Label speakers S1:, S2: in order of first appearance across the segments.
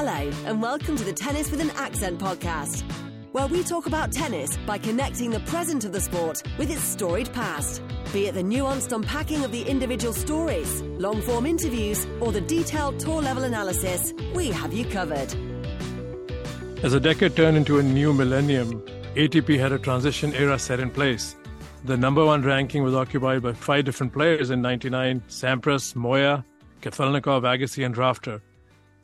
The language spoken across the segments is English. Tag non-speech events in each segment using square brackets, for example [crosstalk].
S1: Hello, and welcome to the Tennis with an Accent podcast, where we talk about tennis by connecting the present of the sport with its storied past. Be it the nuanced unpacking of the individual stories, long form interviews, or the detailed tour level analysis, we have you covered.
S2: As a decade turned into a new millennium, ATP had a transition era set in place. The number one ranking was occupied by five different players in 99 Sampras, Moya, Kafelnikov, Agassi, and Rafter.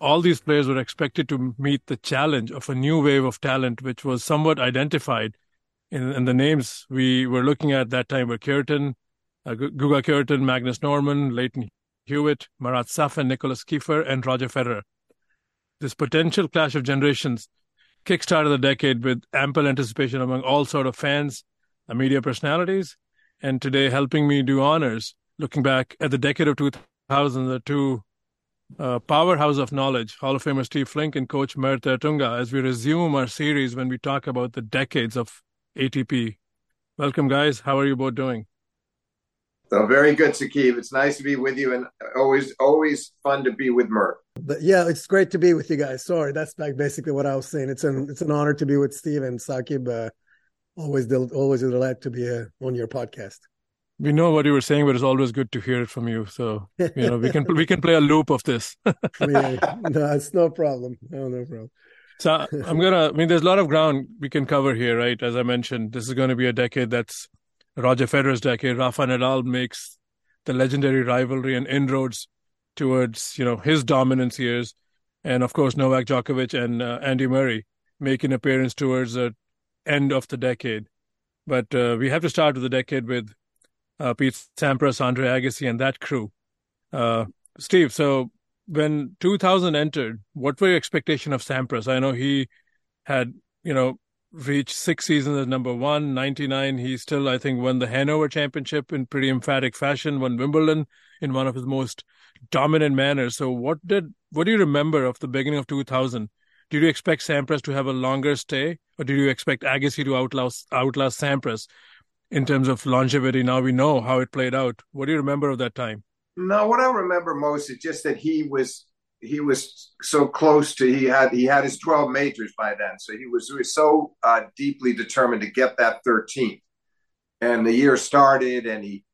S2: All these players were expected to meet the challenge of a new wave of talent, which was somewhat identified in, the names we were looking at that time were Kuerten, uh, Guga Kuerten, Magnus Norman, Lleyton Hewitt, Marat Safin, Nicolas Kiefer, and Roger Federer. This potential clash of generations kickstarted the decade with ample anticipation among all sort of fans, uh, media personalities, and today helping me do honors, looking back at the decade of 2000, the two uh, powerhouse of knowledge, Hall of Famer Steve Flink and Coach Mert Ertunga, as we resume our series when we talk about the decades of ATP. Welcome, guys. How are you both doing?
S3: So very good, Sakib. It's nice to be with you, and always, always fun to be with Mert.
S4: But yeah, it's great to be with you guys. Sorry, that's like basically what I was saying. It's an it's an honor to be with Steve and Sakib. Uh, always, always a delight to be uh, on your podcast.
S2: We know what you were saying, but it's always good to hear it from you. So you know, we can we can play a loop of this. [laughs]
S4: yeah, no, it's no problem. No, no problem.
S2: So I'm gonna. I mean, there's a lot of ground we can cover here, right? As I mentioned, this is going to be a decade that's Roger Federer's decade. Rafa Nadal makes the legendary rivalry and inroads towards you know his dominance years, and of course Novak Djokovic and uh, Andy Murray make an appearance towards the end of the decade. But uh, we have to start with the decade with uh, Pete Sampras, Andre Agassi, and that crew. Uh, Steve, so when 2000 entered, what were your expectation of Sampras? I know he had, you know, reached six seasons as number one. 99, he still, I think, won the Hanover Championship in pretty emphatic fashion, won Wimbledon in one of his most dominant manners. So what did, what do you remember of the beginning of 2000? Did you expect Sampras to have a longer stay, or did you expect Agassi to outlast, outlast Sampras in terms of longevity? Now we know how it played out. What do you remember of that time?
S3: No, what I remember most is just that he was he was so close to he had he had his 12 majors by then so he was, he was so uh, deeply determined to get that 13th and the year started and he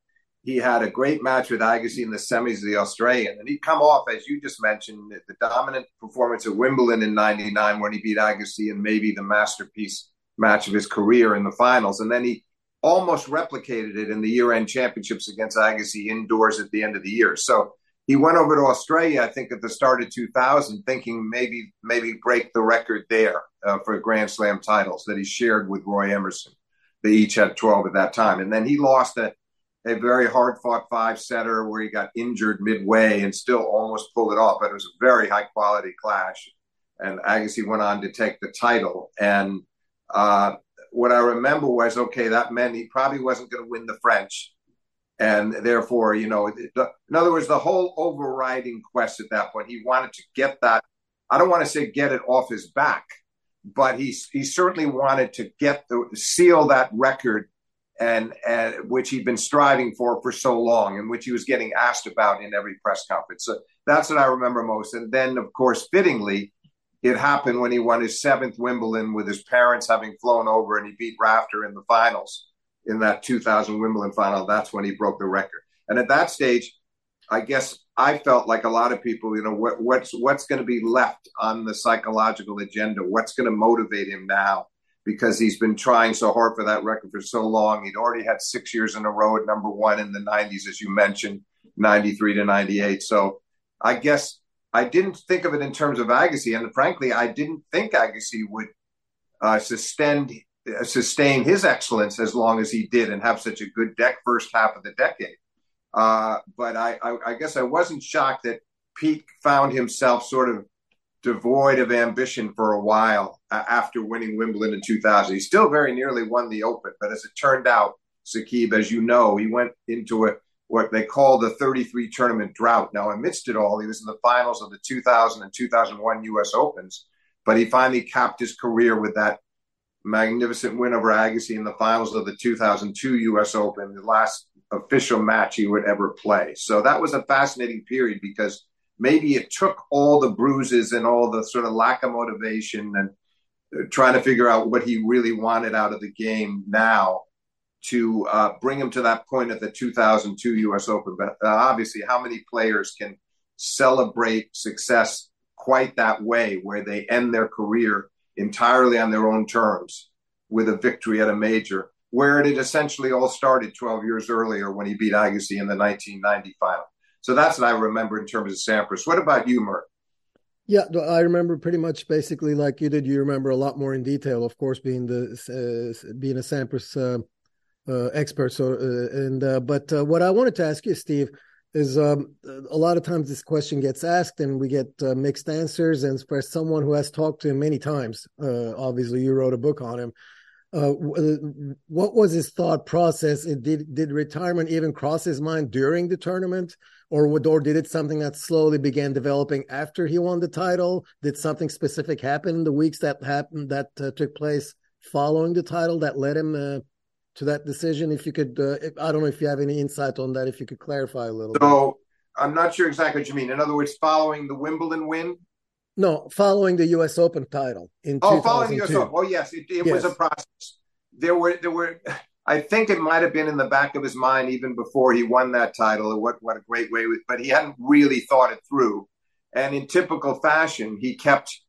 S3: he had a great match with Agassi in the semis of the Australian and he'd come off as you just mentioned the dominant performance at Wimbledon in 99 when he beat Agassi and maybe the masterpiece match of his career in the finals and then he almost replicated it in the year-end championships against Agassi indoors at the end of the year. So he went over to Australia, I think, at the start of 2000, thinking maybe maybe break the record there uh, for Grand Slam titles that he shared with Roy Emerson. They each had 12 at that time, and then he lost a a very hard-fought five-setter where he got injured midway and still almost pulled it off. But it was a very high-quality clash, and Agassi went on to take the title. And uh, what I remember was okay, that meant he probably wasn't going to win the French. And therefore, you know, the, in other words, the whole overriding quest at that point, he wanted to get that. I don't want to say get it off his back, but he he certainly wanted to get the seal that record, and, and which he'd been striving for for so long, and which he was getting asked about in every press conference. So that's what I remember most. And then, of course, fittingly, it happened when he won his seventh Wimbledon with his parents having flown over and he beat Rafter in the finals in that 2000 Wimbledon final. That's when he broke the record. And at that stage, I guess I felt like a lot of people, you know, what, what's what's going to be left on the psychological agenda? What's going to motivate him now? Because he's been trying so hard for that record for so long. He'd already had six years in a row at number one in the 90s, as you mentioned, 93 to 98. So I guess I didn't think of it in terms of Agassi, and frankly, I didn't think Agassi would uh, sustain uh, sustain his excellence as long as he did and have such a good deck first half of the decade. Uh, but I, I, I, guess I wasn't shocked that Pete found himself sort of devoid of ambition for a while uh, after winning Wimbledon in 2000. He still very nearly won the Open, but as it turned out, Sakib, as you know, he went into a what they call the 33 tournament drought. Now, amidst it all, he was in the finals of the 2000 and 2001 U.S. Opens, but he finally capped his career with that magnificent win over Agassi in the finals of the 2002 U.S. Open, the last official match he would ever play. So that was a fascinating period because maybe it took all the bruises and all the sort of lack of motivation and uh, trying to figure out what he really wanted out of the game now to uh, bring him to that point at the 2002 U.S. Open. But uh, obviously, how many players can celebrate success quite that way, where they end their career entirely on their own terms with a victory at a major, where it had essentially all started 12 years earlier when he beat Agassi in the 1990 final. So that's what I remember in terms of Sampras. What about you, Mert?
S4: Yeah, I remember pretty much basically like you did. You remember a lot more in detail, of course, being the uh, being a Sampras uh, uh, expert. So, uh, and uh, but uh, what I wanted to ask you, Steve, is um, a lot of times this question gets asked and we get mixed answers. And for someone who has talked to him many times, obviously you wrote a book on him. what was his thought process? Did did retirement even cross his mind during the tournament? or or did it something that slowly began developing after he won the title? Did something specific happen in the weeks that happened that uh, took place following the title that led him uh, to that decision? If you could, uh, if, I don't know if you have any insight on that. If you could clarify a little.
S3: So bit. I'm not sure exactly what you mean. In other words, following the Wimbledon win.
S4: No, following the U.S. Open title in
S3: oh, following the U.S. Open. Oh, yes, it, it yes. was a process. There were there were I think it might have been in the back of his mind even before he won that title. What what a great way! With, but he hadn't really thought it through. And in typical fashion, he kept.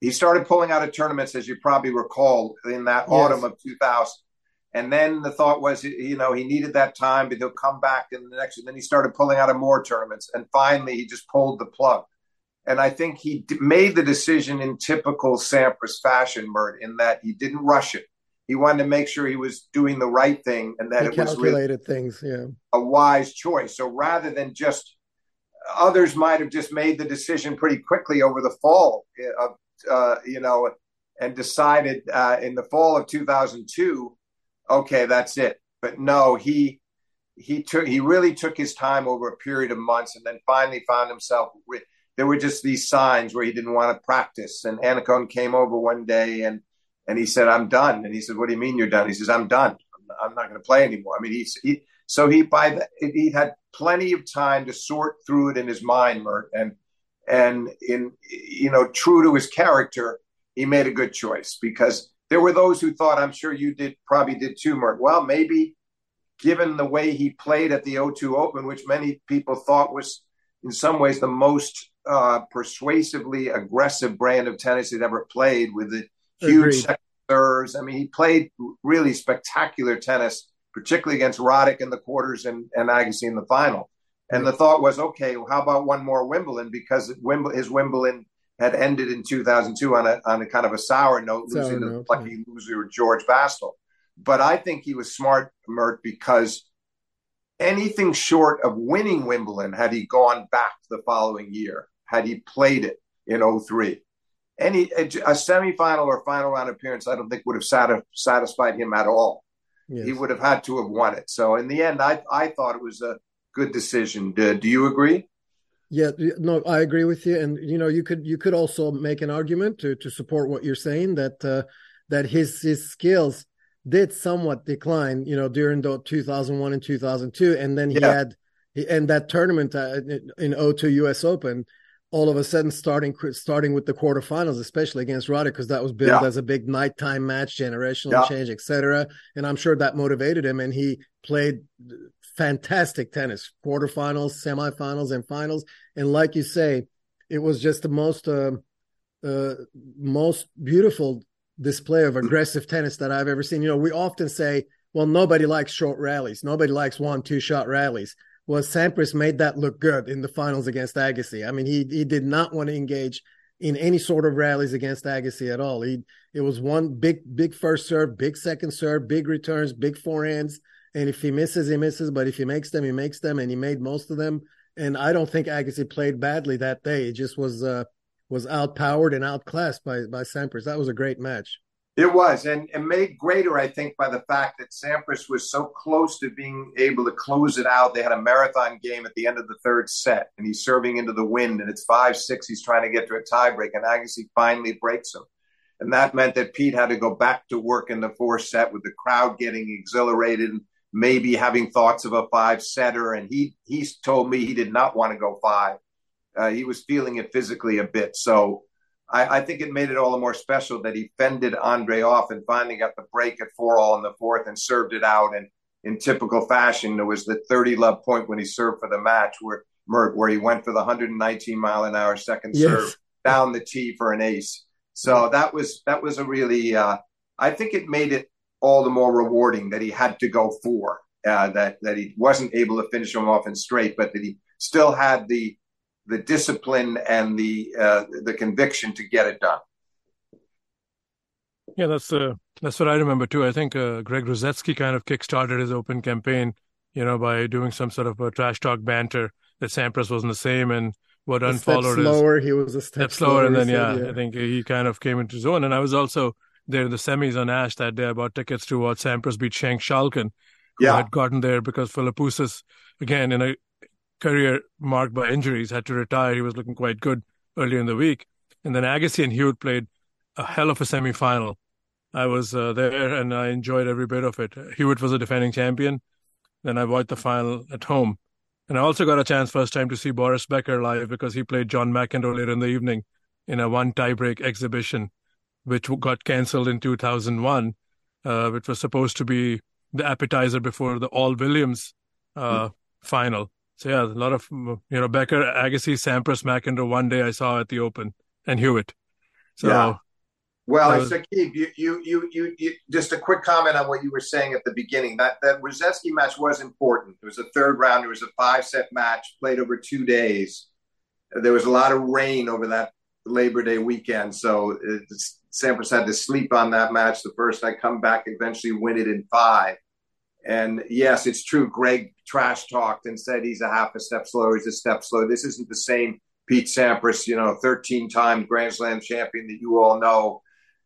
S3: He started pulling out of tournaments, as you probably recall, in that yes. autumn of 2000. And then the thought was, you know, he needed that time, but he'll come back in the next. And then he started pulling out of more tournaments, and finally he just pulled the plug. And I think he made the decision in typical Sampras fashion, Mert, in that he didn't rush it he wanted to make sure he was doing the right thing and that
S4: he
S3: it was
S4: really things, yeah,
S3: a wise choice. So rather than just others might have just made the decision pretty quickly over the fall of uh, you know and decided uh, in the fall of 2002 okay that's it but no he he took he really took his time over a period of months and then finally found himself with, there were just these signs where he didn't want to practice and Annacone came over one day and and he said, I'm done. And he said, What do you mean you're done? He says, I'm done. I'm not going to play anymore. I mean, he's, he, so he, by the, he had plenty of time to sort through it in his mind, Mert. And, and in, you know, true to his character, he made a good choice because there were those who thought, I'm sure you did, probably did too, Mert. Well, maybe given the way he played at the O2 Open, which many people thought was in some ways the most uh, persuasively aggressive brand of tennis he'd ever played with the huge serves. I mean, he played really spectacular tennis, particularly against Roddick in the quarters and, and Agassi in the final. And the thought was, okay, well, how about one more Wimbledon? Because Wimble, his Wimbledon had ended in 2002 on a on a kind of a sour note, sour losing note, the lucky yeah. loser George Bastl. But I think he was smart, Mert, because anything short of winning Wimbledon, had he gone back the following year, had he played it in 03, any a, a semifinal or final round appearance, I don't think would have sat, satisfied him at all. Yes. He would have had to have won it. So in the end, I I thought it was a good decision. Do, do you agree?
S4: Yeah, no, I agree with you. And you know, you could you could also make an argument to to support what you're saying that uh, that his his skills did somewhat decline. You know, during the 2001 and 2002, and then he yeah. had and that tournament uh, in 02 U.S. Open all of a sudden starting starting with the quarterfinals, especially against Roddick, because that was billed yeah. as a big nighttime match, generational yeah. change, etc. And I'm sure that motivated him, and he played fantastic tennis, quarterfinals, semifinals, and finals. And like you say, it was just the most uh, uh, most beautiful display of aggressive tennis that I've ever seen. You know, we often say, well, nobody likes short rallies, nobody likes one two shot rallies Well, Sampras made that look good in the finals against Agassi. I mean, he he did not want to engage in any sort of rallies against Agassi at all. He it was one big big first serve, big second serve, big returns, big forehands, and if he misses, he misses. But if he makes them, he makes them, and he made most of them. And I don't think Agassi played badly that day. It just was uh, was outpowered and outclassed by by Sampras. That was a great match.
S3: It was, and, and made greater, I think, by the fact that Sampras was so close to being able to close it out. They had a marathon game at the end of the third set, and he's serving into the wind, and it's 5 6. He's trying to get to a tiebreak, and Agassi finally breaks him. And that meant that Pete had to go back to work in the fourth set with the crowd getting exhilarated, and maybe having thoughts of a five setter. And he, he's told me he did not want to go five. Uh, he was feeling it physically a bit. So I, I, think it made it all the more special that he fended Andre off and finally got the break at four all in the fourth and served it out. And in typical fashion, there was the 30 love point when he served for the match where Mert, where he went for the 119 mile an hour second yes. serve down the tee for an ace. So that was that was a really uh, I think it made it all the more rewarding that he had to go for uh, that that he wasn't able to finish him off in straight, but that he still had the the discipline and the uh, the conviction to get it done.
S2: Yeah, that's uh, that's what I remember too. I think uh, Greg Rusedski kind of kickstarted his open campaign, you know, by doing some sort of a trash talk banter that Sampras wasn't the same and what a unfollowed
S4: step slower. Is, he was a step,
S2: step slower, and then yeah, yeah, I think he kind of came into his own. And I was also there in the semis on Ashe that day. I bought tickets to watch Sampras beat Sjeng Schalken, who yeah. had gotten there because Philippoussis, again in a career marked by injuries, had to retire. He was looking quite good earlier in the week, and then Agassi and Hewitt played a hell of a semifinal. I was uh, there and I enjoyed every bit of it. Hewitt was a defending champion. Then I watched the final at home. And I also got a chance first time to see Boris Becker live because he played John McEnroe later in the evening in a one tiebreak exhibition, which got cancelled in 2001, uh, which was supposed to be the appetizer before the All Williams uh, mm. final. So yeah, a lot of you know Becker, Agassi, Sampras, McEnroe. One day I saw at the Open and Hewitt. So yeah.
S3: Well, was... Saqib, you, you, you, you, you, just a quick comment on what you were saying at the beginning. That that Rusedski match was important. It was a third round. It was a five set match played over two days. There was a lot of rain over that Labor Day weekend, so Sampras had to sleep on that match. The first I come back, eventually win it in five. And yes, it's true. Greg trash talked and said he's a half a step slower. He's a step slower. This isn't the same Pete Sampras, you know, 13 time Grand Slam champion that you all know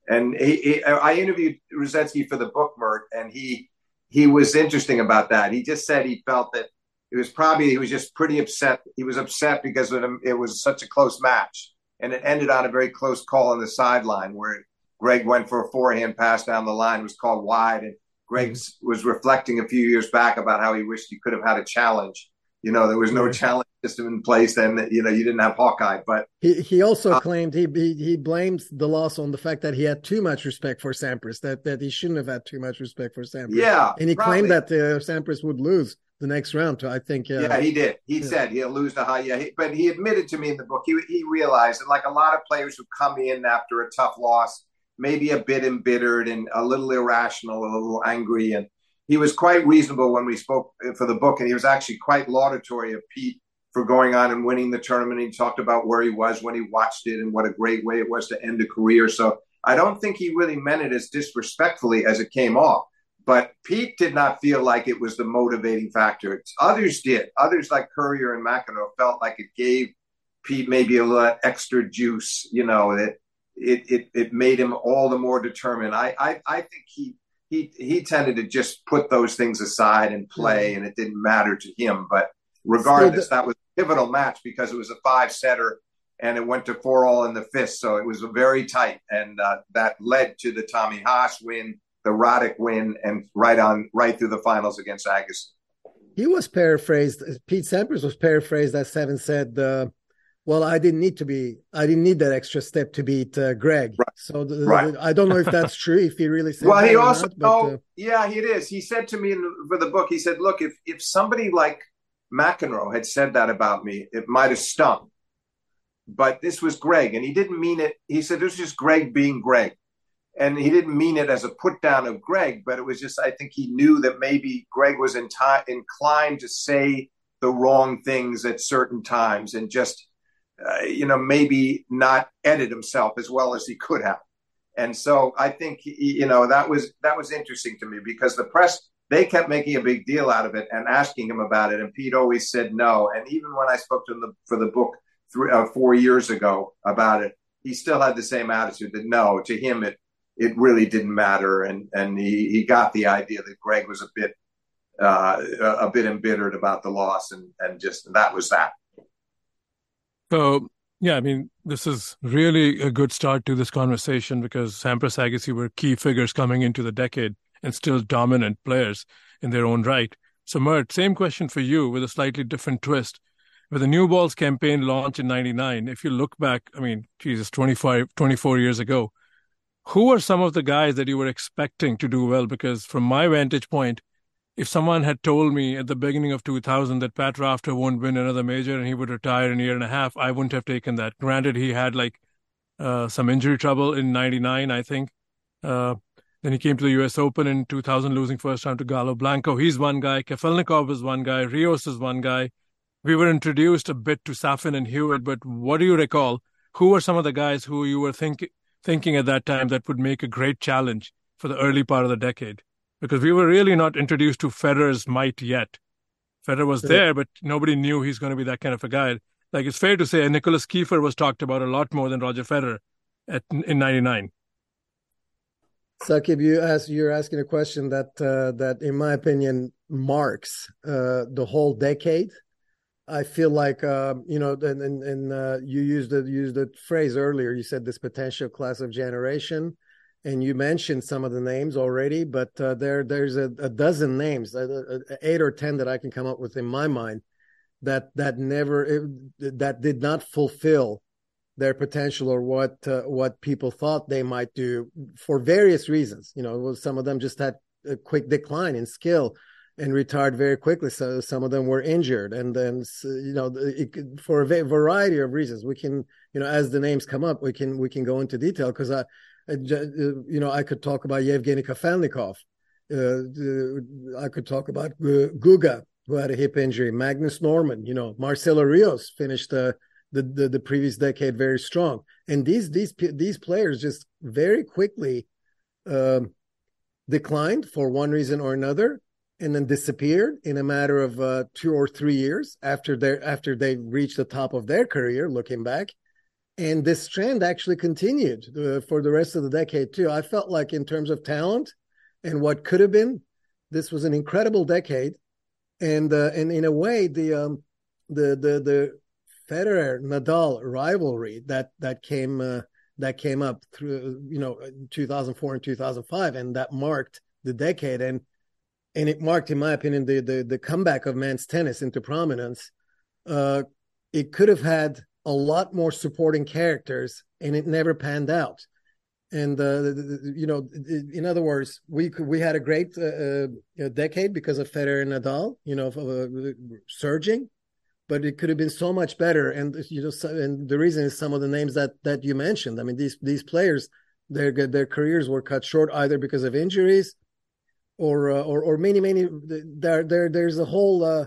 S3: and he, he, I interviewed Rusedski for the book, Mert, and he he was interesting about that. He just said he felt that it was probably he was just pretty upset. He was upset because it was such a close match, and it ended on a very close call on the sideline where Greg went for a forehand pass down the line, was called wide, and Greg was reflecting a few years back about how he wished he could have had a challenge you know, there was no challenge system in place then, you know, you didn't have Hawkeye. But
S4: he, he also uh, claimed he, he, he blames the loss on the fact that he had too much respect for Sampras, that that he shouldn't have had too much respect for Sampras.
S3: Yeah.
S4: And he probably. claimed that uh, Sampras would lose the next round. To, I think.
S3: Uh, yeah, he did. He yeah. said he'll lose the high. Yeah, he, but he admitted to me in the book, he, he realized that like a lot of players who come in after a tough loss, maybe a bit embittered and a little irrational, a little angry and he was quite reasonable when we spoke for the book, and he was actually quite laudatory of Pete for going on and winning the tournament. He talked about where he was when he watched it and what a great way it was to end a career. So I don't think he really meant it as disrespectfully as it came off. But Pete did not feel like it was the motivating factor. Others did. Others like Courier and McEnroe felt like it gave Pete maybe a little extra juice. You know that it, it it made him all the more determined. I I, I think he he he tended to just put those things aside and play, and it didn't matter to him. But regardless, that was a pivotal match because it was a five setter and it went to four all in the fifth, so it was very tight, and uh, that led to the Tommy Haas win, the Roddick win, and right on right through the finals against Agassi.
S4: He was paraphrased. Pete Sampras was paraphrased as Seven said. Uh, well, I didn't need to be, I didn't need that extra step to beat uh, Greg. Right. So the, right. The, I don't know if [laughs] that's true. If he really said,
S3: well, he also, not, but, oh, uh, yeah, it is. He said to me in, for the book, he said, "Look, if if somebody like McEnroe had said that about me, it might have stung, but this was Greg, and he didn't mean it. He said this was just Greg being Greg, and he didn't mean it as a put down of Greg, but it was just I think he knew that maybe Greg was in inclined to say the wrong things at certain times, and just." uh, you know, maybe not edit himself as well as he could have. And so I think you know that was that was interesting to me because the press they kept making a big deal out of it and asking him about it, and Pete always said no. And even when I spoke to him the, for the book three, uh, four years ago about it, he still had the same attitude that no, to him it it really didn't matter, and and he he got the idea that Greg was a bit uh, a bit embittered about the loss, and and just that was that.
S2: So, yeah, I mean, this is really a good start to this conversation because Sampras Agassi were key figures coming into the decade and still dominant players in their own right. So, Mert, same question for you with a slightly different twist. With the new balls campaign launched in 99. If you look back, I mean, Jesus, 25, 24 years ago, who were some of the guys that you were expecting to do well? Because from my vantage point, if someone had told me at the beginning of 2000 that Pat Rafter won't win another major and he would retire in a year and a half, I wouldn't have taken that. Granted, he had like uh, some injury trouble in 99, I think. Uh, then he came to the U.S. Open in 2000, losing first round to Galo Blanco. He's one guy. Kafelnikov is one guy. Rios is one guy. We were introduced a bit to Safin and Hewitt, but what do you recall? Who were some of the guys who you were think, thinking at that time that would make a great challenge for the early part of the decade? Because we were really not introduced to Federer's might yet. Federer was there, but nobody knew he's going to be that kind of a guy. Like it's fair to say, Nicolas Kiefer was talked about a lot more than Roger Federer at, in '99.
S4: Sakib, you ask, you're asking a question that uh, that, in my opinion, marks uh, the whole decade. I feel like uh, you know, and and, and uh, you used the used the phrase earlier. You said this potential class of generation, and you mentioned some of the names already. But uh, there there's a, a dozen names, eight or ten that I can come up with in my mind that that never it, that did not fulfill their potential or what uh, what people thought they might do for various reasons. You know, some of them just had a quick decline in skill and retired very quickly. So some of them were injured, and then you know, it, for a variety of reasons, we can you know, as the names come up, we can we can go into detail because I, I, you know, I could talk about Yevgeny Kafelnikov. Uh, I could talk about Guga, who had a hip injury. Magnus Norman, you know, Marcelo Rios finished. Uh, the, the, the previous decade very strong. And these these these players just very quickly um, declined for one reason or another, and then disappeared in a matter of uh, two or three years after they after they reached the top of their career. Looking back, and this trend actually continued uh, for the rest of the decade too. I felt like in terms of talent and what could have been, this was an incredible decade, and uh, and in a way the um, the the the Federer Nadal rivalry that that came uh, that came up through you know 2004 and 2005 and that marked the decade and and it marked in my opinion the the, the comeback of men's tennis into prominence uh, it could have had a lot more supporting characters and it never panned out and uh, you know in other words we we had a great uh, uh decade because of Federer and Nadal you know uh, surging but it could have been so much better. And you know, and the reason is some of the names that that you mentioned. I mean, these these players, their their careers were cut short either because of injuries, or uh, or or many many. There there there's a whole uh,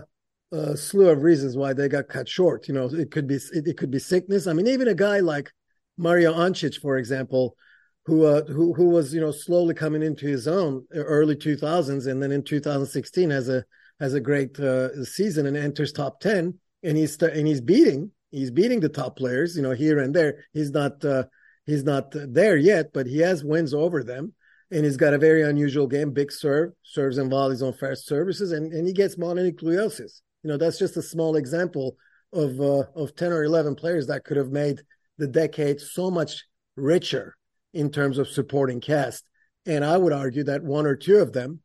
S4: uh, slew of reasons why they got cut short. You know, it could be it, it could be sickness. I mean, even a guy like Mario Ancic, for example, who uh, who who was you know slowly coming into his own early 2000s, and then in 2016 has a has a great uh, season and enters top 10 and he's and he's beating he's beating the top players, you know, here and there. He's not uh, he's not there yet, but he has wins over them, and he's got a very unusual game, big serve, serves and volleys on fast services, and and he gets mononucleosis. You know, that's just a small example of uh, of ten or eleven players that could have made the decade so much richer in terms of supporting cast. And I would argue that one or two of them,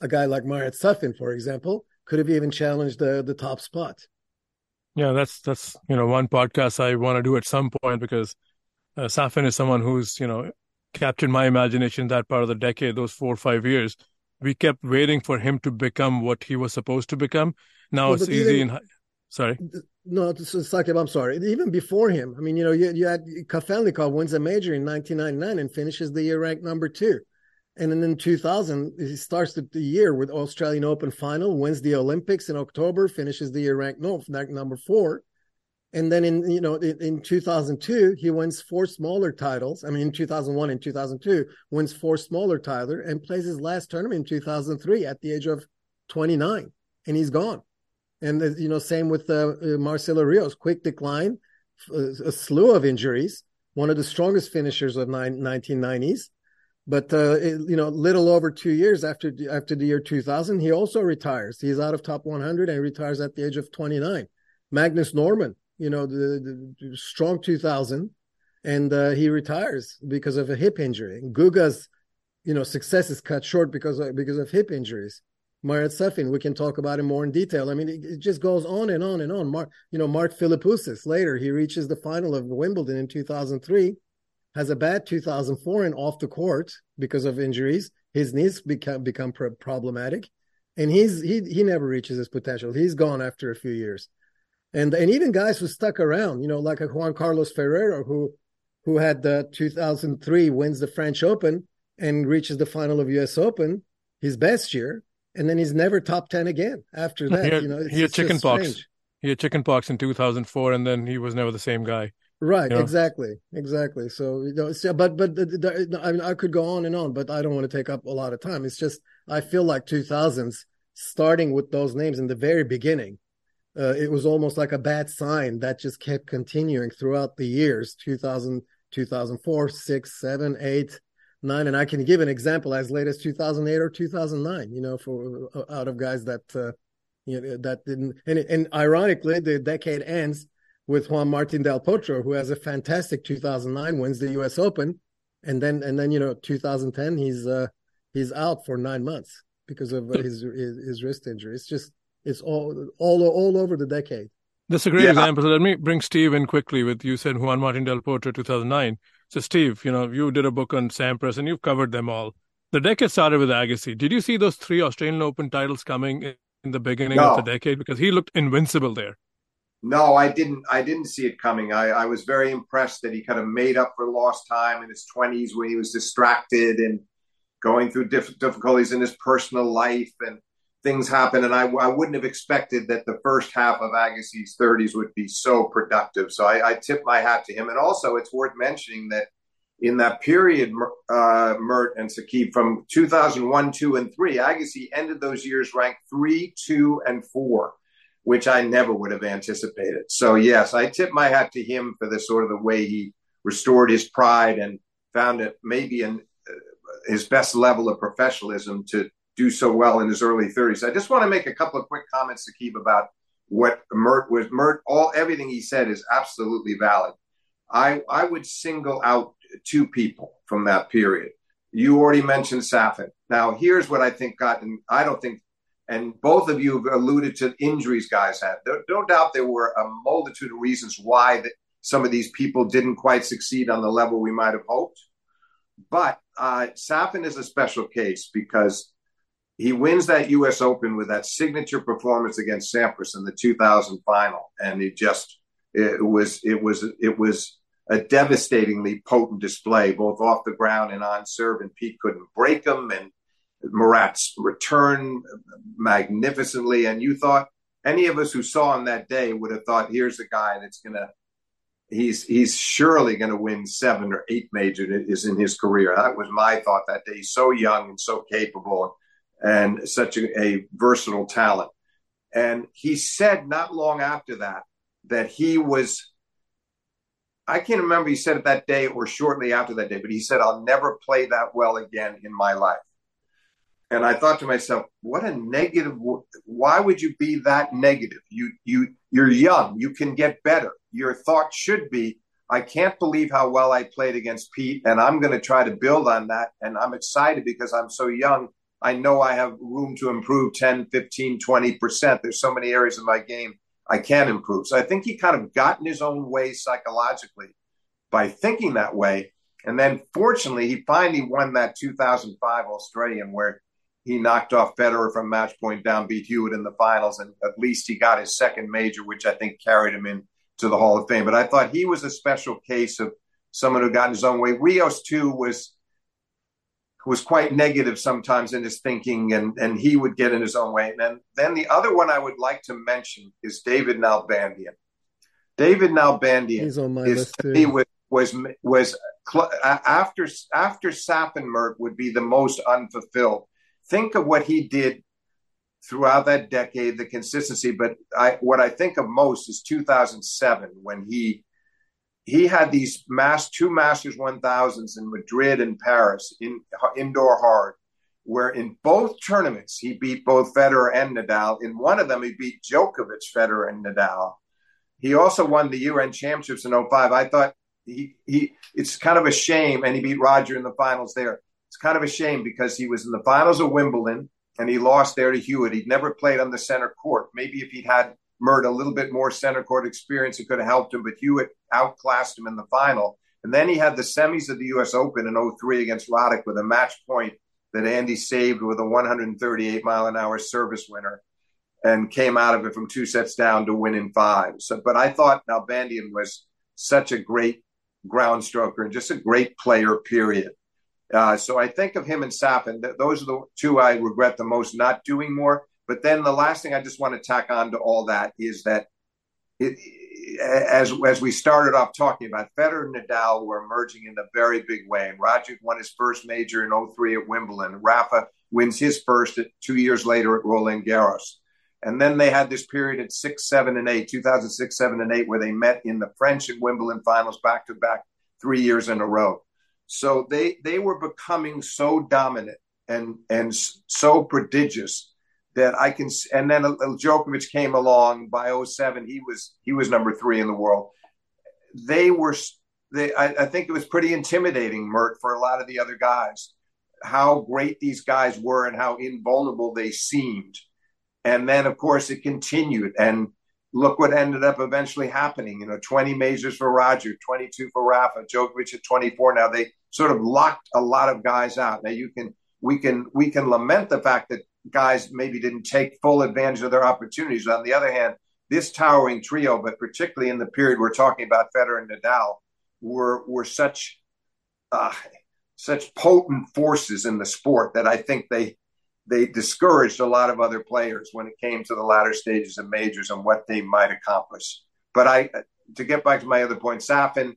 S4: a guy like Marat Safin, for example, could have even challenged the the top spot.
S2: Yeah, that's that's you know one podcast I want to do at some point because uh, Safin is someone who's you know captured my imagination that part of the decade, those four or five years. We kept waiting for him to become what he was supposed to become. Now well, it's easy. in, sorry.
S4: No, Sakib, I'm sorry. Even before him, I mean, you know, you, you had Kafelnikov wins a major in 1999 and finishes the year ranked number two. And then in 2000, he starts the, year with Australian Open final, wins the Olympics in October, finishes the year ranked, no, ranked number four. And then in you know in, in 2002, he wins four smaller titles. I mean, in 2001 and 2002, wins four smaller titles and plays his last tournament in 2003 at the age of 29, and he's gone. And uh, you know, same with uh, uh, Marcelo Rios, quick decline, a slew of injuries, one of the strongest finishers of nine, 1990s but uh, you know, little over two years after after the year 2000, he also retires. He's out of top 100 and retires at the age of 29. Magnus Norman, you know, the, the strong 2000, and uh, he retires because of a hip injury. Guga's, you know, success is cut short because of, because of hip injuries. Marat Safin. We can talk about him more in detail. I mean, it, it just goes on and on and on. Mark, you know, Mark Philippoussis later, he reaches the final of Wimbledon in 2003, has a bad 2004 and off the court because of injuries. His knees become become problematic, and he's he he never reaches his potential. He's gone after a few years, and and even guys who stuck around, you know, like a Juan Carlos Ferrero who who had the 2003 wins the French Open and reaches the final of U.S. Open, his best year, and then he's never top 10 again after that.
S2: He had,
S4: you know,
S2: he had chicken pox. He had chicken pox in 2004, and then he was never the same guy.
S4: Right, you know? exactly, exactly. So, you know, but but the, the, I mean, I could go on and on, but I don't want to take up a lot of time. It's just I feel like 2000s, starting with those names in the very beginning, uh, it was almost like a bad sign that just kept continuing throughout the years 2000 2004 6 7 8 9 and i can give an example as late as 2008 or 2009 you know for uh, out of guys that uh, you know that didn't and, and ironically the decade ends with juan martin del potro who has a fantastic 2009 wins the us open. And then and then you know 2010 he's uh he's out for nine months because of his, his his wrist injury. It's just it's all all all over the decade.
S2: That's a great yeah. example. So let me bring Steve in quickly with you said Juan Martin del Potro 2009. So Steve, you know, you did a book on Sampras and you've covered them all. The decade started with Agassi. Did you see those three Australian Open titles coming in the beginning no. of the decade? Because he looked invincible there.
S3: No, I didn't. I didn't see it coming. I, I was very impressed that he kind of made up for lost time in his twenties when he was distracted and going through diff- difficulties in his personal life and things happen, and I, I wouldn't have expected that the first half of Agassi's 30s would be so productive. So I, I tip my hat to him. And also, it's worth mentioning that in that period, uh, Mert and Sakib, from 2001, 2, and 3, Agassi ended those years ranked 3, 2, and 4, which I never would have anticipated. So, yes, I tip my hat to him for the sort of the way he restored his pride and found it maybe in uh, his best level of professionalism to do so well in his early 30s. I just want to make a couple of quick comments to keep about what Mert was. Mert, all everything he said is absolutely valid. I I would single out two people from that period. You already mentioned Safin. Now here's what I think got, and I don't think, and both of you have alluded to injuries guys had. There, no doubt there were a multitude of reasons why that some of these people didn't quite succeed on the level we might have hoped. But uh, Safin is a special case because he wins that U.S. Open with that signature performance against Sampras in the 2000 final, and it just it was it was it was a devastatingly potent display, both off the ground and on serve. And Pete couldn't break him, and Marat's return magnificently. And you thought any of us who saw him that day would have thought, here's a guy that's gonna he's he's surely going to win seven or eight majors in his career. That was my thought that day. He's so young and so capable and such a, a versatile talent. And he said not long after that that he was I can't remember he said it that day or shortly after that day, but he said, I'll never play that well again in my life. And I thought to myself, what a negative. Why would you be that negative? You, you, you're young. You can get better. Your thought should be, I can't believe how well I played against Pete, and I'm going to try to build on that. And I'm excited because I'm so young I know I have room to improve 10, 15, 20%. There's so many areas of my game I can improve. So I think he kind of got in his own way psychologically by thinking that way. And then fortunately, he finally won that 2005 Australian where he knocked off Federer from match point down, beat Hewitt in the finals, and at least he got his second major, which I think carried him in to the Hall of Fame. But I thought he was a special case of someone who got in his own way. Rios too was was quite negative sometimes in his thinking, and and he would get in his own way. And then then the other one I would like to mention is David Nalbandian. David Nalbandian
S4: He's on my is, list
S3: He was was was after after Mert would be the most unfulfilled. Think of what he did throughout that decade, the consistency. But I, what I think of most is 2007 when he he had these mass two Masters 1000s in Madrid and Paris in indoor hard, where in both tournaments he beat both Federer and Nadal. In one of them, he beat Djokovic, Federer, and Nadal. He also won the UN Championships in 05. I thought he, he it's kind of a shame, and he beat Roger in the finals there. It's kind of a shame because he was in the finals of Wimbledon and he lost there to Hewitt. He'd never played on the center court. Maybe if he'd had Mert a little bit more center court experience, it could have helped him, but Hewitt outclassed him in the final. And then he had the semis of the U.S. Open in 03 against Roddick with a match point that Andy saved with a 138 mile an hour service winner and came out of it from two sets down to win in five. So, but I thought Nalbandian was such a great ground stroker and just a great player, period. Uh, so I think of him and Safin. Those are the two I regret the most not doing more. But then the last thing I just want to tack on to all that is that it, as as we started off talking about, Federer and Nadal were emerging in a very big way. And Roger won his first major in 03 at Wimbledon. Rafa wins his first at, two years later at Roland Garros. And then they had this period at six, seven, and eight, 2006, seven, and eight, where they met in the French and Wimbledon finals back to back three years in a row. So they they were becoming so dominant and and so prodigious that I can. And then Djokovic came along by 07. He was he was number three in the world. They were. They, I, I think it was pretty intimidating, Mert, for a lot of the other guys, how great these guys were and how invulnerable they seemed. And then, of course, it continued. And look what ended up eventually happening. You know, 20 majors for Roger, 22 for Rafa, Djokovic at 24. Now they sort of locked a lot of guys out. Now you can we can we can lament the fact that guys maybe didn't take full advantage of their opportunities. On the other hand, this towering trio, but particularly in the period we're talking about, Federer and Nadal, were were such uh, such potent forces in the sport that I think they they discouraged a lot of other players when it came to the latter stages of majors and what they might accomplish. But I, to get back to my other point, Safin,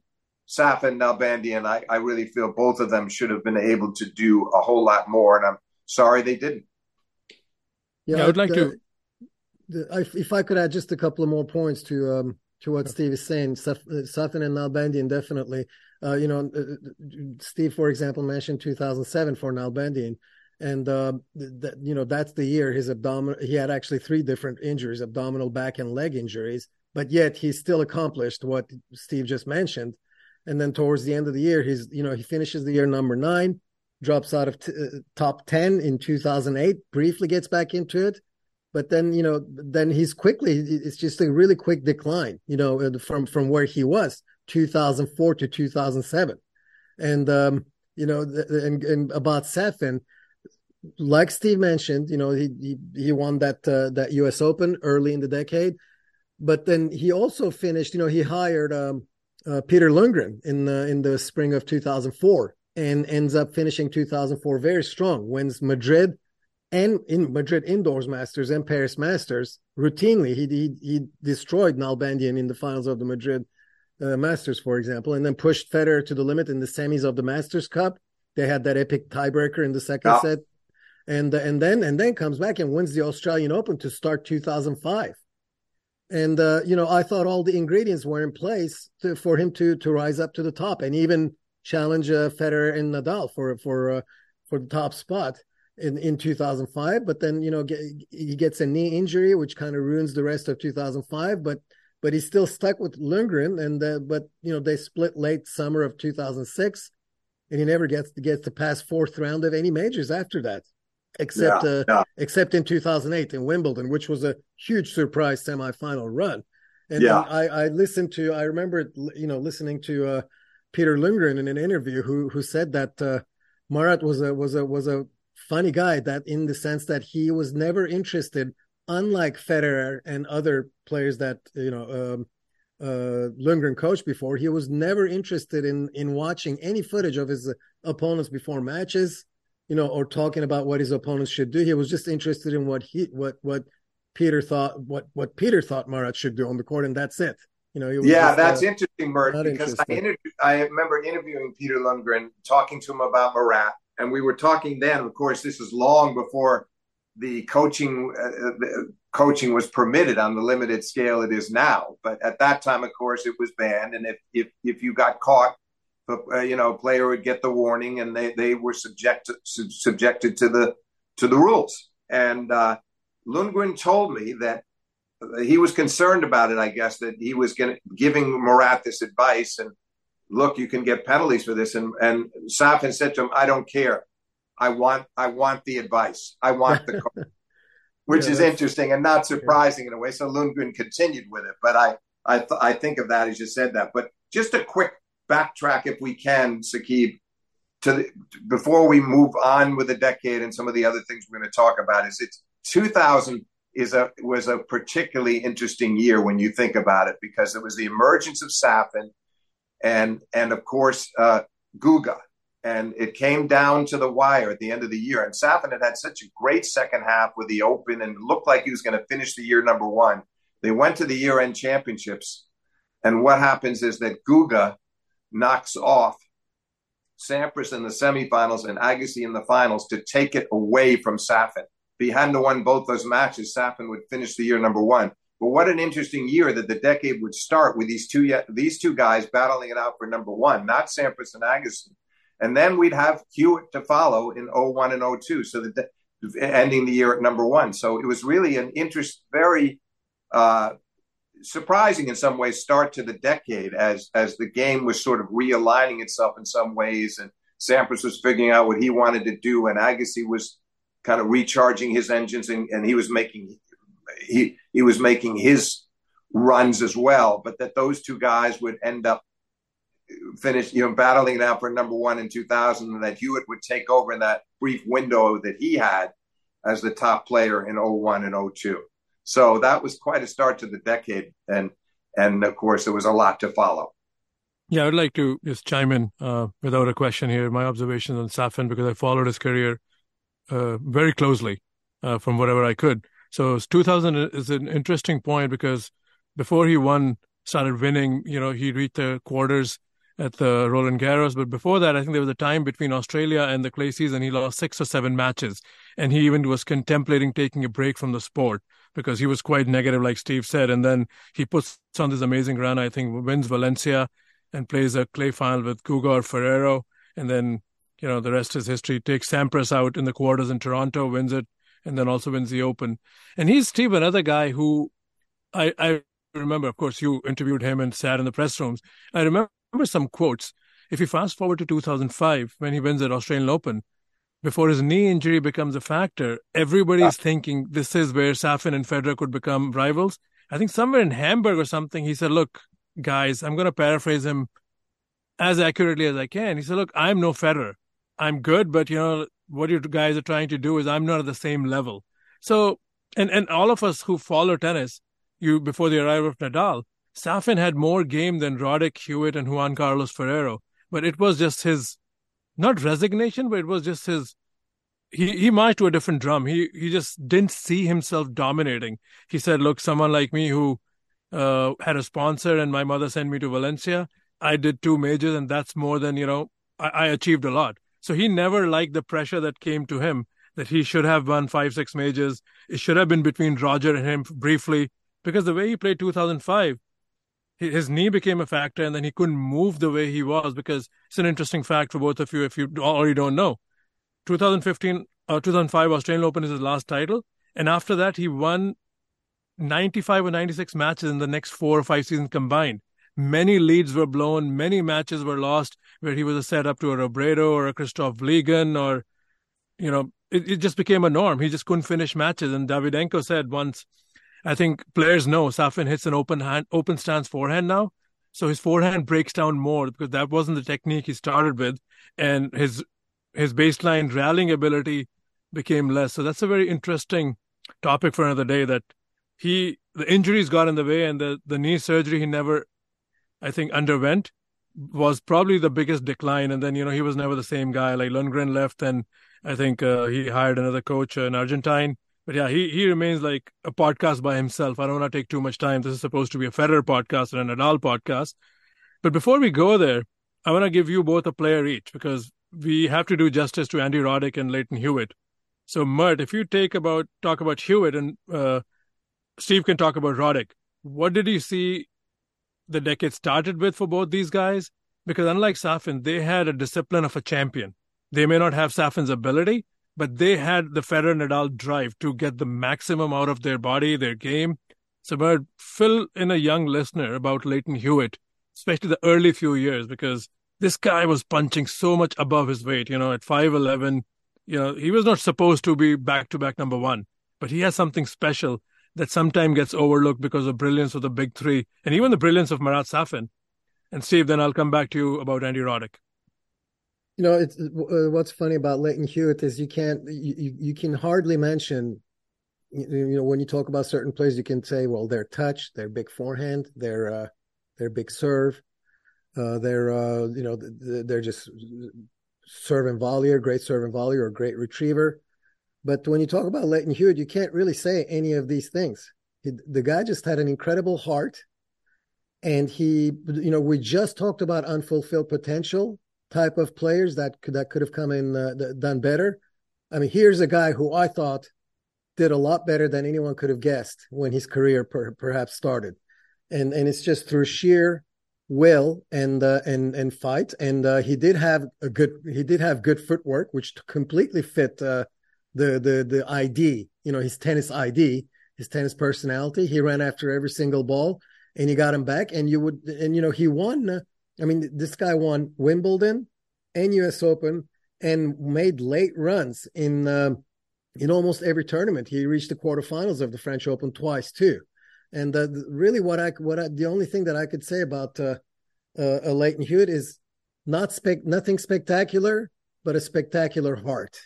S3: Safin, Nalbandian, I, I really feel both of them should have been able to do a whole lot more, and I'm sorry they didn't.
S2: Yeah, yeah I would like
S4: the,
S2: to.
S4: The, if I could add just a couple of more points to um, to what Steve is saying, Safin and Nalbandian definitely. Uh, you know, uh, Steve, for example, mentioned 2007 for Nalbandian and uh, th- you know that's the year his abdominal he had actually three different injuries abdominal back and leg injuries but yet he still accomplished what steve just mentioned and then towards the end of the year he's you know he finishes the year number nine drops out of t- uh, top 10 in 2008 briefly gets back into it but then you know then he's quickly it's just a really quick decline you know uh, from from where he was 2004 to 2007 and um you know and, and about Safin like Steve mentioned, you know, he he, he won that uh, that U.S. Open early in the decade, but then he also finished. You know, he hired um, uh, Peter Lundgren in the, in the spring of 2004 and ends up finishing 2004 very strong. Wins Madrid and in Madrid indoors Masters and Paris Masters routinely. He he, he destroyed Nalbandian in the finals of the Madrid uh, Masters, for example, and then pushed Federer to the limit in the semis of the Masters Cup. They had that epic tiebreaker in the second set and and then and then comes back and wins the Australian Open to start 2005. And uh, you know, I thought all the ingredients were in place to, for him to to rise up to the top and even challenge uh, Federer and Nadal for for uh, for the top spot in in 2005. But then you know get, he gets a knee injury, which kind of ruins the rest of 2005. But but he's still stuck with Lundgren, and uh, but you know they split late summer of 2006, and he never gets gets to pass fourth round of any majors after that except
S3: yeah,
S4: uh,
S3: yeah.
S4: except in 2008 in Wimbledon, which was a huge surprise semifinal run. And
S3: yeah.
S4: I, I listened to, I remember, you know, listening to uh, Peter Lundgren in an interview who who said that uh, Marat was a was a was a funny guy that in the sense that he was never interested, unlike Federer and other players that you know um, uh, Lundgren coached before, he was never interested in in watching any footage of his opponents before matches you know, or talking about what his opponents should do. He was just interested in what he what what Peter thought what what Peter thought Marat should do on the court, and that's it. You know,
S3: yeah, just, that's uh, interesting, Mert, because I interviewed, I remember interviewing Peter Lundgren, talking to him about Marat, and we were talking then. Of course, this is long before the coaching uh, the coaching was permitted on the limited scale it is now. But at that time, of course, it was banned, and if if if you got caught uh, you know, a player would get the warning, and they they were subjected subjected to the to the rules. And uh, Lundgren told me that he was concerned about it. I guess that he was going giving Marat this advice, and look, you can get penalties for this. And and Safin said to him, "I don't care. I want I want the advice. I want the [laughs] which yeah, is interesting and not surprising yeah. in a way. So Lundgren continued with it, but I I th- I think of that as you said that. But just a quick backtrack, if we can, Sakib, to the, before we move on with the decade and some of the other things we're going to talk about. Is it's 2000 is a was a particularly interesting year when you think about it because it was the emergence of Safin and and of course uh, Guga and it came down to the wire at the end of the year. And Safin had had such a great second half with the Open and looked like he was going to finish the year number one. They went to the year-end championships, and what happens is that Guga knocks off Sampras in the semifinals and Agassi in the finals to take it away from Safin. If he hadn't won both those matches, Safin would finish the year number one. But what an interesting year that the decade would start with these two these two guys battling it out for number one, not Sampras and Agassi and then we'd have Hewitt to follow in 01 and 02. So the ending the year at number one. So it was really an interest, very uh, surprising in some ways start to the decade as as the game was sort of realigning itself in some ways, and Sampras was figuring out what he wanted to do, and Agassi was kind of recharging his engines, and, and he was making he he was making his runs as well. But that those two guys would end up finished, you know, battling it out for number one in 2000, and that Hewitt would take over in that brief window that he had as the top player in 01 and 02. So that was quite a start to the decade, and and of course there was a lot to follow.
S2: Yeah, I'd like to just chime in uh, without a question here. My observations on Safin because I followed his career uh, very closely uh, from whatever I could. So 2000 is an interesting point because before he won, started winning, you know, he reached the quarters at the Roland Garros. But before that, I think there was a time between Australia and the clay season, he lost six or seven matches. And he even was contemplating taking a break from the sport because he was quite negative, like Steve said. And then he puts on this amazing run, I think, wins Valencia and plays a clay final with Guga or Ferrero. And then, you know, the rest is history. Takes Sampras out in the quarters in Toronto, wins it, and then also wins the Open. And he's Steve, another guy who I, I remember, of course, you interviewed him and sat in the press rooms. I remember some quotes. If you fast forward to 2005, when he wins the Australian Open, before his knee injury becomes a factor, everybody's yeah. thinking this is where Safin and Federer could become rivals. I think somewhere in Hamburg or something, he said, Look, guys, I'm going to paraphrase him as accurately as I can. He said, Look, I'm no Federer. I'm good, but you know, what you guys are trying to do is I'm not at the same level. So, and, and all of us who follow tennis, you before the arrival of Nadal, Safin had more game than Roddick, Hewitt, and Juan Carlos Ferrero, but it was just his not resignation, but it was just his he he marched to a different drum. He he just didn't see himself dominating. He said, "Look, someone like me who uh, had a sponsor and my mother sent me to Valencia. I did two majors, and that's more than you know. I, I achieved a lot." So he never liked the pressure that came to him that he should have won five, six majors. It should have been between Roger and him briefly because the way he played 2005 his knee became a factor and then he couldn't move the way he was because it's an interesting fact for both of you if you already don't know 2015 uh, 2005 australian open is his last title and after that he won 95 or 96 matches in the next four or five seasons combined many leads were blown many matches were lost where he was a setup to a robredo or a Kristof Vliegen or you know it, it just became a norm he just couldn't finish matches and Davydenko said once I think players know Safin hits an open hand, open stance forehand now. So his forehand breaks down more because that wasn't the technique he started with, and his his baseline rallying ability became less. So that's a very interesting topic for another day. That he the injuries got in the way, and the the knee surgery he never, I think, underwent was probably the biggest decline. And then you know he was never the same guy. Like Lundgren left, and I think uh, he hired another coach, an Argentine but yeah, he, he remains like a podcast by himself. I don't want to take too much time. This is supposed to be a Federer podcast and an Nadal podcast. But before we go there, I want to give you both a player each because we have to do justice to Andy Roddick and Lleyton Hewitt. So, Mert, if you take about talk about Hewitt and uh, Steve can talk about Roddick, what did you see the decade started with for both these guys? Because unlike Safin, they had a discipline of a champion. They may not have Safin's ability, but they had the Federer Nadal drive to get the maximum out of their body, their game. So, but fill in a young listener about Lleyton Hewitt, especially the early few years, because this guy was punching so much above his weight. You know, at 5'11, you know, he was not supposed to be back to back number one, but he has something special that sometimes gets overlooked because of brilliance of the big three and even the brilliance of Marat Safin. And Steve, then I'll come back to you about Andy Roddick.
S4: You know, it's uh, what's funny about Lleyton Hewitt is you can't you, you can hardly mention you know when you talk about certain players you can say well their touch their big forehand their uh their big serve uh their uh you know they're just serve and volleyer great serve and volleyer or great retriever but when you talk about Lleyton Hewitt you can't really say any of these things. He, the guy just had an incredible heart and he you know we just talked about unfulfilled potential type of players that could that could have come in uh, done better. I mean here's a guy who i thought did a lot better than anyone could have guessed when his career per, perhaps started, and and it's just through sheer will and uh, and and fight. And uh, he did have a good he did have good footwork, which completely fit uh, the the the ID. You know, his tennis ID, his tennis personality. He ran after every single ball, and he got him back. And you would and you know he won. Uh, I mean, this guy won Wimbledon and U.S. Open and made late runs in. Um, in almost every tournament. He reached the quarterfinals of the French Open twice too. And uh, really, what I what I, the only thing that I could say about uh, uh, Lleyton Hewitt is not spec nothing spectacular, but a spectacular heart.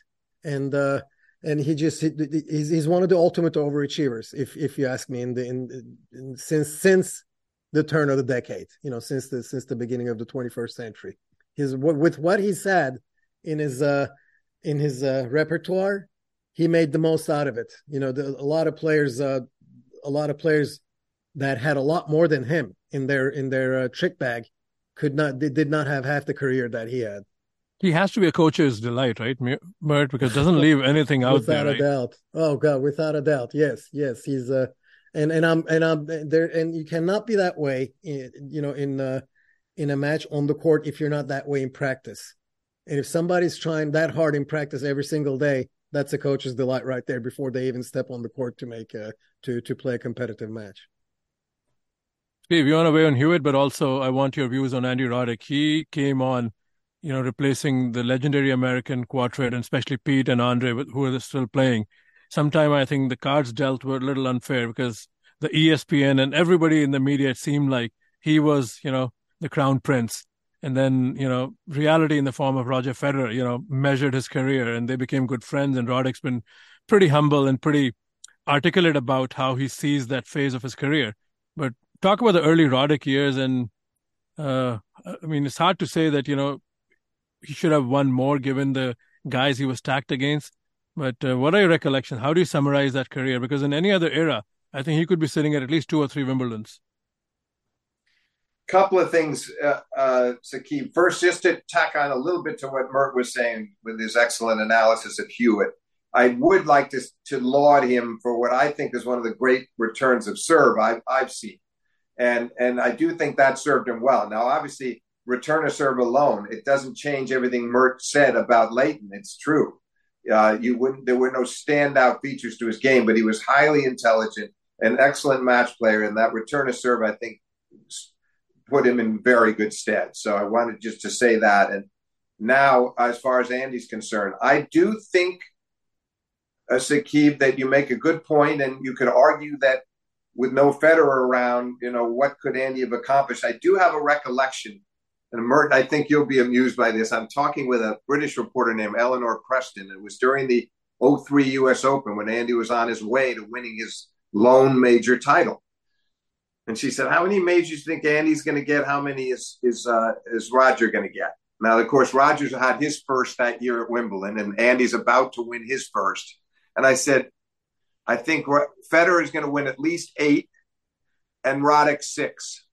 S4: And uh, and he just he, he's he's one of the ultimate overachievers, if if you ask me. In the in, in since since the turn of the decade, you know, since the since the beginning of the 21st century, his with what he said in his uh in his uh, repertoire he made the most out of it. You know, the, a lot of players, uh, a lot of players that had a lot more than him in their in their uh, trick bag could not did not have half the career that he had.
S2: He has to be a coach's delight, right, Mert? Because doesn't leave anything out
S4: without
S2: there.
S4: Without a right? doubt. Oh God, without a doubt. Yes, yes. He's uh, and and I'm and I'm there, and you cannot be that way. In, you know, in uh, in a match on the court if you're not that way in practice. And if somebody's trying that hard in practice every single day, that's a coach's delight right there before they even step on the court to make a, to to play a competitive match.
S2: Steve, you want to weigh on Hewitt, but also I want your views on Andy Roddick. He came on, you know, replacing the legendary American quartet, and especially Pete and Andre, who are still playing. Sometime I think the cards dealt were a little unfair because the ESPN and everybody in the media it seemed like he was, you know, the crown prince. And then you know reality in the form of Roger Federer you know measured his career and they became good friends. And Roddick's been pretty humble and pretty articulate about how he sees that phase of his career. But talk about the early Roddick years and uh, I mean it's hard to say that you know he should have won more given the guys he was stacked against but uh, what are your recollections how do you summarize that career because in any other era I think he could be sitting at at least two or three Wimbledons
S3: couple of things, uh, uh, Sakib. First, just to tack on a little bit to what Mert was saying with his excellent analysis of Hewitt. I would like to, to laud him for what I think is one of the great returns of serve I've, I've seen. And, and I do think that served him well. Now, obviously, return a serve alone, it doesn't change everything Mert said about Lleyton. It's true. Uh, you wouldn't, there were no standout features to his game, but he was highly intelligent, an excellent match player. And that return a serve, I think, put him in very good stead. So I wanted just to say that. And now, as far as Andy's concerned, I do think, uh, Sakib, that you make a good point, and you could argue that with no Federer around, you know, what could Andy have accomplished? I do have a recollection, and Mert, I think you'll be amused by this. I'm talking with a British reporter named Eleanor Preston. It was during the 03 US Open when Andy was on his way to winning his lone major title. And she said, "How many majors do you think Andy's going to get? How many is is uh, is Roger going to get?" Now, of course, Rogers had his first that year at Wimbledon, and Andy's about to win his first. And I said, "I think Federer is going to win at least eight, and Roddick six.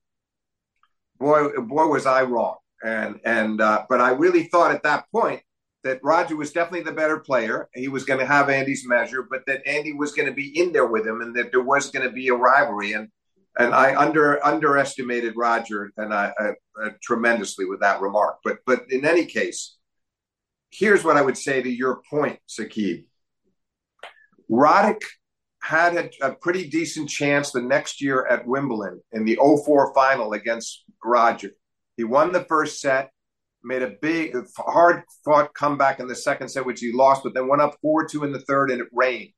S3: Boy, boy, was I wrong. And and uh, but I really thought at that point that Roger was definitely the better player. He was going to have Andy's measure, but that Andy was going to be in there with him, and that there was going to be a rivalry. And and I under underestimated Roger and I, I, tremendously with that remark. But but in any case, here's what I would say to your point, Sakib. Roddick had a, a, pretty decent chance the next year at Wimbledon in the 04 final against Roger. He won the first set. made a big, hard fought comeback in the second set, which he lost, but then went up 4 2 in the third and it rained.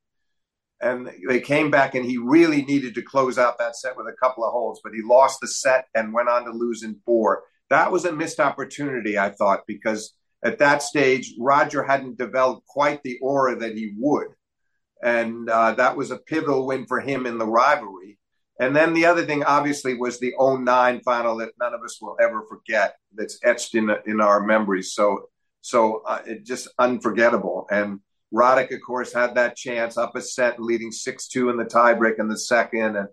S3: And they came back and he really needed to close out that set with a couple of holds, but he lost the set and went on to lose in four. That was a missed opportunity, I thought, because at that stage, Roger hadn't developed quite the aura that he would. And uh, that was a pivotal win for him in the rivalry. And then the other thing, obviously, was the 09 final that none of us will ever forget. That's etched in in our memories. So, so uh, it just unforgettable. And Roddick, of course, had that chance up a set, leading six two in the tiebreak in the second, and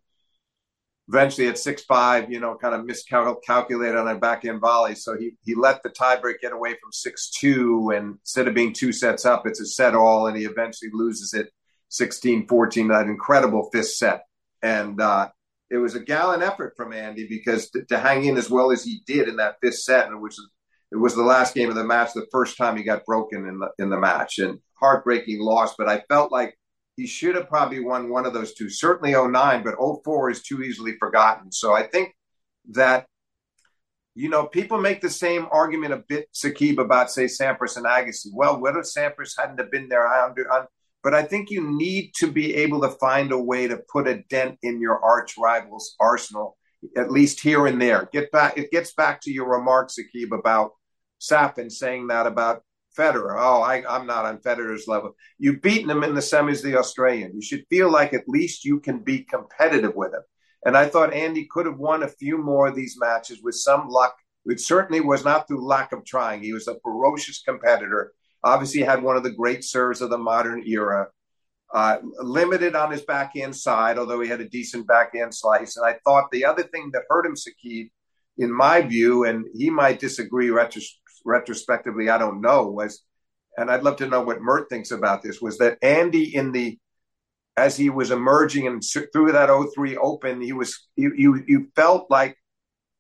S3: eventually at six five, you know, kind of miscalculated on a backhand volley. So he he let the tiebreak get away from six two, and instead of being two sets up, it's a set all, and he eventually loses it 16-14, that incredible fifth set. And uh, it was a gallant effort from Andy because to, to, hang in as well as he did in that fifth set, and which it was the last game of the match, the first time he got broken in the in the match, and heartbreaking loss. But I felt like he should have probably won one of those two. Certainly 09, but 04 is too easily forgotten. So I think that you know, people make the same argument a bit, Sakib, about say Sampras and Agassi. Well, if Sampras hadn't have been there? I under, but I think you need to be able to find a way to put a dent in your arch rival's arsenal, at least here and there. Get back. It gets back to your remarks, Akib, about Safin saying that about Federer. Oh, I, I'm not on Federer's level. You've beaten him in the semis, the Australian. You should feel like at least you can be competitive with him. And I thought Andy could have won a few more of these matches with some luck. It certainly was not through lack of trying. He was a ferocious competitor Obviously, had one of the great serves of the modern era. Uh, limited on his backhand side, although he had a decent backhand slice. And I thought the other thing that hurt him, Sakib, in my view, and he might disagree retros- retrospectively, I don't know, was, and I'd love to know what Mert thinks about this, was that Andy in the as he was emerging and through that 03 open, he was you you you felt like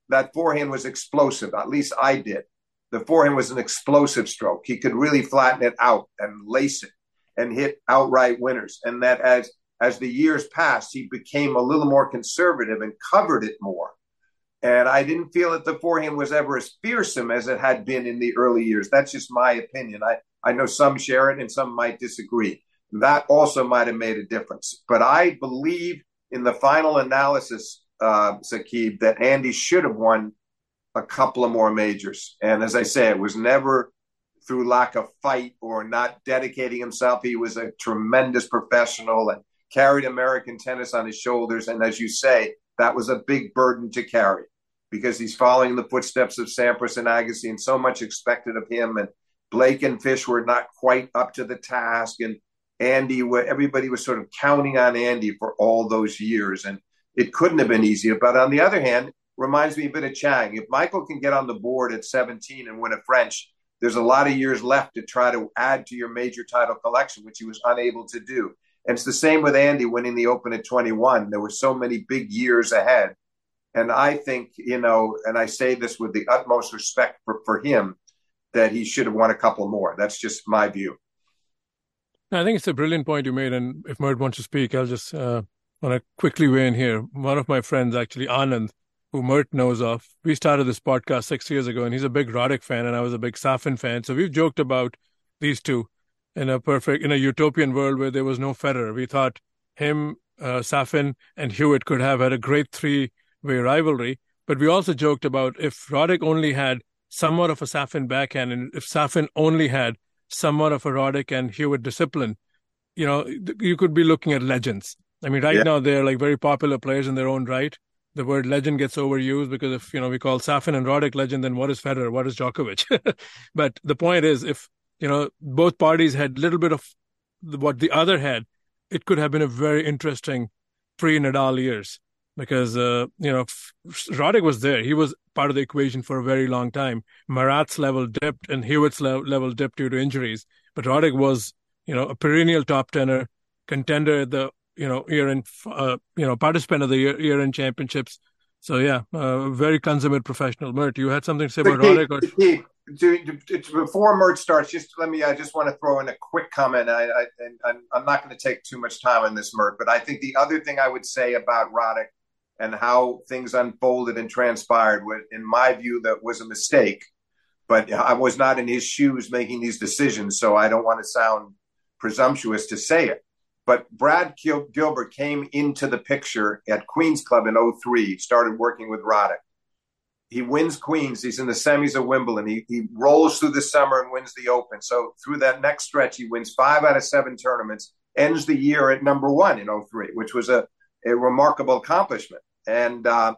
S3: that forehand was explosive. At least I did the forehand was an explosive stroke. He could really flatten it out and lace it and hit outright winners. And that as as the years passed, he became a little more conservative and covered it more. And I didn't feel that the forehand was ever as fearsome as it had been in the early years. That's just my opinion. I, I know some share it and some might disagree. That also might have made a difference. But I believe in the final analysis, uh, Sakib, that Andy should have won a couple of more majors. And as I say, it was never through lack of fight or not dedicating himself. He was a tremendous professional and carried American tennis on his shoulders. And as you say, that was a big burden to carry because he's following the footsteps of Sampras and Agassi, and so much expected of him. And Blake and Fish were not quite up to the task, and Andy, everybody was sort of counting on Andy for all those years, and it couldn't have been easier. But on the other hand, reminds me a bit of Chang. If Michael can get on the board at 17 and win a French, there's a lot of years left to try to add to your major title collection, which he was unable to do. And it's the same with Andy winning the Open at 21. There were so many big years ahead. And I think, you know, and I say this with the utmost respect for, for him, that he should have won a couple more. That's just my view.
S2: I think it's a brilliant point you made. And if Mert wants to speak, I'll just uh, want to quickly weigh in here. One of my friends, actually, Anand, who Mert knows of, we started this podcast six years ago, and he's a big Roddick fan, and I was a big Safin fan. So we've joked about these two in a perfect, in a utopian world where there was no Federer. We thought him, uh, Safin, and Hewitt could have had a great three-way rivalry. But we also joked about if Roddick only had somewhat of a Safin backhand, and if Safin only had somewhat of a Roddick and Hewitt discipline, you know, you could be looking at legends. I mean, right yeah. now they're like very popular players in their own right the word legend gets overused because if you know we call Safin and Roddick legend, then what is Federer? What is Djokovic? [laughs] but the point is, if you know both parties had a little bit of what the other had, it could have been a very interesting pre-Nadal years because uh, you know Roddick was there; he was part of the equation for a very long time. Marat's level dipped and Hewitt's level dipped due to injuries, but Roddick was you know a perennial top tenor contender at the you know year in uh, you know participant of the year, year in championships. So yeah, uh, very consummate professional. Mert, you had something to say about Roddick? Or...
S3: To, to, to, before Mert starts, just let me. I just want to throw in a quick comment. I, I, I'm not going to take too much time on this, Mert, but I think the other thing I would say about Roddick and how things unfolded and transpired, was, in my view, that was a mistake. but I was not in his shoes making these decisions, so I don't want to sound presumptuous to say it. But Brad Gil- Gilbert came into the picture at Queens Club in 03, started working with Roddick. He wins Queens. He's in the semis of Wimbledon. He, he rolls through the summer and wins the Open. So through that next stretch, he wins five out of seven tournaments, ends the year at number one in 03, which was a, a remarkable accomplishment. And uh,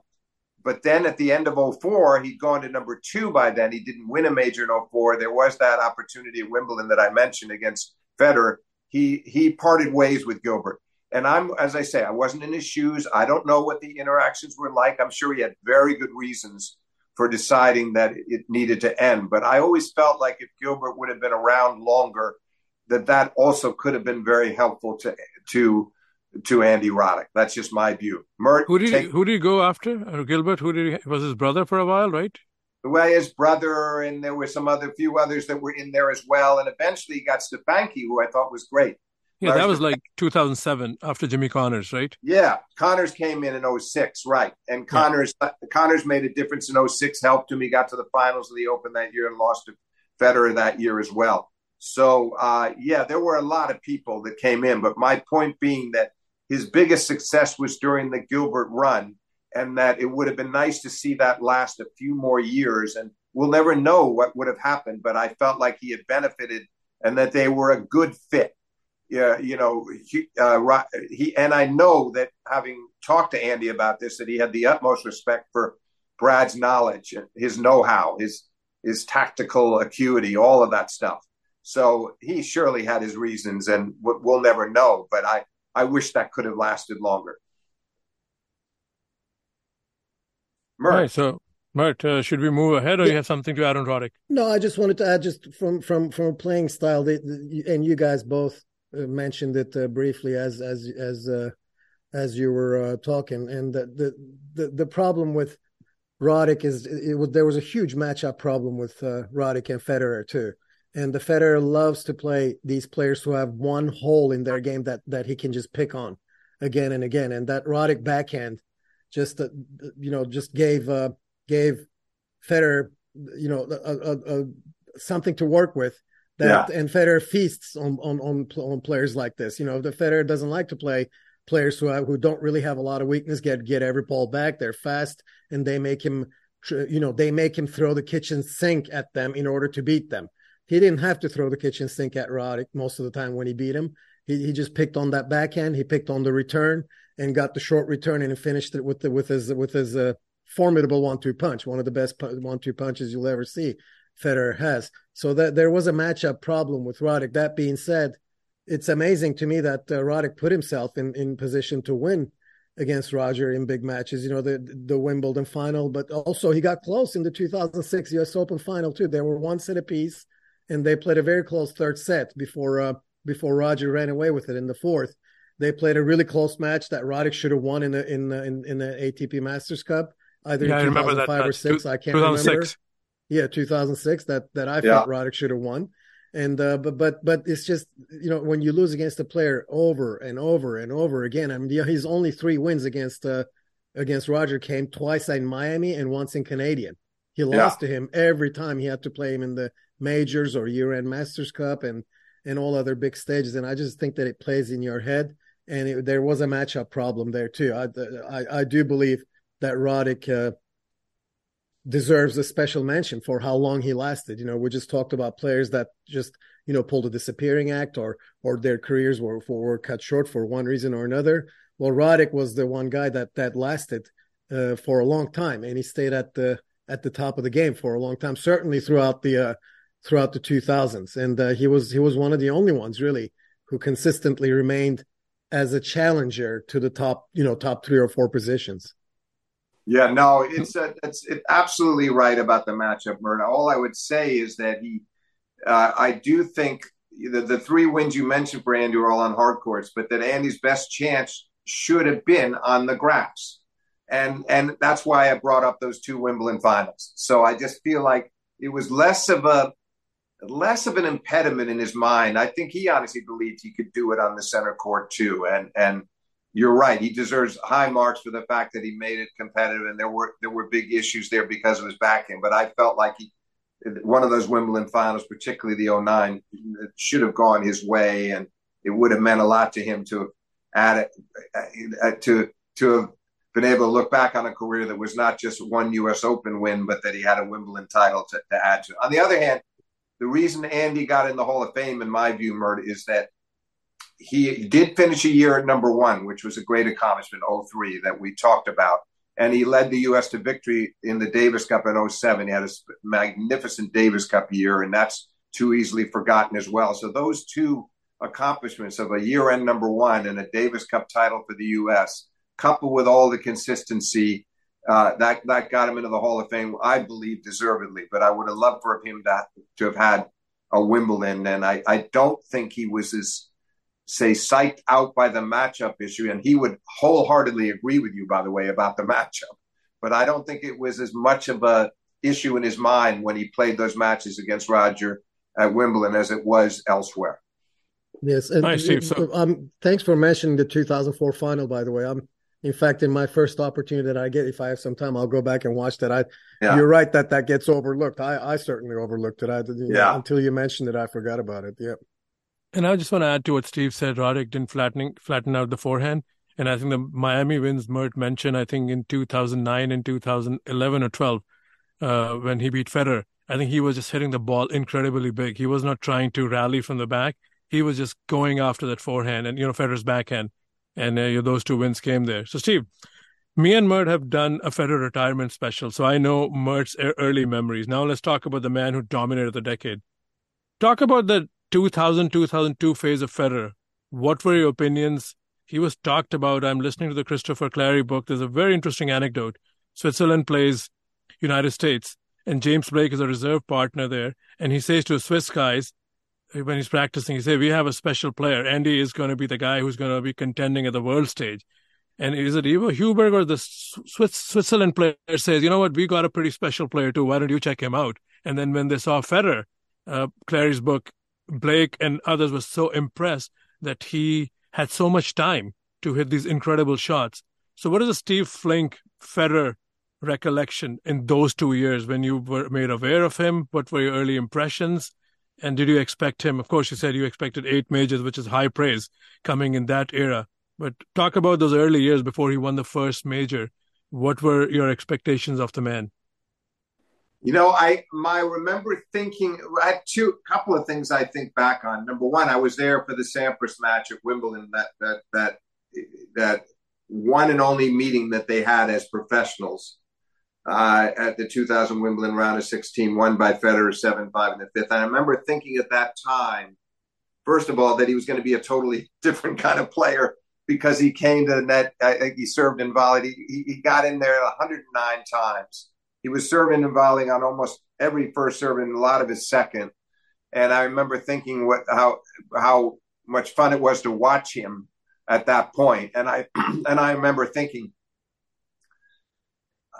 S3: but then at the end of 04, he'd gone to number two by then. He didn't win a major in 04. There was that opportunity at Wimbledon that I mentioned against Federer he he parted ways with Gilbert. And I'm, as I say, I wasn't in his shoes. I don't know what the interactions were like. I'm sure he had very good reasons for deciding that it needed to end. But I always felt like if Gilbert would have been around longer, that that also could have been very helpful to to to Andy Roddick. That's just my view.
S2: Mert, who did take, he, who did he go after? Uh, Gilbert? Who did he, was his brother for a while, right?
S3: Well, his brother, and there were some other few others that were in there as well. And eventually he got Stefanki, who I thought was great.
S2: Yeah, that was like 2007 after Jimmy Connors, right?
S3: Yeah, Connors came in in 06, right. And Connors yeah. Connors made a difference in 06, helped him. He got to the finals of the Open that year and lost to Federer that year as well. So, uh, yeah, there were a lot of people that came in. But my point being that his biggest success was during the Gilbert run and that it would have been nice to see that last a few more years. And we'll never know what would have happened, but I felt like he had benefited and that they were a good fit. Yeah, you know, he, uh, he and I know that having talked to Andy about this, that he had the utmost respect for Brad's knowledge, his know-how, his his tactical acuity, all of that stuff. So he surely had his reasons, and we'll never know. But I I wish that could have lasted longer.
S2: Mert. Right, so, Mert, uh, should we move ahead, or yeah. you have something to add on Roddick?
S4: No, I just wanted to add, just from from from a playing style, the, the, and you guys both uh, mentioned it uh, briefly as as as uh, as you were uh, talking, and the, the the the problem with Roddick is it was there was a huge matchup problem with uh, Roddick and Federer too. And the Federer loves to play these players who have one hole in their game that that he can just pick on again and again. And that Roddick backhand just uh, you know just gave uh, gave Federer you know a, a, a, something to work with. That yeah. and Federer feasts on, on on on players like this. You know, the Federer doesn't like to play players who who don't really have a lot of weakness. Get get every ball back. They're fast and they make him you know they make him throw the kitchen sink at them in order to beat them. He didn't have to throw the kitchen sink at Roddick most of the time when he beat him. He he just picked on that backhand. He picked on the return and got the short return and finished it with the, with his with his uh, formidable one-two punch, one of the best one-two punches you'll ever see. Federer has. So that there was a matchup problem with Roddick. That being said, it's amazing to me that uh, Roddick put himself in in position to win against Roger in big matches. You know the the Wimbledon final, but also he got close in the 2006 U.S. Open final too. They were one set apiece, and they played a very close third set before uh, before Roger ran away with it in the fourth. They played a really close match that Roddick should have won in the in the, in, in the ATP Masters Cup, either
S2: yeah,
S4: in 2005 or six. Two, I can't remember. Yeah, 2006. That that I yeah. thought Roddick should have won. And uh, but but but it's just you know when you lose against a player over and over and over again. I mean, you know, his only three wins against uh, against Roger came twice in Miami and once in Canadian. He lost yeah. to him every time he had to play him in the majors or year-end Masters Cup and and all other big stages. And I just think that it plays in your head and it, there was a matchup problem there too. I I, I do believe that Roddick uh, deserves a special mention for how long he lasted. You know, we just talked about players that just you know pulled a disappearing act or or their careers were were cut short for one reason or another. Well, Roddick was the one guy that that lasted uh, for a long time, and he stayed at the at the top of the game for a long time. Certainly throughout the uh, throughout the 2000s, and uh, he was he was one of the only ones really who consistently remained as a challenger to the top, you know, top three or four positions.
S3: Yeah, no, it's a, it's it absolutely right about the matchup, Murda. All I would say is that he, uh, I do think the, the three wins you mentioned for Andy are all on hard courts, but that Andy's best chance should have been on the grass, and and that's why I brought up those two Wimbledon finals. So I just feel like it was less of a less of an impediment in his mind. I think he honestly believed he could do it on the center court too. And and you're right, he deserves high marks for the fact that he made it competitive. And there were there were big issues there because of his backhand. But I felt like he one of those Wimbledon finals, particularly the 09, should have gone his way, and it would have meant a lot to him to add it, uh, to to have been able to look back on a career that was not just one U.S. Open win, but that he had a Wimbledon title to, to add to. On the other hand, the reason Andy got in the Hall of Fame, in my view, Mert, is that he did finish a year at number one, which was a great accomplishment, 03, that we talked about. And he led the U.S. to victory in the Davis Cup in 07. He had a magnificent Davis Cup year, and that's too easily forgotten as well. So those two accomplishments of a year end number one and a Davis Cup title for the U.S., coupled with all the consistency, uh, that that got him into the Hall of Fame, I believe, deservedly. But I would have loved for him to, to have had a Wimbledon, and I, I don't think he was as say psyched out by the matchup issue, and he would wholeheartedly agree with you, by the way, about the [laughs] matchup. But I don't think it was as much of a issue in his mind when he played those matches against Roger at Wimbledon as it was elsewhere.
S4: Yes, and nice, Steve. So, um, thanks for mentioning the 2004 final. By the way, I'm in fact in my first opportunity that I get, if I have some time, I'll go back and watch that. I, yeah. you're right that that gets overlooked. I, I certainly overlooked it. I, you know, yeah. until you mentioned it, I forgot about it. Yep.
S2: And I just want to add to what Steve said. Roddick didn't flattening flatten out the forehand, and I think the Miami wins Mert mentioned. I think in 2009 and 2011 or 12, uh, when he beat Federer, I think he was just hitting the ball incredibly big. He was not trying to rally from the back. He was just going after that forehand and you know Federer's backhand, and uh, those two wins came there. So Steve, me and Mert have done a Federer retirement special, so I know Mert's early memories. Now let's talk about the man who dominated the decade. Talk about the 2000 2002 phase of Federer. What were your opinions? He was talked about. I'm listening to the Christopher Clarey book. There's a very interesting anecdote. Switzerland plays United States, and James Blake is a reserve partner there. And he says to Swiss guys, when he's practicing, he says, We have a special player. Andy is going to be the guy who's going to be contending at the world stage. And is it Ivo Heuberg or the Swiss, Switzerland player says, You know what? We got a pretty special player too. Why don't you check him out? And then when they saw Federer, uh, Clarey's book Blake and others were so impressed that he had so much time to hit these incredible shots. So, what is the Steve Flink Federer recollection in those two years when you were made aware of him? What were your early impressions? And did you expect him? Of course, you said you expected eight majors, which is high praise coming in that era. But talk about those early years before he won the first major. What were your expectations of the man?
S3: You know, I my remember thinking I had two couple of things I think back on. Number one, I was there for the Sampras match at Wimbledon. That that that that one and only meeting that they had as professionals uh, at the 2000 Wimbledon round of 16, won by Federer 7 5 in the fifth. And I remember thinking at that time, first of all, that he was going to be a totally [laughs] different kind of player because he came to the net. Uh, he served and volleyed. He, he got in there 109 times he was serving and volleying on almost every first serve and a lot of his second. And I remember thinking what how how much fun it was to watch him at that point. And I [clears throat] and I remember thinking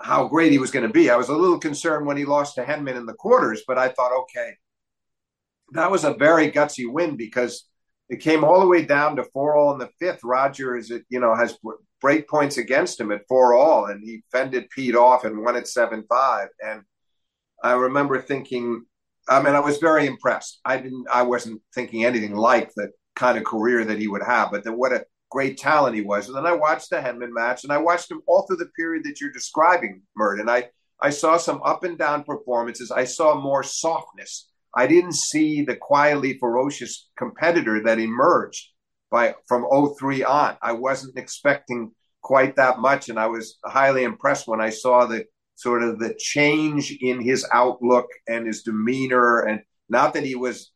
S3: how great he was going to be. I was a little concerned when he lost to Henman in the quarters, but I thought, okay, that was a very gutsy win because it came all the way down to four all in the fifth. Roger is it you know has break points against him at four all, and he fended Pete off and won at seven five. And I remember thinking, I mean, I was very impressed. I didn't, I wasn't thinking anything like the kind of career that he would have, but then what a great talent he was. And then I watched the Henman match, and I watched him all through the period that you're describing, Mert. And I, I saw some up and down performances. I saw more softness. I didn't see the quietly ferocious competitor that emerged by from 03 on. I wasn't expecting quite that much, and I was highly impressed when I saw the sort of the change in his outlook and his demeanor, and not that he was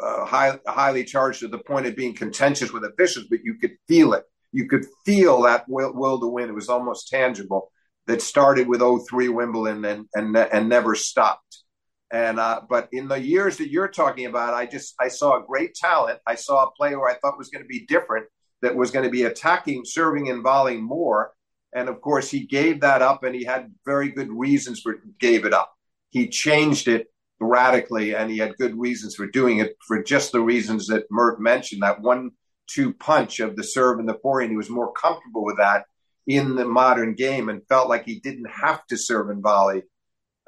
S3: uh, high, highly charged to the point of being contentious with officials, but you could feel it. You could feel that will, will to win. It was almost tangible. That started with 03 Wimbledon and and and never stopped. And uh, but in the years that you're talking about, I just I saw a great talent. I saw a player who I thought was going to be different, that was going to be attacking, serving, and volleying more. And of course, he gave that up, and he had very good reasons for gave it up. He changed it radically, and he had good reasons for doing it for just the reasons that Mert mentioned. That one-two punch of the serve and the forehand, he was more comfortable with that in the modern game, and felt like he didn't have to serve and volley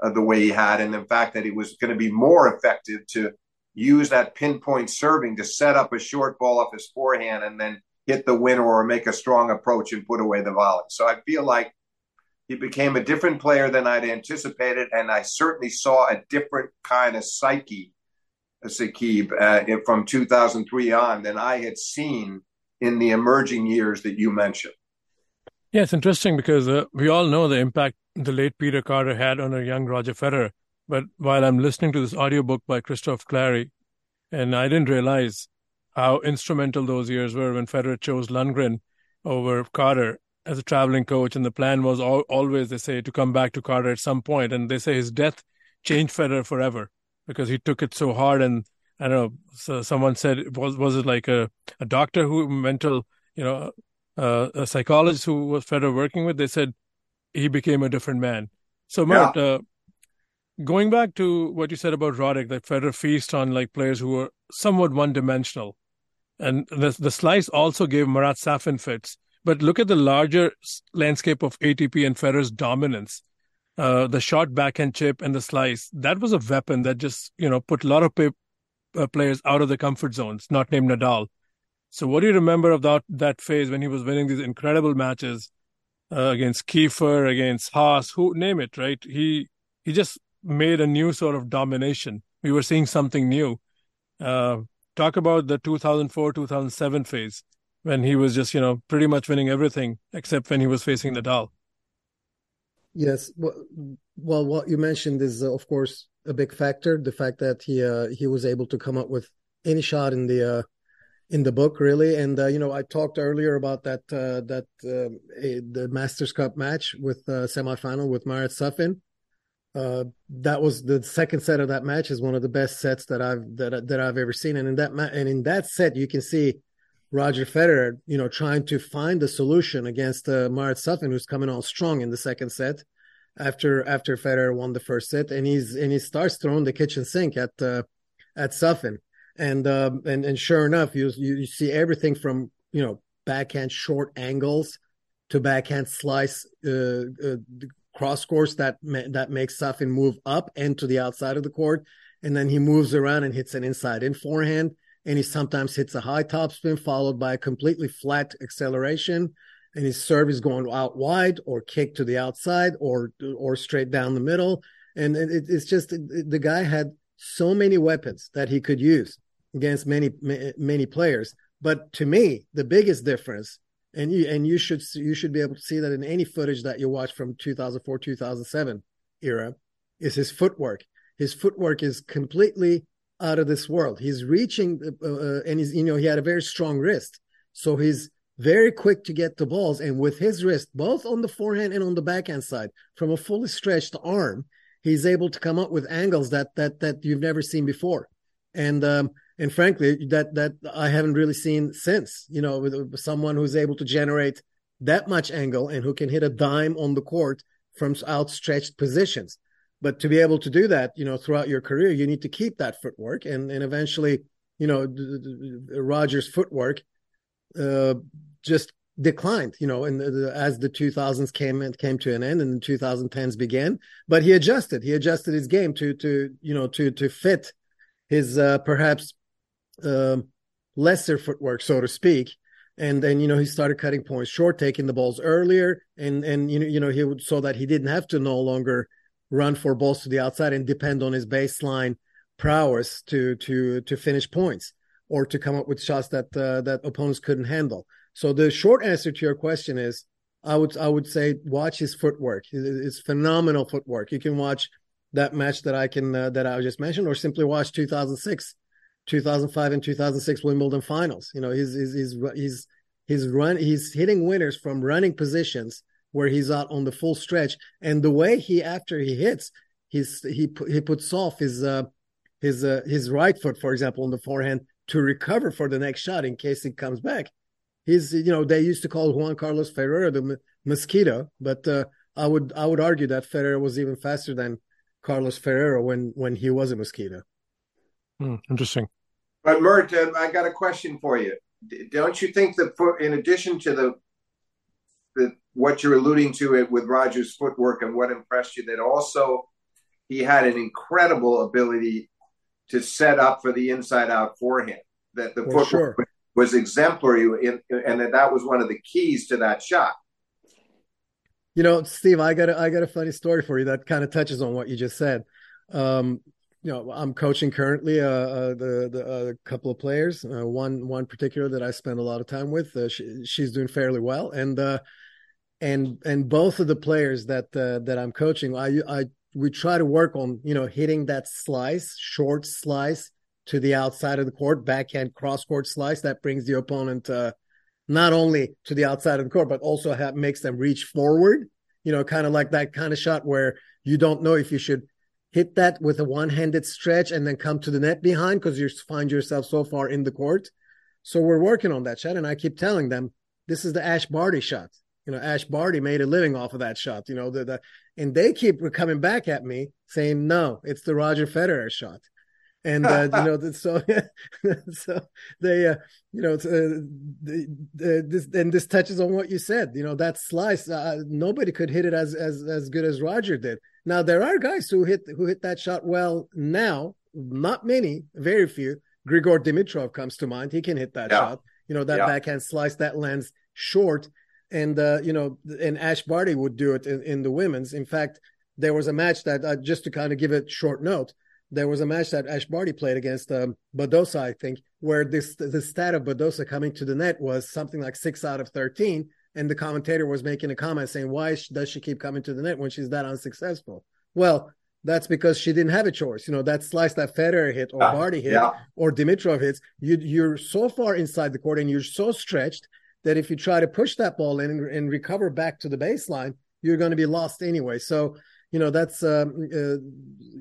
S3: uh, the way he had, and the fact that he was going to be more effective to use that pinpoint serving to set up a short ball off his forehand and then hit the winner or make a strong approach and put away the volley. So I feel like he became a different player than I'd anticipated, and I certainly saw a different kind of psyche, uh, Sakib, uh, from 2003 on than I had seen in the emerging years that you mentioned.
S2: Yeah, it's interesting because uh, we all know the impact the late Peter Carter had on a young Roger Federer. But while I'm listening to this audiobook by Christoph Clarey, and I didn't realize how instrumental those years were when Federer chose Lundgren over Carter as a traveling coach. And the plan was all, always, they say, to come back to Carter at some point. And they say his death changed Federer forever because he took it so hard. And I don't know, so someone said, was was it like a, a doctor who, mental, you know, uh, a psychologist who was Federer working with? They said he became a different man. So, Mert, yeah. uh, going back to what you said about Roddick, that Federer feast on like players who were somewhat one dimensional. And the, the slice also gave Marat Safin fits. But look at the larger landscape of ATP and Federer's dominance. Uh, the short backhand chip and the slice, that was a weapon that just, you know, put a lot of pay, uh, players out of the comfort zones, not named Nadal. So what do you remember that, that phase when he was winning these incredible matches uh, against Kiefer, against Haas, who name it, right? He he just made a new sort of domination. We were seeing something new. Uh, talk about the 2004 2007 phase when he was just you know pretty much winning everything except when he was facing Nadal.
S4: Yes, well, what you mentioned is uh, of course a big factor. The fact that he uh, he was able to come up with any shot in the uh, in the book really and uh, you know i talked earlier about that uh, that uh, the masters cup match with uh, semifinal with marat safin uh, that was the second set of that match is one of the best sets that i've that, that i've ever seen and in that ma- and in that set you can see roger federer you know trying to find a solution against uh, marat safin who's coming on strong in the second set after after federer won the first set. And he's and he starts throwing the kitchen sink at uh, at safin and um, and and sure enough, you, you you see everything from you know backhand short angles to backhand slice uh, uh, cross course that ma- that makes Safin move up and to the outside of the court, and then he moves around and hits an inside in forehand, and he sometimes hits a high topspin followed by a completely flat acceleration, and his serve is going out wide or kick to the outside or or straight down the middle, and it, it's just the guy had so many weapons that he could use against many many players. But to me, the biggest difference, and you and you should you should be able to see that in any footage that you watch from 2004 2007 era, is his footwork. His footwork is completely out of this world. He's reaching, uh, uh, and he's you know he had a very strong wrist, so he's very quick to get the balls. And with his wrist, both on the forehand and on the backhand side, from a fully stretched arm, he's able to come up with angles that that that you've never seen before. And um, and frankly, that that I haven't really seen since. You know, with someone who's able to generate that much angle and who can hit a dime on the court from outstretched positions. But to be able to do that, you know, throughout your career, you need to keep that footwork, and and eventually, you know, Rogers' footwork uh, just declined, you know, and as the 2000s came and came to an end and the 2010s began. But he adjusted. He adjusted his game to to you know to to fit his uh, perhaps um, lesser footwork, so to speak. And then you know he started cutting points short, taking the balls earlier, and and you know you know he would so that he didn't have to no longer run for balls to the outside and depend on his baseline prowess to to to finish points or to come up with shots that uh, that opponents couldn't handle. So the short answer to your question is I would I would say watch his footwork. It's phenomenal footwork. You can watch that match that I can uh, that I just mentioned, or simply watch 2006 2005 and 2006 Wimbledon finals. You know, he's he's he's he's he's run he's hitting winners from running positions where he's out on the full stretch, and the way he after he hits, he's he he puts off his uh his uh, his right foot, for example, on the forehand to recover for the next shot in case he comes back. He's you know they used to call Juan Carlos Ferrero the mosquito, but uh, I would I would argue that Ferrero was even faster than Carlos Ferrero when when he was a mosquito.
S2: Hmm, interesting.
S3: But Mert, uh, I got a question for you. Don't you think that, for, in addition to the, the what you're alluding to it with Rogers' footwork and what impressed you, that also he had an incredible ability to set up for the inside out forehand. That the footwork sure. was exemplary, in, and that that was one of the keys to that shot.
S4: You know, Steve, I got a, I got a funny story for you that kind of touches on what you just said. Um, you know, I'm coaching currently uh, uh, the the uh, couple of players. Uh, one one particular that I spend a lot of time with. Uh, she, she's doing fairly well, and uh, and and both of the players that uh, that I'm coaching, I I we try to work on you know hitting that slice, short slice to the outside of the court, backhand cross court slice that brings the opponent uh, not only to the outside of the court, but also makes them reach forward. You know, kind of like that kind of shot where you don't know if you should hit that with a one-handed stretch and then come to the net behind because you find yourself so far in the court. So we're working on that shot, and I keep telling them this is the Ash Barty shot. You know, Ash Barty made a living off of that shot. You know, the, the and they keep coming back at me saying, "No, it's the Roger Federer shot." and uh, you know so [laughs] so they uh, you know uh, the, the, this and this touches on what you said you know that slice uh, nobody could hit it as as as good as Roger did now there are guys who hit who hit that shot well now not many very few Grigor Dimitrov comes to mind he can hit that yeah. shot you know that yeah. backhand slice that lands short and uh, you know and Ash Barty would do it in, in the women's in fact there was a match that uh, just to kind of give it short note there was a match that Ash Barty played against um, Badosa, I think, where this the stat of Badosa coming to the net was something like six out of thirteen, and the commentator was making a comment saying, "Why does she keep coming to the net when she's that unsuccessful?" Well, that's because she didn't have a choice. You know, that slice that Federer hit or uh, Barty hit yeah. or Dimitrov hits, you, you're so far inside the court and you're so stretched that if you try to push that ball in and, and recover back to the baseline, you're going to be lost anyway. So you know that's um, uh,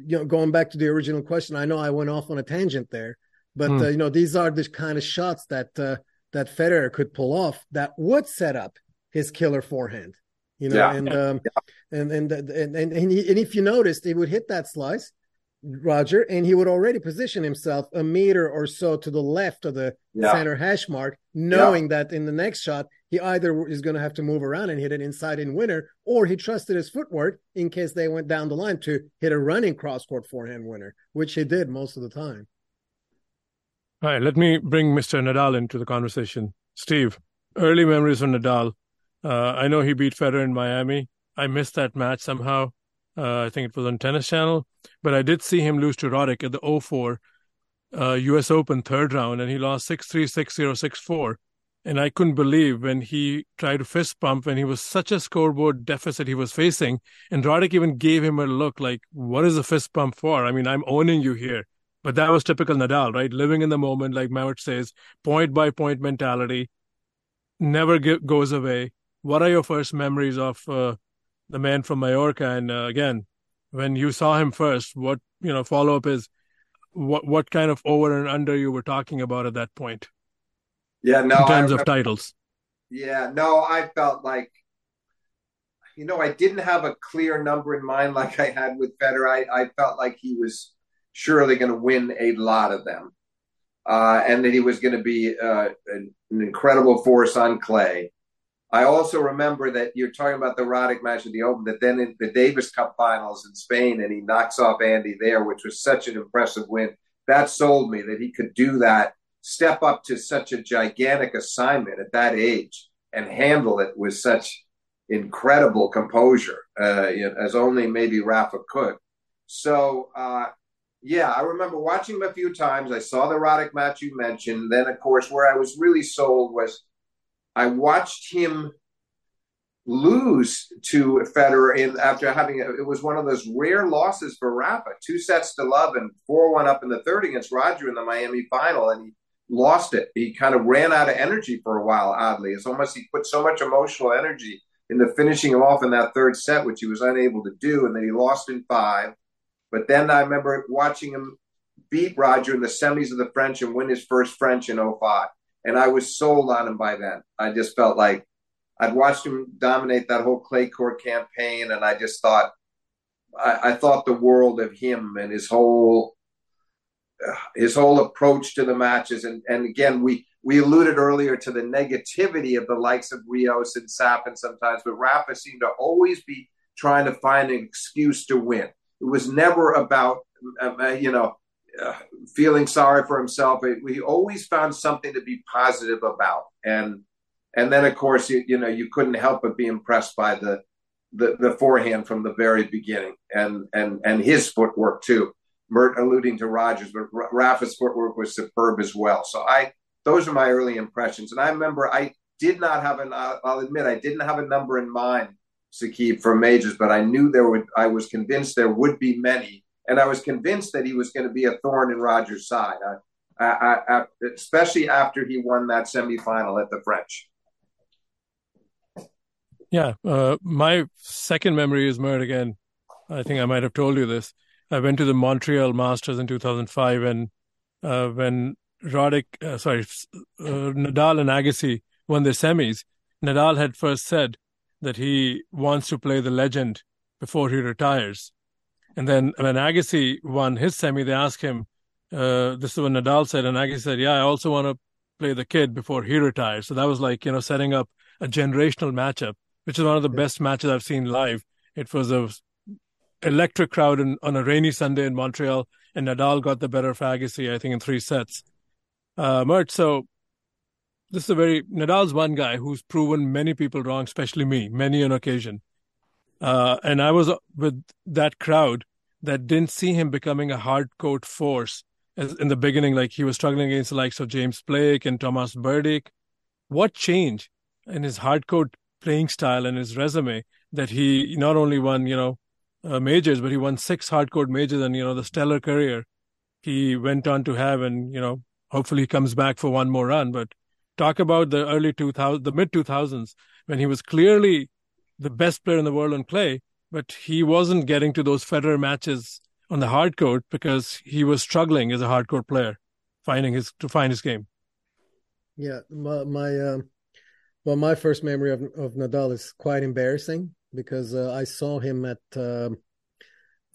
S4: you know going back to the original question i know i went off on a tangent there but mm. uh, you know these are the kind of shots that uh, that Federer could pull off that would set up his killer forehand you know yeah. and um yeah. and, and and and and, he, and if you noticed he would hit that slice roger and he would already position himself a meter or so to the left of the yeah. center hash mark knowing that in the next shot he either is going to have to move around and hit an inside in winner, or he trusted his footwork in case they went down the line to hit a running cross court forehand winner, which he did most of the time.
S2: All right, let me bring Mr. Nadal into the conversation. Steve, early memories of Nadal. Uh, I know he beat Federer in Miami. I missed that match somehow. Uh, I think it was on Tennis Channel, but I did see him lose to Roddick at the 04 uh, U.S. Open third round, and he lost 6 3, 6 0, 6 4 and I couldn't believe when he tried to fist pump when he was such a scoreboard deficit he was facing. And Roddick even gave him a look like, what is a fist pump for? I mean, I'm owning you here. But that was typical Nadal, right? Living in the moment, like Mehmet says, point by point mentality, never get, goes away. What are your first memories of uh, the man from Mallorca? And uh, again, when you saw him first, what, you know, follow up is what, what kind of over and under you were talking about at that point?
S3: Yeah, no.
S2: In terms of titles.
S3: Yeah, no, I felt like, you know, I didn't have a clear number in mind like I had with Federer. I, I felt like he was surely going to win a lot of them. Uh, and that he was going to be uh, an, an, incredible force on clay. I also remember that you're talking about the Roddick match at the Open, that then in the Davis Cup finals in Spain, and he knocks off Andy there, which was such an impressive win. That sold me that he could do that step up to such a gigantic assignment at that age and handle it with such incredible composure, uh, as only maybe Rafa could. So, uh, yeah, I remember watching him a few times. I saw the Roddick match you mentioned. Then, of course, where I was really sold was I watched him lose to Federer in after having a, it was one of those rare losses for Rafa, two sets to love and four one up in the third against Roger in the Miami final, and he lost it. He kind of ran out of energy for a while, oddly. It's almost he put so much emotional energy into finishing him off in that third set, which he was unable to do, and then he lost in five. But then I remember watching him beat Roger in the semis of the French and win his first French in 05. And I was sold on him by then. I just felt like I'd watched him dominate that whole clay court campaign, and I just thought I, I thought the world of him and his whole his whole approach to the matches. And, and again, we, we alluded earlier to the negativity of the likes of Rios and Safin sometimes, but Rafa seemed to always be trying to find an excuse to win. it was never about uh, uh you know uh, feeling sorry for himself. We always found something to be positive about, and and then of course you you know you couldn't help but be impressed by the the, the forehand from the very beginning, and and and his footwork too. Mert alluding to Rogers, but Rafa's footwork was superb as well. So I those are my early impressions, and I remember I did not have an I'll admit I didn't have a number in mind, Sakib for majors, but I knew there would I was convinced there would be many, and I was convinced that he was going to be a thorn in Rogers' side. I, I, I, especially after he won that semifinal at the French.
S2: Yeah, uh, my second memory is Mert again. I think I might have told you this. I went to the Montreal Masters in 2005, and uh, when Roddick, uh, sorry, uh, Nadal and Agassi won their semis, Nadal had first said that he wants to play the legend before he retires. And then when Agassi won his semi, they asked him, uh, this is what Nadal said, and Agassi said, yeah, I also want to play the kid before he retires. So that was like, you know, setting up a generational matchup which is one of the best matches I've seen live. It was a electric crowd in, on a rainy Sunday in Montreal, and Nadal got the better of Agassi, I think, in three sets. Uh, Mert, so this is a very Nadal's one guy who's proven many people wrong, especially me, many an occasion. Uh, and I was with that crowd that didn't see him becoming a hard court force in the beginning, like he was struggling against the likes of James Blake and Thomas Berdych. What change in his hard court playing style and his resume that he not only won, you know, uh, majors, but he won six hard court majors and, you know, the stellar career he went on to have. And, you know, hopefully he comes back for one more run. But talk about the early 2000s, the mid 2000s, when he was clearly the best player in the world on clay, but he wasn't getting to those Federer matches on the hard court because he was struggling as a hard court player, finding his to find his game.
S4: Yeah, my, my um, well, my first memory of, of Nadal is quite embarrassing because uh, I saw him at uh,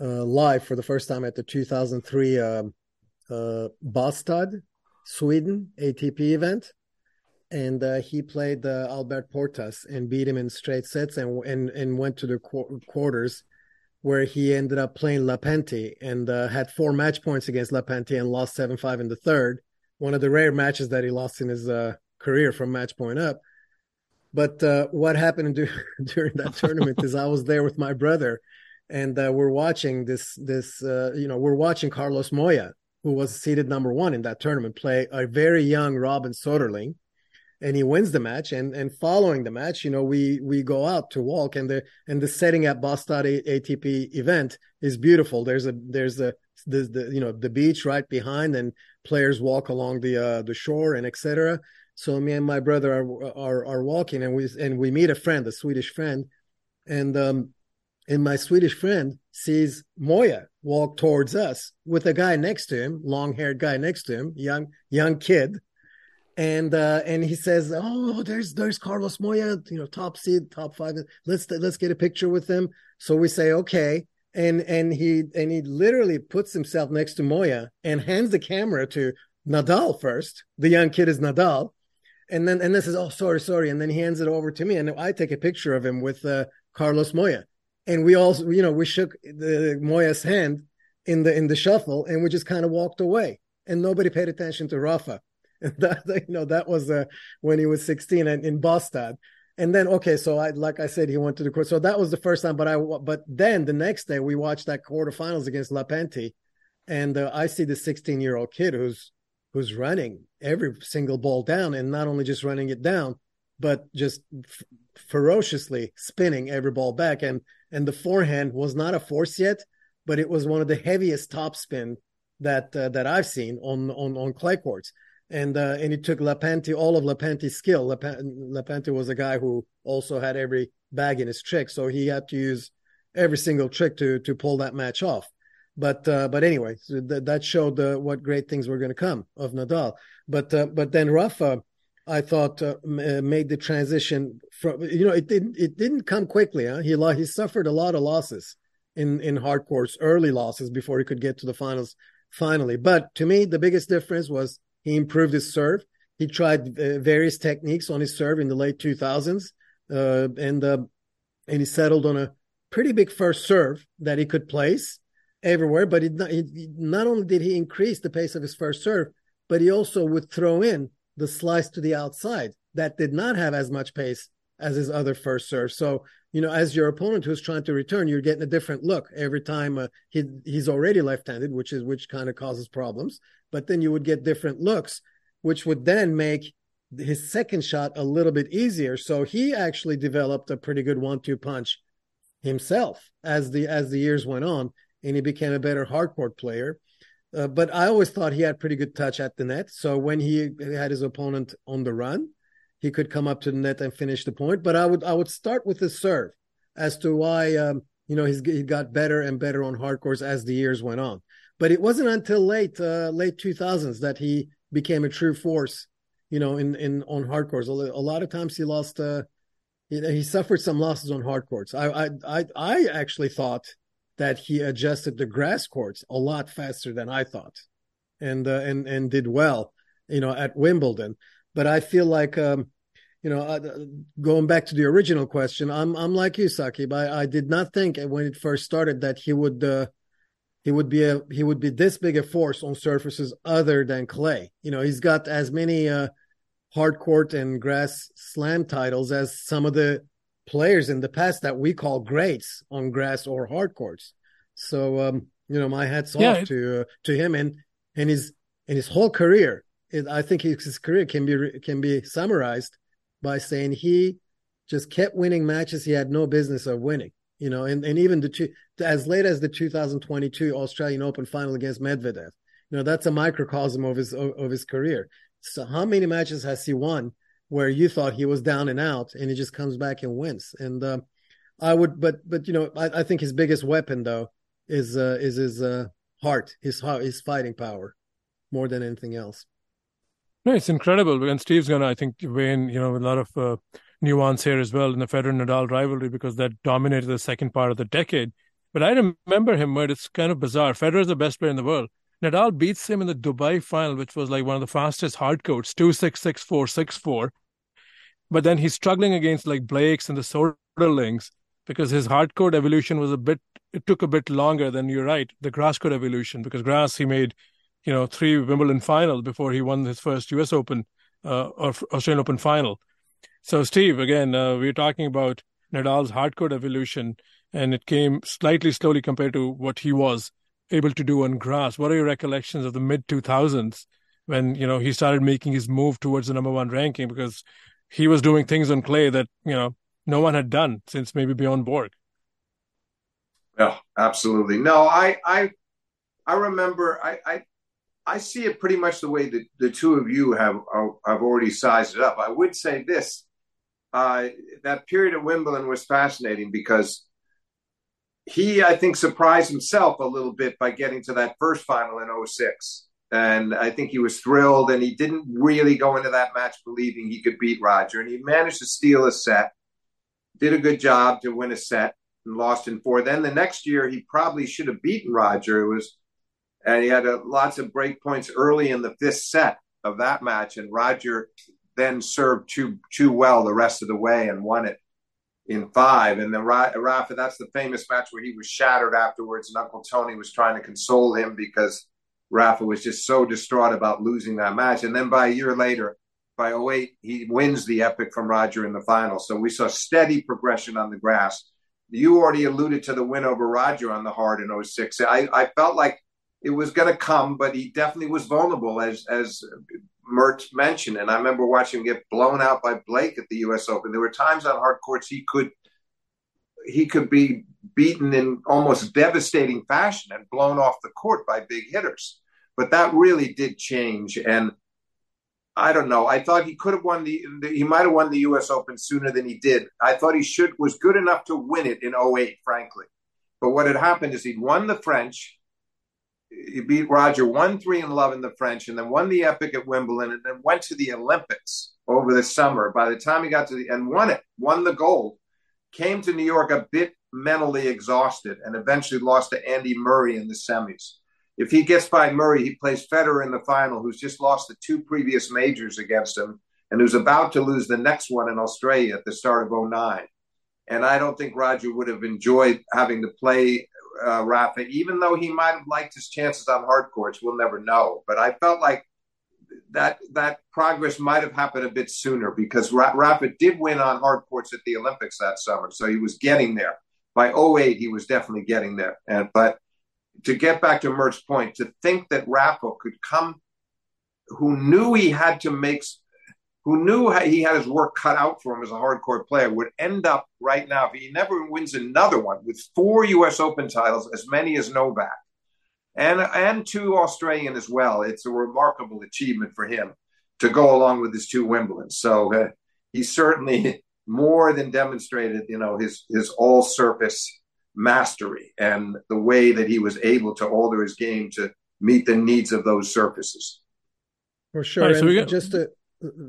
S4: uh, live for the first time at the 2003 um, uh, Bastad, Sweden ATP event, and uh, he played uh, Albert Portas and beat him in straight sets and and and went to the qu- quarters where he ended up playing Lapentti and had four match points against Lapentti and lost seven five in the third. One of the rare matches that he lost in his career from match point up but uh, what happened do- [laughs] during that tournament is I was there with my brother, and uh, we're watching this. This uh, you know, we're watching Carlos Moya, who was seeded number one in that tournament, play a very young Robin Soderling, and he wins the match. And and following the match, you know, we we go out to walk, and the and the setting at Bastad ATP event is beautiful. There's a there's a the, the you know the beach right behind, and players walk along the uh, the shore and etc. So me and my brother are are, are walking, and we and we meet a friend, a Swedish friend, and um, and my Swedish friend sees Moya walk towards us with a guy next to him, long haired guy next to him, young young kid, and uh, and he says, "Oh, there's there's Carlos Moya, you know, top seed, top five. Let's let's get a picture with him." So we say, "Okay." And and he and he literally puts himself next to Moya and hands the camera to Nadal first. The young kid is Nadal, and then and then says, "Oh, sorry, sorry," and then he hands it over to me, and I take a picture of him with uh, Carlos Moya, and we all, you know, we shook the Moya's hand in the in the shuffle, and we just kind of walked away, and nobody paid attention to Rafa. [laughs] And that, you know, that was uh, when he was 16 and in Bastad. And then, okay, so I, like I said, he went to the court. So that was the first time. But I, but then the next day we watched that quarterfinals against Lapentti, and uh, I see the 16 year old kid who's who's running every single ball down and not only just running it down, but just f- ferociously spinning every ball back. And and the forehand was not a force yet, but it was one of the heaviest topspin that uh, that I've seen on on on clay courts. And uh, and it took Lapentti all of Lapentti's skill. Lapentti was a guy who also had every bag in his trick, so he had to use every single trick to to pull that match off. But uh, but anyway, so th- that showed uh, what great things were going to come of Nadal. But uh, but then Rafa, I thought uh, uh, made the transition from you know it didn't it didn't come quickly. Huh? He he suffered a lot of losses in in hard courts, early losses before he could get to the finals finally. But to me, the biggest difference was he improved his serve. He tried uh, various techniques on his serve in the late 2000s, and and he settled on a pretty big first serve that he could place everywhere. But he, not only did he increase the pace of his first serve, but he also would throw in the slice to the outside that did not have as much pace as his other first serve. So, you know, as your opponent who's trying to return, you're getting a different look every time uh, he he's already left-handed, which is which kind of causes problems. But then you would get different looks, which would then make his second shot a little bit easier. So he actually developed a pretty good one-two punch himself as the as the years went on, and he became a better hardcourt player. Uh, but I always thought he had pretty good touch at the net. So when he had his opponent on the run, he could come up to the net and finish the point. But I would I would start with his serve as to why um, you know he's, he got better and better on hard courts as the years went on. But it wasn't until late uh, late 2000s that he became a true force. You know, in in on hard courts, a, lot of times he lost. Uh, he suffered some losses on hard courts. I I I, I actually thought that he adjusted the grass courts a lot faster than I thought, and uh, and and did well, you know, at Wimbledon. But I feel like, um, you know, uh, going back to the original question, I'm I'm like you, Saqib. I, I did not think when it first started that he would uh, he would be a he would be this big a force on surfaces other than clay. You know, he's got as many uh, hard court and grass slam titles as some of the players in the past that we call greats on grass or hard courts. So um, you know, my hats yeah, off it... to uh, to him and and his and his whole career. I think his career can be can be summarized by saying he just kept winning matches he had no business of winning. You know, and, and even the two, as late as the 2022 Australian Open final against Medvedev. You know, that's a microcosm of his of his career. So how many matches has he won where you thought he was down and out and he just comes back and wins. And uh, I would, but but you know, I, I, think his biggest weapon though is uh, is his uh, heart, his his fighting power, more than anything else.
S2: No, it's incredible. And Steve's gonna, I think, weigh in, you know, a lot of uh, nuance here as well in the Federer Nadal rivalry because that dominated the second part of the decade. But I remember him, but it's kind of bizarre. Federer is the best player in the world. Nadal beats him in the Dubai final, which was like one of the fastest hard courts, 2 6 6 4 6 4. But then he's struggling against like Blake's and the Soderlings because his hard court evolution was a bit, it took a bit longer than you're right, the grass court evolution, because grass he made, you know, three Wimbledon finals before he won his first US Open uh, or Australian Open final. So, Steve, again, uh, we're talking about Nadal's hard court evolution, and it came slightly slowly compared to what he was able to do on grass. What are your recollections of the mid 2000s when you know he started making his move towards the number one ranking because he was doing things on clay that you know no one had done since maybe Bjorn Borg.
S3: Yeah, absolutely. No, I I I remember I I, I see it pretty much the way that the two of you have have already sized it up. I would say this. Uh, that period at Wimbledon was fascinating because he, I think, surprised himself a little bit by getting to that first final in 06. And I think he was thrilled, and he didn't really go into that match believing he could beat Roger. And he managed to steal a set, did a good job to win a set, and lost in four. Then the next year, he probably should have beaten Roger. It was, and he had a, lots of break points early in the fifth set of that match, and Roger then served too too well the rest of the way and won it in five. And then Rafa, that's the famous match where he was shattered afterwards, and Uncle Tony was trying to console him because Rafa was just so distraught about losing that match. And then by a year later, by 08, he wins the epic from Roger in the final. So we saw steady progression on the grass. You already alluded to the win over Roger on the hard in 06. I, I felt like it was going to come, but he definitely was vulnerable, as as Mert mentioned. And I remember watching him get blown out by Blake at the U.S. Open. There were times on hard courts he could he could be beaten in almost devastating fashion and blown off the court by big hitters. But that really did change. And I don't know. I thought he could have won the he might have won the U.S. Open sooner than he did. I thought he should was good enough to win it in 08, frankly. But what had happened is he'd won the French he beat Roger one three and love in the French, and then won the Epic at Wimbledon, and then went to the Olympics over the summer. By the time he got to the and won it, won the gold, came to New York a bit mentally exhausted, and eventually lost to Andy Murray in the semis. If he gets by Murray, he plays Federer in the final, who's just lost the two previous majors against him, and who's about to lose the next one in Australia at the start of 09. And I don't think Roger would have enjoyed having to play uh, Rafa, even though he might have liked his chances on hard courts. We'll never know. But I felt like that that progress might have happened a bit sooner because Rafa did win on hard courts at the Olympics that summer, so he was getting there. By 08, he was definitely getting there. And but to get back to Mert's point, to think that Rafa could come, who knew he had to make, who knew he had his work cut out for him as a hard court player, would end up right now if he never wins another one with four U.S. Open titles, as many as Novak and and two Australian as well. It's a remarkable achievement for him to go along with his two Wimbledon. So uh, he certainly [laughs] more than demonstrated, you know, his his all surface mastery and the way that he was able to alter his game to meet the needs of those surfaces.
S4: For sure. Right, so get... just to,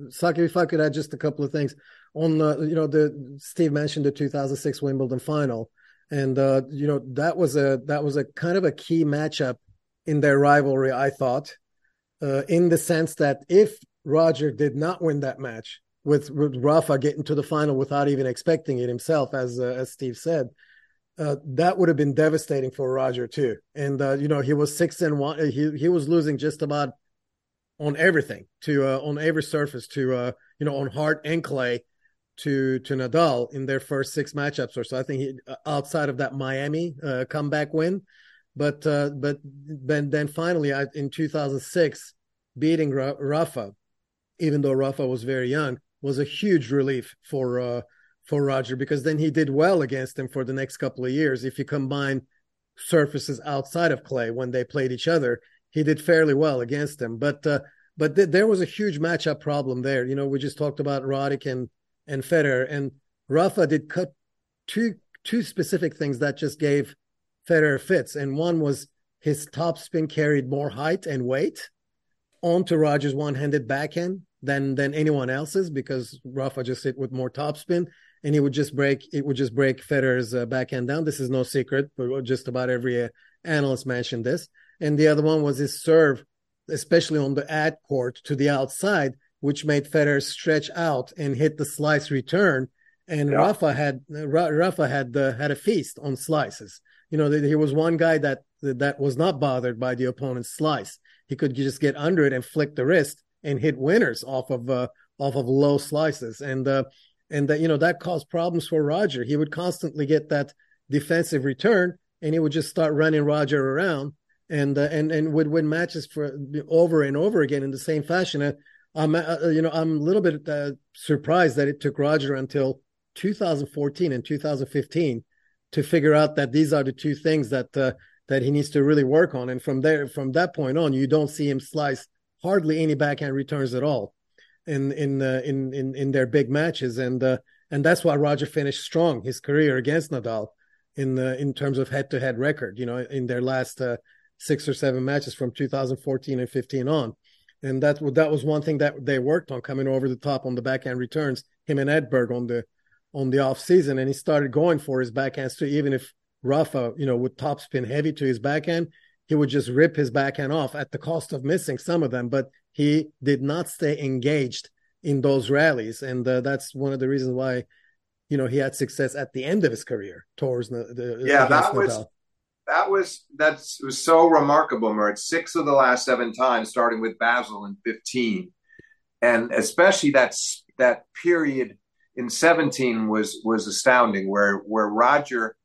S4: Saki, if I could add just a couple of things on the, you know, the Steve mentioned the 2006 Wimbledon final and uh, you know that was a that was a kind of a key matchup in their rivalry. I thought, uh, in the sense that if Roger did not win that match with, with Rafa getting to the final without even expecting it himself, as uh, as Steve said, uh, that would have been devastating for Roger too. And uh, you know he was six and one. He he was losing just about on everything to uh, on every surface to uh, you know on hard and clay to to Nadal in their first six matchups or so. I think he, uh, outside of that Miami uh, comeback win, but uh, but then then finally I, in 2006 beating Rafa, even though Rafa was very young, was a huge relief for uh, for Roger because then he did well against him for the next couple of years. If you combine surfaces outside of clay when they played each other, he did fairly well against him. But uh, but th- there was a huge matchup problem there. You know, we just talked about Roddick and and Federer. And Rafa did cut two two specific things that just gave Federer fits. And one was his top spin carried more height and weight onto Roger's one-handed backhand than than anyone else's because Rafa just hit with more topspin and he would just break it would just break Federer's uh, backhand down. This is no secret, but just about every uh, analyst mentioned this. And the other one was his serve, especially on the ad court to the outside, which made Federer stretch out and hit the slice return. And yeah. Rafa had Rafa had the, had a feast on slices. You know, he was one guy that that was not bothered by the opponent's slice. He could just get under it and flick the wrist and hit winners off of uh, off of low slices. And uh, and that you know that caused problems for Roger. He would constantly get that defensive return, and he would just start running Roger around and uh, and and would win matches for over and over again in the same fashion. Uh, I'm, uh, uh, you know, I'm a little bit uh, surprised that it took Roger until 2014 and 2015 to figure out that these are the two things that uh, that he needs to really work on. And from there, from that point on, you don't see him slice hardly any backhand returns at all in in uh, in, in in their big matches. And and that's why Roger finished strong his career against Nadal in in terms of head to head record. You know, in their last six or seven matches from 2014 and 15 on and that that was one thing that they worked on coming over the top on the backhand returns. Him and Edberg on the on the off season, and he started going for his backhands too. Even if Rafa, you know, would topspin heavy to his backhand, he would just rip his backhand off at the cost of missing some of them. But he did not stay engaged in those rallies, and uh, that's one of the reasons why, you know, he had success at the end of his career towards the, the
S3: yeah. That was Nadal that was that was so remarkable, Mert. Six of the last seven times, starting with Basel in fifteen, and especially that that period in seventeen was was astounding, where where Roger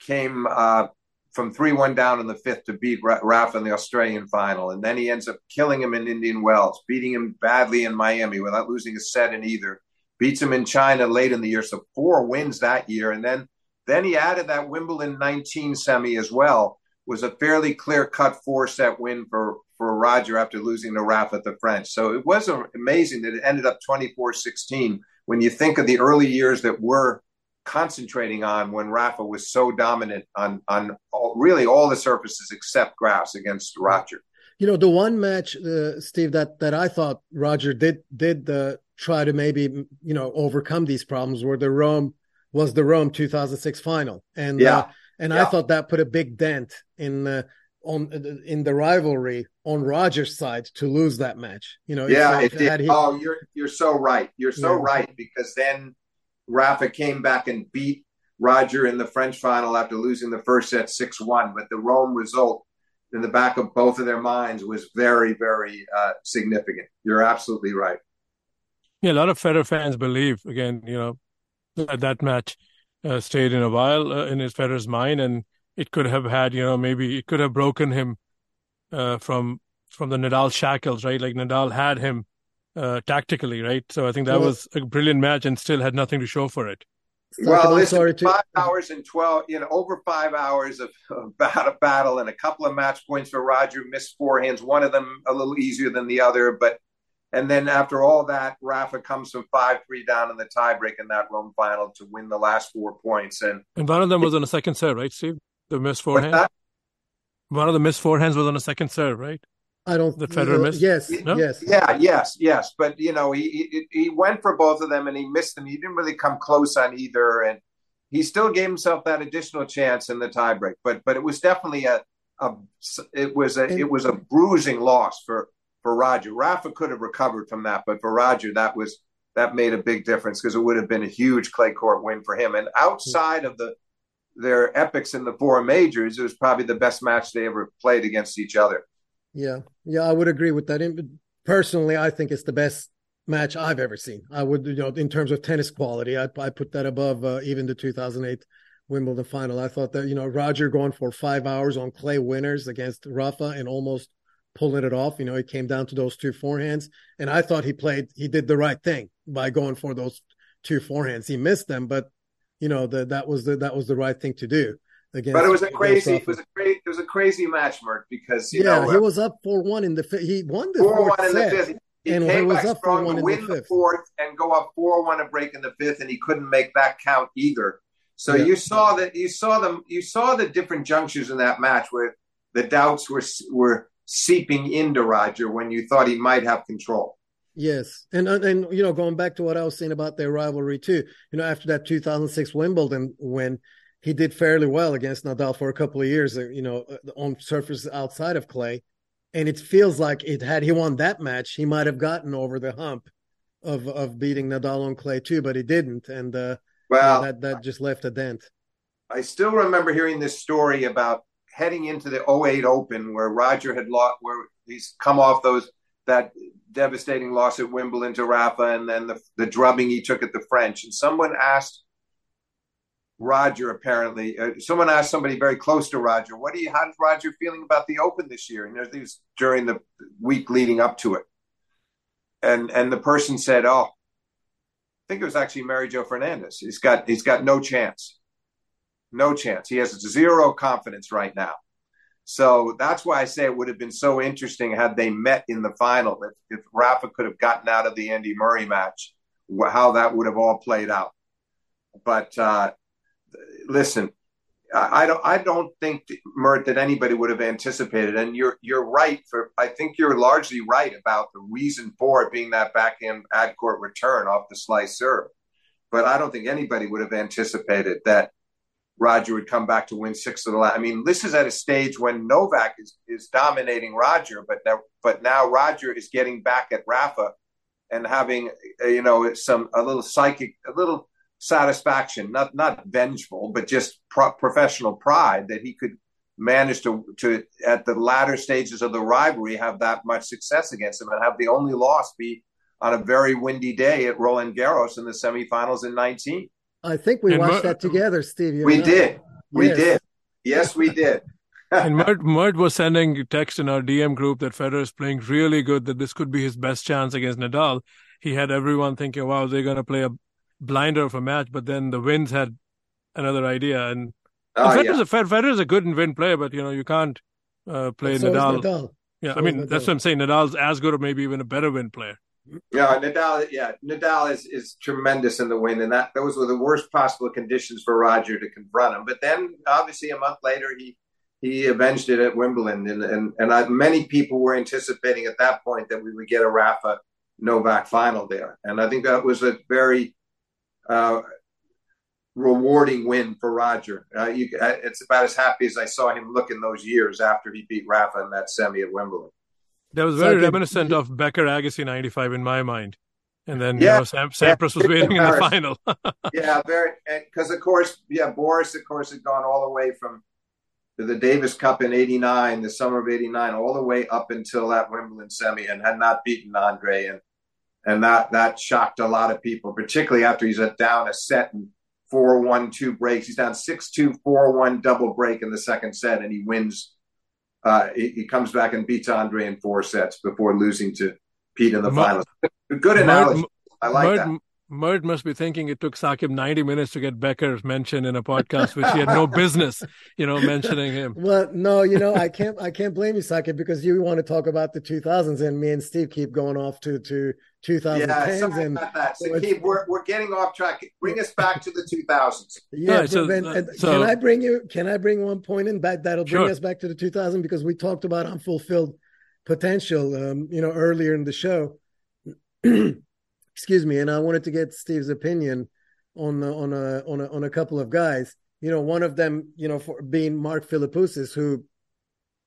S3: came uh, from three one down in the fifth to beat Rafa in the Australian final, and then he ends up killing him in Indian Wells, beating him badly in Miami without losing a set in either. Beats him in China late in the year, so four wins that year, and then then he added that Wimbledon 19 semi as well. Was a fairly clear cut four set win for for Roger after losing to Rafa at the French. So it was amazing that it ended up 24 16 when you think of the early years that we're concentrating on when Rafa was so dominant on on all, really all the surfaces except grass against Roger.
S4: You know, the one match, uh, Steve, that that I thought Roger did did uh, try to maybe you know overcome these problems were the Rome was the Rome 2006 final, and yeah. Uh, and yeah. I thought that put a big dent in uh, on in the rivalry on Rogers' side to lose that match. You know,
S3: yeah, it did. He... Oh, you're you're so right. You're so yeah. right because then Rafa came back and beat Roger in the French final after losing the first set 6 1. But the Rome result in the back of both of their minds was very, very uh, significant. You're absolutely right.
S2: Yeah, a lot of Federer fans believe, again, you know, that that match uh, stayed in a while uh, in his Federer's mind, and it could have had, you know, maybe it could have broken him uh, from from the Nadal shackles, right? Like Nadal had him uh, tactically, right? So I think that was a brilliant match, and still had nothing to show for it.
S3: Well, listen, sorry to... five hours and twelve, you know, over five hours of, of battle, battle, and a couple of match points for Roger. Missed forehands, one of them a little easier than the other, but and then after all that, Rafa comes from five three down in the tiebreak in that Rome final to win the last four points. And
S2: and one of them was on a second serve, right, Steve? The missed forehand. One of the missed forehands was on a second serve, right?
S4: I don't.
S2: The Federer missed.
S4: Yes, no? yes,
S3: yeah, yes, yes. But you know, he, he he went for both of them and he missed them. He didn't really come close on either, and he still gave himself that additional chance in the tiebreak. But but it was definitely a, a it was a and, it was a bruising loss for for Roger. Rafa could have recovered from that, but for Roger, that was that made a big difference because it would have been a huge clay court win for him. And outside of the their epics in the four majors, it was probably the best match they ever played against each other.
S4: Yeah, yeah, I would agree with that. Personally, I think it's the best match I've ever seen. I would, you know, in terms of tennis quality, I, I put that above uh, even the 2008 Wimbledon final. I thought that, you know, Roger going for five hours on clay winners against Rafa and almost pulling it off. You know, it came down to those two forehands, and I thought he played, he did the right thing by going for those two forehands. He missed them, but you know, the, that was the that was the right thing to do.
S3: Against, but it was a crazy, it was a great, it was a crazy match, Mark, because
S4: yeah,
S3: know,
S4: he was up four one in the fifth. He won the four one in the fifth.
S3: He and came back strong to win the, the fourth and go up four one a break in the fifth, and he couldn't make that count either. So yeah. you saw that you saw them you saw the different junctures in that match where the doubts were were seeping into Roger when you thought he might have control.
S4: Yes, and and you know, going back to what I was saying about their rivalry too. You know, after that 2006 Wimbledon when he did fairly well against Nadal for a couple of years, uh, you know, uh, on surface outside of clay, and it feels like it had he won that match, he might have gotten over the hump of of beating Nadal on clay too, but he didn't, and uh, well, that that just left a dent.
S3: I still remember hearing this story about heading into the 08 Open where Roger had lost, where he's come off those that devastating loss at Wimbledon to Rafa, and then the, the drubbing he took at the French. And someone asked Roger, apparently, uh, someone asked somebody very close to Roger, "What do you? How's Roger feeling about the Open this year?" And it was during the week leading up to it, and and the person said, "Oh, I think it was actually Mary Jo Fernandez. He's got he's got no chance, no chance. He has zero confidence right now." So that's why I say it would have been so interesting had they met in the final. If, if Rafa could have gotten out of the Andy Murray match, how that would have all played out. But uh, listen, I don't. I don't think Mert that anybody would have anticipated. And you're you're right. For I think you're largely right about the reason for it being that backhand ad court return off the slice serve. But I don't think anybody would have anticipated that Roger would come back to win six of the last. I mean, this is at a stage when Novak is, is dominating Roger, but now, but now Roger is getting back at Rafa and having uh, you know some a little psychic, a little satisfaction, not not vengeful, but just pro- professional pride that he could manage to to at the latter stages of the rivalry have that much success against him and have the only loss be on a very windy day at Roland Garros in the semifinals in 19.
S4: I think we and watched that together, Steve.
S3: We did. We yes. did. Yes, we did. [laughs]
S2: and Mert, Mert was sending text in our DM group that Federer is playing really good, that this could be his best chance against Nadal. He had everyone thinking, wow, they're going to play a blinder of a match, but then the winds had another idea. And, oh, Federer's, yeah. a, Federer's a good and win player, but, you know, you can't uh, play so Nadal. Nadal. Yeah, so I mean, that's what I'm saying. Nadal's as good or maybe even a better win player.
S3: Yeah, Nadal. Yeah, Nadal is is tremendous in the wind, and that those were the worst possible conditions for Roger to confront him. But then, obviously, a month later, he he avenged it at Wimbledon, and and and I, many people were anticipating at that point that we would get a Rafa Novak final there, and I think that was a very uh, rewarding win for Roger. Uh, you, it's about as happy as I saw him look in those years after he beat Rafa in that semi at Wimbledon.
S2: That was very so reminiscent of Becker Agassi 95 in my mind. And then yeah, you know, Sam, Sampras yeah, was waiting in the final. [laughs]
S3: yeah, very because of course, yeah, Boris, of course, had gone all the way from the Davis Cup in '89, the summer of '89, all the way up until that Wimbledon semi, and had not beaten Andre, and and that that shocked a lot of people, particularly after he's down a set and four one two breaks. He's down six two four one double break in the second set, and he wins. Uh, he, he, comes back and beats Andre in four sets before losing to Pete in the finals. Good analogy. I like that.
S2: Mert must be thinking it took Sakib 90 minutes to get Becker mentioned in a podcast, which he had no business, you know, mentioning him.
S4: Well, no, you know, I can't, I can't blame you, Sakib, because you want to talk about the 2000s, and me and Steve keep going off to to 2010s. Yeah, sorry
S3: and about that. So keep, we're we're getting off track. Bring us back to the 2000s.
S4: Yeah, so, uh, so, can I bring you? Can I bring one point in back that'll bring sure. us back to the 2000s because we talked about unfulfilled potential, um, you know, earlier in the show. [clears throat] excuse me, and I wanted to get Steve's opinion on on a on a on a couple of guys. You know, one of them, you know, for being Mark Philippoussis, who,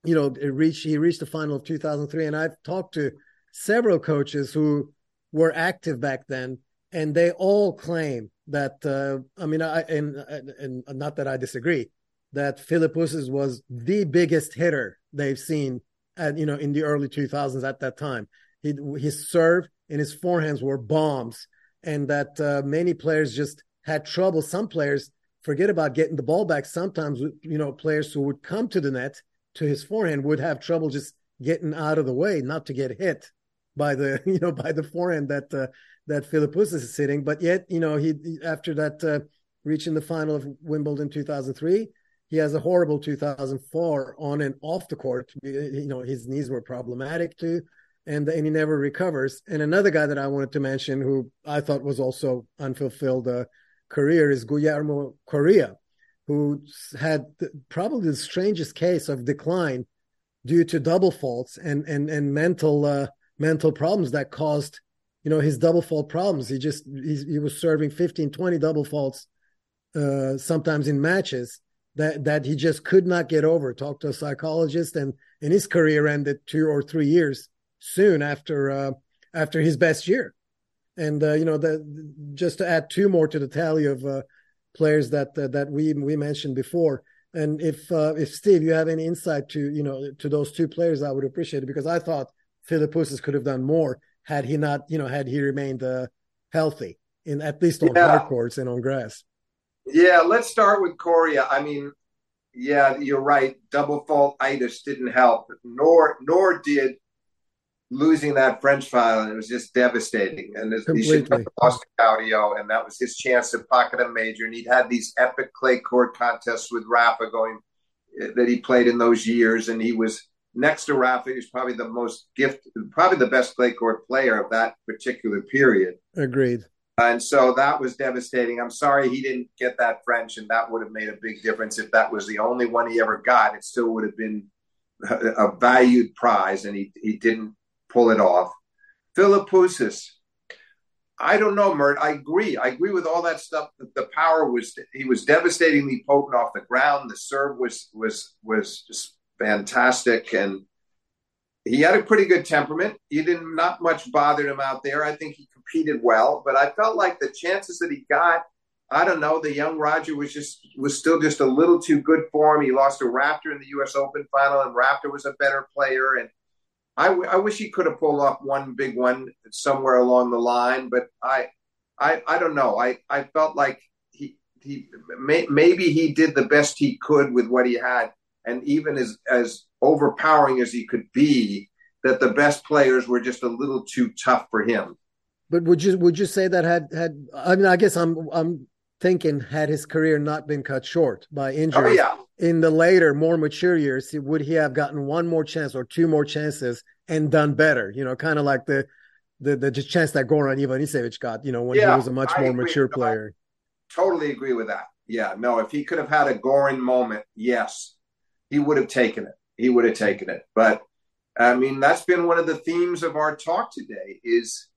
S4: you know, reached he reached the final of 2003, and I've talked to several coaches who were active back then, and they all claim that. Uh, I mean, I and and not that I disagree, that Philippoussis was the biggest hitter they've seen at you know in the early 2000s at that time. He his serve and his forehands were bombs, and that uh, many players just had trouble. Some players forget about getting the ball back. Sometimes, you know, players who would come to the net to his forehand would have trouble just getting out of the way, not to get hit by the [laughs] you know by the forehand that uh, that Philippoussis is sitting. But yet, you know, he after that uh, reaching the final of Wimbledon 2003. He has a horrible 2004 on and off the court. You know, his knees were problematic too and and he never recovers. And another guy that I wanted to mention, who I thought was also unfulfilled uh, career, is Guillermo Coria, who had probably the strangest case of decline due to double faults and and and mental uh, mental problems that caused you know his double fault problems. He just he, he was serving 15, 20 double faults uh, sometimes in matches that that he just could not get over. Talked to a psychologist, and and his career ended two or three years soon after uh, after his best year. And uh, you know, the, just to add two more to the tally of uh, players that uh, that we we mentioned before. And if uh, if Steve, you have any insight to you know to those two players, I would appreciate it because I thought Philippoussis could have done more had he not you know had he remained uh, healthy in at least on yeah. hard courts and on grass.
S3: Yeah, let's start with Coria. I mean, yeah, you're right. Double fault itis didn't help, nor nor did losing that French final, it was just devastating. And he should have lost to Gaudio, and that was his chance to pocket a major. And he'd had these epic clay court contests with Rafa going eh, that he played in those years, and he was next to Rafa. He was probably the most gift, probably the best clay court player of that particular period.
S4: Agreed.
S3: And so that was devastating. I'm sorry he didn't get that French, and that would have made a big difference if that was the only one he ever got. It still would have been a valued prize, and he he didn't pull it off. Philippoussis, I don't know, Mert. I agree. I agree with all that stuff. The power was he was devastatingly potent off the ground. The serve was was was just fantastic, and he had a pretty good temperament. He didn't not much bothered him out there. I think he competed well, but I felt like the chances that he got. I don't know. The young Roger was just was still just a little too good for him. He lost to Rafter in the U.S. Open final, and Rafter was a better player, and I, w- I wish he could have pulled off one big one somewhere along the line, but I, I, I don't know. I, I felt like he, he may, maybe he did the best he could with what he had, and even as as overpowering as he could be, that the best players were just a little too tough for him.
S4: But would you would you say that had had? I mean, I guess I'm I'm thinking had his career not been cut short by injury, oh, yeah in the later, more mature years, would he have gotten one more chance or two more chances and done better? You know, kind of like the the the chance that Goran Ivanisevic got, you know, when yeah, he was a much I more agree. mature player.
S3: I totally agree with that. Yeah, no, if he could have had a Goran moment, yes, he would have taken it. He would have taken it. But I mean, that's been one of the themes of our talk today is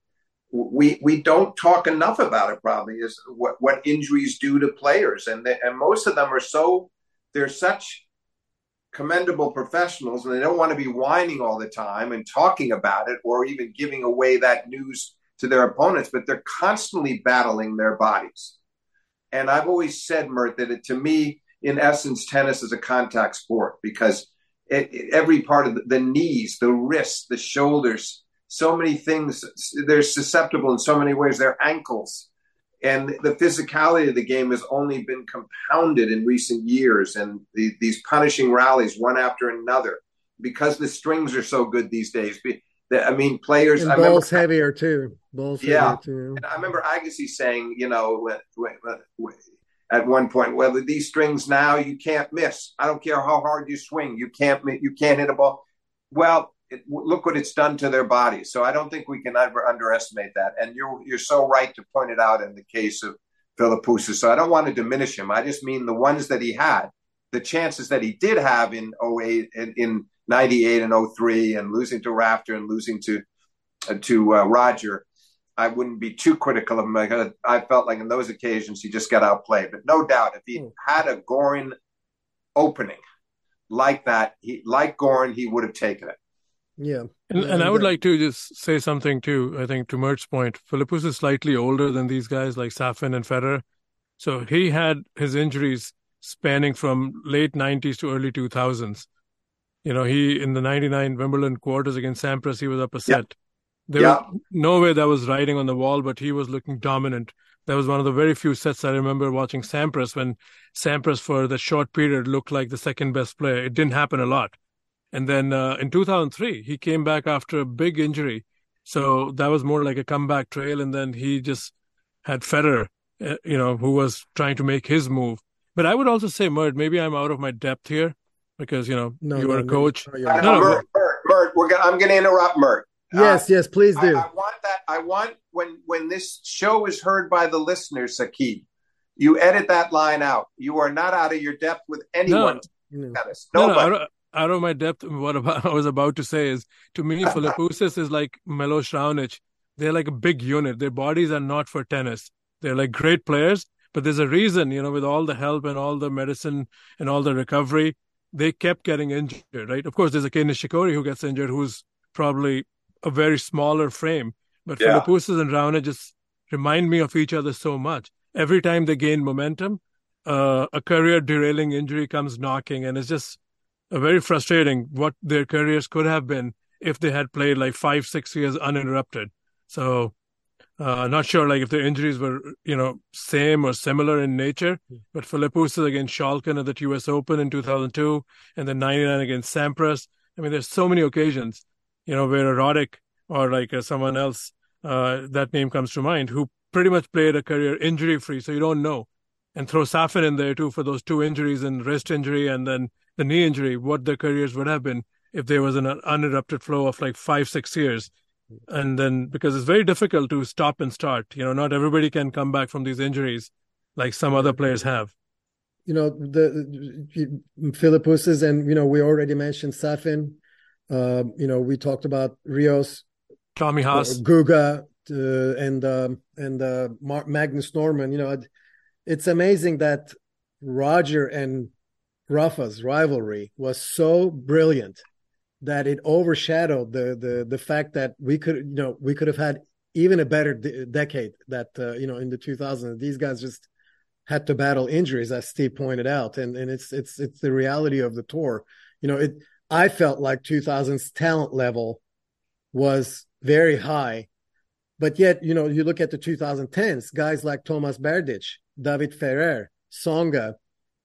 S3: we we don't talk enough about it probably is what what injuries do to players and they, and most of them are so they're such commendable professionals and they don't want to be whining all the time and talking about it or even giving away that news to their opponents, but they're constantly battling their bodies. And I've always said, Mert, that it, to me, in essence, tennis is a contact sport because it, it, every part of the, the knees, the wrists, the shoulders, so many things, they're susceptible in so many ways. Their ankles, and the physicality of the game has only been compounded in recent years. And the, these punishing rallies one after another because the strings are so good these days. I mean players
S4: and
S3: I
S4: balls
S3: remember,
S4: heavier too. Balls
S3: yeah.
S4: too.
S3: And i remember agassi saying you know at one point well these strings now you can't miss. I don't care how hard you swing. You can't you can't hit a ball. Well it, look what it's done to their bodies. So I don't think we can ever underestimate that. And you're you're so right to point it out in the case of Philippoussis. So I don't want to diminish him. I just mean the ones that he had, the chances that he did have in 08 in, in 98 and 03 and losing to Rafter and losing to uh, to uh, Roger. I wouldn't be too critical of him I felt like in those occasions he just got outplayed. But no doubt, if he hmm. had a Goran opening like that, he like Goran, he would have taken it.
S4: Yeah.
S2: And, and I would like to just say something too. I think to Mert's point, Philippoussis is slightly older than these guys like Safin and Federer. So he had his injuries spanning from late 90s to early 2000s. You know, he in the 99 Wimbledon quarters against Sampras, he was up a set. Yep. There was no way that was writing on the wall, but he was looking dominant. That was one of the very few sets I remember watching Sampras when Sampras, for the short period, looked like the second best player. It didn't happen a lot. And then uh, in 2003, he came back after a big injury. So that was more like a comeback trail. And then he just had Federer, uh, you know, who was trying to make his move. But I would also say, Mert, maybe I'm out of my depth here because, you know,
S4: no,
S2: you were
S4: no,
S2: a coach.
S3: No, no, no, Mert, Mert, Mert, we're gonna, I'm going to interrupt Mert.
S4: Yes, uh, yes, please do.
S3: I, I, want that. I want when when this show is heard by the listeners, Sakib, you edit that line out. You are not out of your depth with anyone.
S2: No, no, no, out of my depth, what [laughs] about, I was about to say is to me, Philippoussis is like Milos Raonic. They're like a big unit. Their bodies are not for tennis. They're like great players, but there's a reason, you know, with all the help and all the medicine and all the recovery, they kept getting injured, right? Of course, there's a Kei Nishikori who gets injured, who's probably a very smaller frame. But yeah. Philippoussis and Raonic just remind me of each other so much. Every time they gain momentum, uh, a career derailing injury comes knocking, and it's just very frustrating what their careers could have been if they had played like five, six years uninterrupted. So, uh, not sure like if their injuries were, you know, same or similar in nature, but Philippoussis against Schalken at the US Open in 2002 and then 99 against Sampras. I mean, there's so many occasions, you know, where Roddick or like uh, someone else, uh, that name comes to mind, who pretty much played a career injury free. So you don't know. And throw Safin in there too for those two injuries and wrist injury and then the knee injury, what their careers would have been if there was an uninterrupted flow of like five, six years. And then because it's very difficult to stop and start, you know, not everybody can come back from these injuries like some other players have.
S4: You know, the, the Philippoussis, and, you know, we already mentioned Safin. Uh, you know, we talked about Rios,
S2: Tommy Haas,
S4: Guga, uh, and um, and uh, Magnus Norman. You know, it's amazing that Roger and Rafa's rivalry was so brilliant that it overshadowed the the the fact that we could you know we could have had even a better de- decade that uh, you know in the 2000s these guys just had to battle injuries as Steve pointed out. And and it's it's it's the reality of the tour. You know it I felt like 2000's talent level was very high. But yet you know you look at the 2010s guys like Tomas Berdych David Ferrer Tsonga,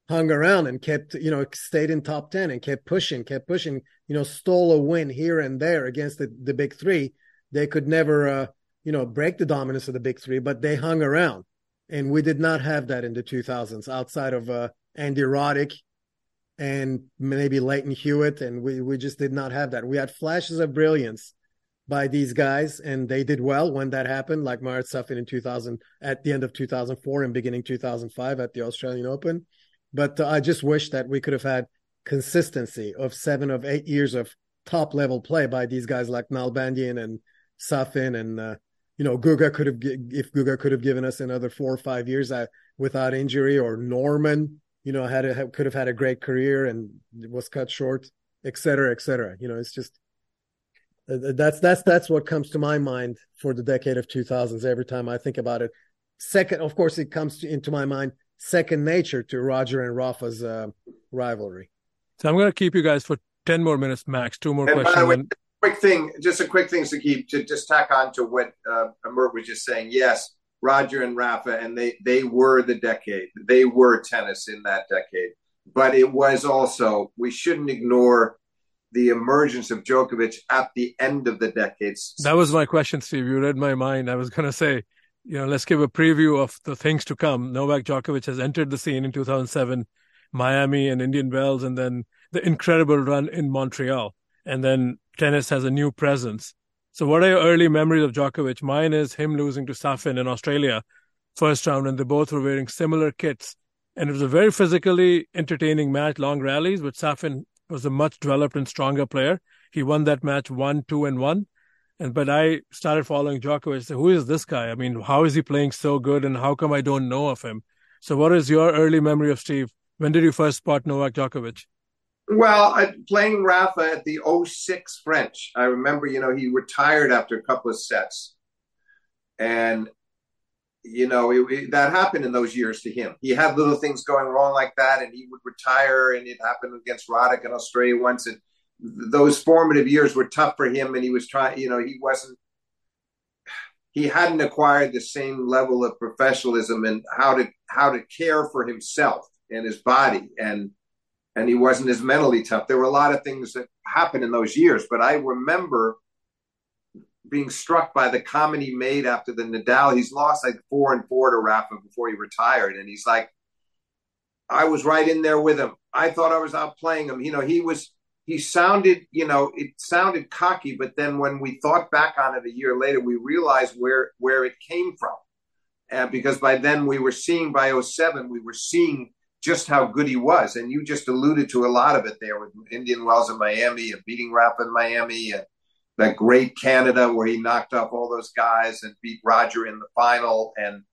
S4: hung around and kept, you know, stayed in top 10 and kept pushing, kept pushing, you know, stole a win here and there against the, the big three. They could never, uh, you know, break the dominance of the big three, but they hung around. And we did not have that in the 2000s outside of uh, Andy Roddick and maybe Lleyton Hewitt. And we, we just did not have that. We had flashes of brilliance by these guys, and they did well when that happened, like Marat Safin in 2000, at the end of 2004 and beginning 2005 at the Australian Open. But uh, I just wish that we could have had consistency of seven of eight years of top level play by these guys like Nalbandian and Safin and uh, you know Guga could have if Guga could have given us another four or five years uh, without injury or Norman you know had a, could have had a great career and was cut short et cetera et cetera you know it's just that's that's that's what comes to my mind for the decade of 2000s every time I think about it. Second, of course, it comes to, into my mind second nature to Roger and Rafa's uh, rivalry.
S2: So I'm going to keep you guys for 10 more minutes max. Two more and questions.
S3: Way, and... quick thing, just a quick thing to keep to just tack on to what uh, Mert was just saying. Yes, Roger and Rafa, and they they were the decade. They were tennis in that decade, but it was also we shouldn't ignore the emergence of Djokovic at the end of the decades.
S2: That was my question, Steve. You read my mind. I was going to say, you know, let's give a preview of the things to come. Novak Djokovic has entered the scene in 2007, Miami and Indian Wells, and then the incredible run in Montreal. And then tennis has a new presence. So, what are your early memories of Djokovic? Mine is him losing to Safin in Australia, first round, and they both were wearing similar kits. And it was a very physically entertaining match, long rallies, but Safin was a much developed and stronger player. He won that match one, two, and one. And but I started following Djokovic. Who is this guy? I mean, how is he playing so good, and how come I don't know of him? So, what is your early memory of Steve? When did you first spot Novak Djokovic?
S3: Well, I, playing Rafa at the 06 French. I remember, you know, he retired after a couple of sets. And, you know, it, it, that happened in those years to him. He had little things going wrong like that, and he would retire, and it happened against Roddick in Australia once. And those formative years were tough for him, and he was trying, you know, he wasn't, he hadn't acquired the same level of professionalism and how to how to care for himself and his body and and he wasn't as mentally tough. There were a lot of things that happened in those years, but I remember being struck by the comment he made after the Nadal. He's lost like four and four to Rafa before he retired, and he's like, I was right in there with him. I thought I was outplaying him. You know, he was. He sounded, you know, it sounded cocky, but then when we thought back on it a year later, we realized where where it came from, and because by then we were seeing by 07, we were seeing just how good he was. And you just alluded to a lot of it there with Indian Wells in Miami and beating Rafa in Miami and that great Canada where he knocked off all those guys and beat Roger in the final and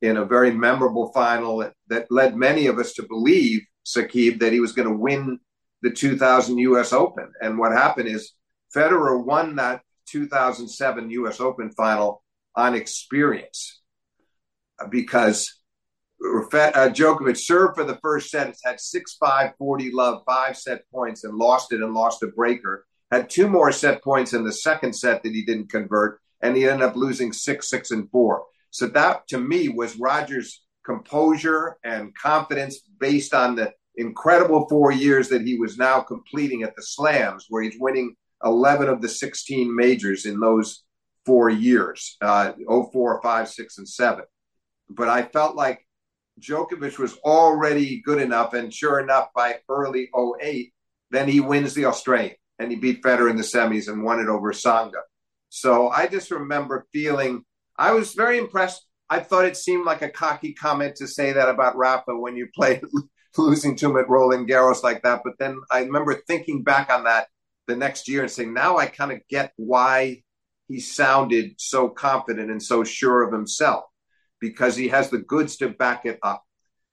S3: in a very memorable final that, led many of us to believe, Sakib, that he was going to win the 2000 US Open. And what happened is Federer won that 2007 US Open final on experience because uh, Djokovic served for the first set. Had 6 5 40 love, five set points, and lost it and lost a breaker. Had two more set points in the second set that he didn't convert, and he ended up losing 6 6 and 4. So that to me was Rogers' composure and confidence based on the incredible four years that he was now completing at the slams, where he's winning 11 of the 16 majors in those four years uh, 04, 5, 6, and 7. But I felt like Djokovic was already good enough, and sure enough, by early 08, then he wins the Australian and he beat Federer in the semis and won it over Tsonga. So I just remember feeling I was very impressed. I thought it seemed like a cocky comment to say that about Rafa when you play [laughs] losing to him at Roland Garros like that. But then I remember thinking back on that the next year and saying, now I kind of get why he sounded so confident and so sure of himself because he has the goods to back it up.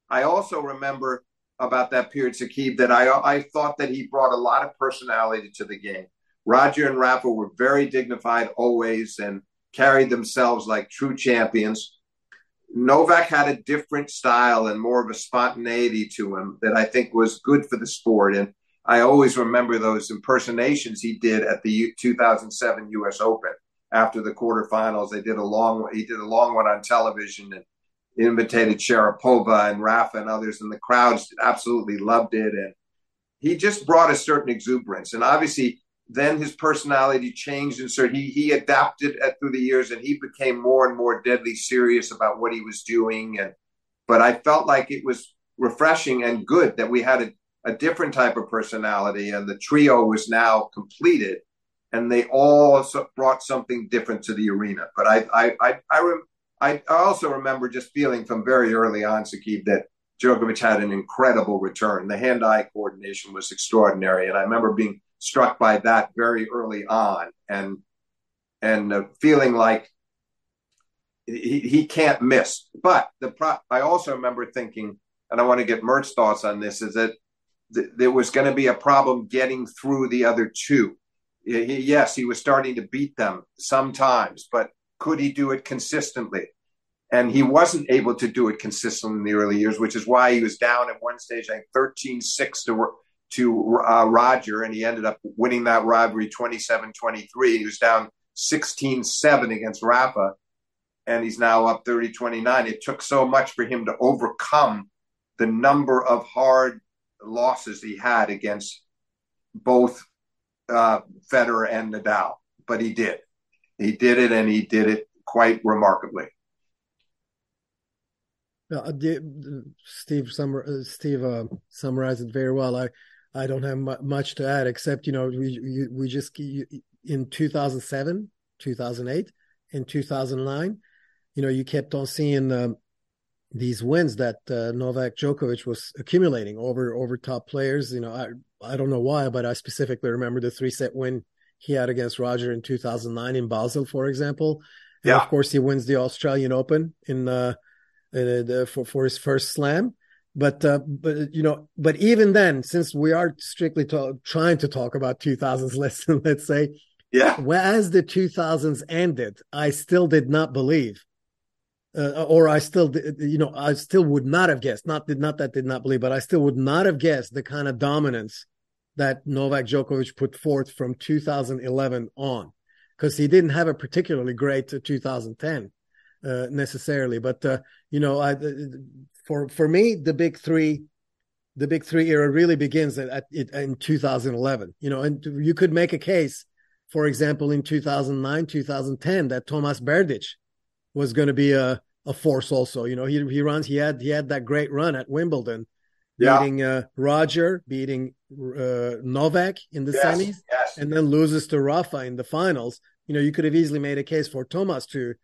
S3: I also remember about that period, Sakib, that I, I thought that he brought a lot of personality to the game. Roger and Rafa were very dignified always and carried themselves like true champions. Novak had a different style and more of a spontaneity to him that I think was good for the sport. And I always remember those impersonations he did at the 2007 U.S. Open after the quarterfinals. They did a long he did a long one on television and invitated Sharapova and Rafa and others, and the crowds absolutely loved it. And he just brought a certain exuberance. And obviously, then his personality changed, and so he he adapted through the years, and he became more and more deadly serious about what he was doing. And but I felt like it was refreshing and good that we had a, a different type of personality, and the trio was now completed and they all brought something different to the arena. But I, I, I, I, I also remember just feeling from very early on, Sakib, that Djokovic had an incredible return. The hand-eye coordination was extraordinary, and I remember being struck by that very early on, and and feeling like he, he can't miss. But the pro- I also remember thinking, and I want to get Mert's thoughts on this, is that th- there was going to be a problem getting through the other two He, yes, he was starting to beat them sometimes, but could he do it consistently? And he wasn't able to do it consistently in the early years, which is why he was down at one stage, I think 13 6 to, to uh, Roger, and he ended up winning that rivalry 27 23. He was down 16 7 against Rafa, and he's now up 30 29. It took so much for him to overcome the number of hard losses he had against both uh, Federer and Nadal, but he did. He did it, and he did it quite remarkably.
S4: Uh, Steve, summer, uh, Steve uh, summarized it very well. I, I don't have much to add except you know we we just in 2007, 2008, in 2009, you know you kept on seeing um, these wins that uh, Novak Djokovic was accumulating over over top players. You know, I I don't know why, but I specifically remember the three set win he had against Roger in 2009 in Basel, for example. And yeah. of course, he wins the Australian Open in uh, uh, for for his first slam. But uh, but you know, but even then, since we are strictly to- trying to talk about 2000s, [laughs] let's let's say,
S3: yeah.
S4: As the 2000s ended, I still did not believe uh, or I still, you know, I still would not have guessed. Not did not that did not believe, but I still would not have guessed the kind of dominance that Novak Djokovic put forth from 2011 on, because he didn't have a particularly great 2010 uh, necessarily. But uh, you know, I, for for me, the big three, the big three era really begins at, at, in 2011. You know, and you could make a case, for example, in 2009, 2010, that Tomas Berdych was going to be a a force also. You know, he he runs. He had he had that great run at Wimbledon, yeah. beating uh, Roger, beating uh, Novak in the yes, semis,
S3: yes.
S4: and then loses to Rafa in the finals. You know, you could have easily made a case for Thomas to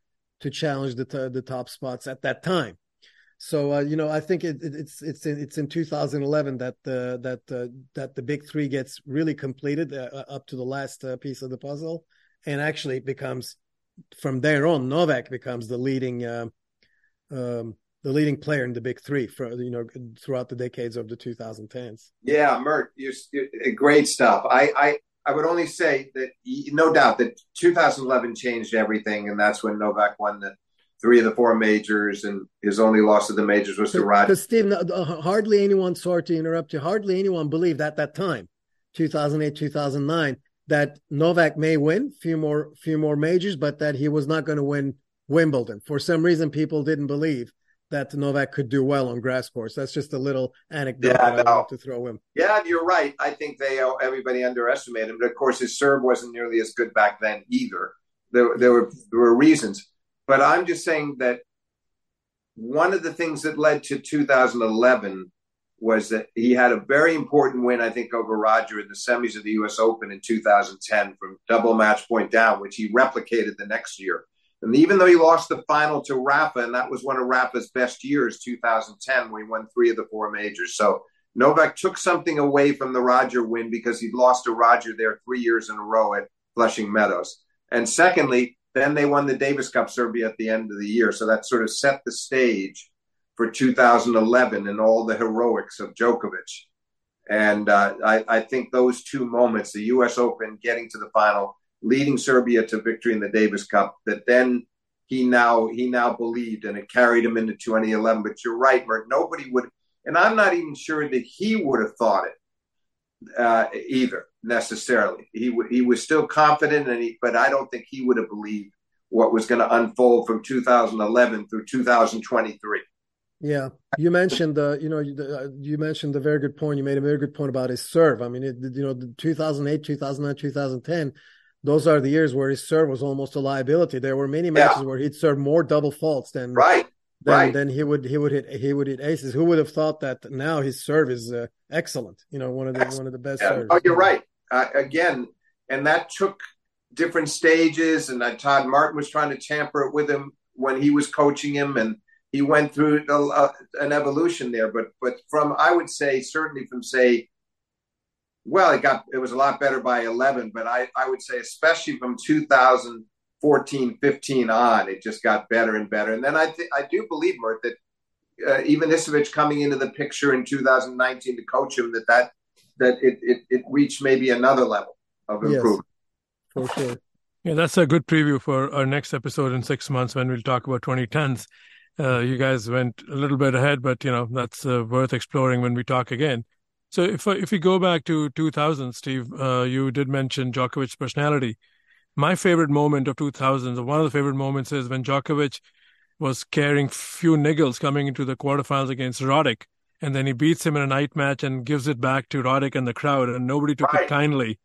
S4: to challenge the t- the top spots at that time. So uh, you know, I think it, it, it's it's in, it's in 2011 that the that uh, that the big three gets really completed uh, uh, up to the last uh, piece of the puzzle, and actually becomes from there on Novak becomes the leading uh, um, the leading player in the big three for you know throughout the decades of the 2010s.
S3: Yeah, Mert, you're, you're great stuff. I, I I would only say that no doubt that 2011 changed everything, and that's when Novak won the three of the four majors, and his only loss of the majors was to Roger.
S4: Because Steve, uh, hardly anyone. Sorry to interrupt you. Hardly anyone believed at that time, 2008, 2009, that Novak may win few more few more majors, but that he was not going to win Wimbledon. For some reason, people didn't believe that Novak could do well on grass course. That's just a little anecdote yeah, that I want to throw in.
S3: Yeah, you're right. I think they uh, everybody underestimated him. But of course, his serve wasn't nearly as good back then either. There, there were there were reasons, but I'm just saying that one of the things that led to 2011 was that he had a very important win, I think, over Roger in the semis of the U.S. Open in 2010 from double match point down, which he replicated the next year. And even though he lost the final to Rafa, and that was one of Rafa's best years, 2010, when he won three of the four majors. So Novak took something away from the Roger win because he'd lost to Roger there three years in a row at Flushing Meadows. And secondly, then they won the Davis Cup Serbia at the end of the year. So that sort of set the stage for 2011 and all the heroics of Djokovic. And uh, I, I think those two moments, the U.S. Open getting to the final, leading Serbia to victory in the Davis Cup that then he now he now believed and it carried him into 2011. But you're right, Mert. Nobody would, and I'm not even sure that he would have thought it uh, either necessarily. He w- he was still confident, and he, but I don't think he would have believed what was going to unfold from 2011 through 2023.
S4: Yeah, you mentioned the, you know, uh, you mentioned a very good point. You made a very good point about his serve. I mean, it, you know, 2008, 2009, 2010 those are the years where his serve was almost a liability. There were many matches yeah. where he'd serve more double faults than
S3: right.
S4: Then,
S3: right.
S4: then he would he would hit he would hit aces. Who would have thought that now his serve is uh, excellent? You know, one of the one of the best. Yeah.
S3: Oh, you're right. Uh, again, and that took different stages. And uh, Todd Martin was trying to tamper it with him when he was coaching him, and he went through a, uh, an evolution there. But but from I would say certainly from say well, it got it was a lot better by 11, but I, I would say especially from 2014, 15 on, it just got better and better. And then I th- I do believe, Mert, that uh, Ivanisevic coming into the picture in 2019 to coach him, that that that it, it, it reached maybe another level of improvement.
S4: for sure.
S2: Yeah, that's a good preview for our next episode in six months when we'll talk about 2010s. Uh, you guys went a little bit ahead, but you know that's uh, worth exploring when we talk again. So if if we go back to 2000, Steve, uh, you did mention Djokovic's personality. My favorite moment of 2000s, one of the favorite moments, is when Djokovic was carrying few niggles coming into the quarterfinals against Roddick, and then he beats him in a night match and gives it back to Roddick and the crowd, and nobody took right. it kindly.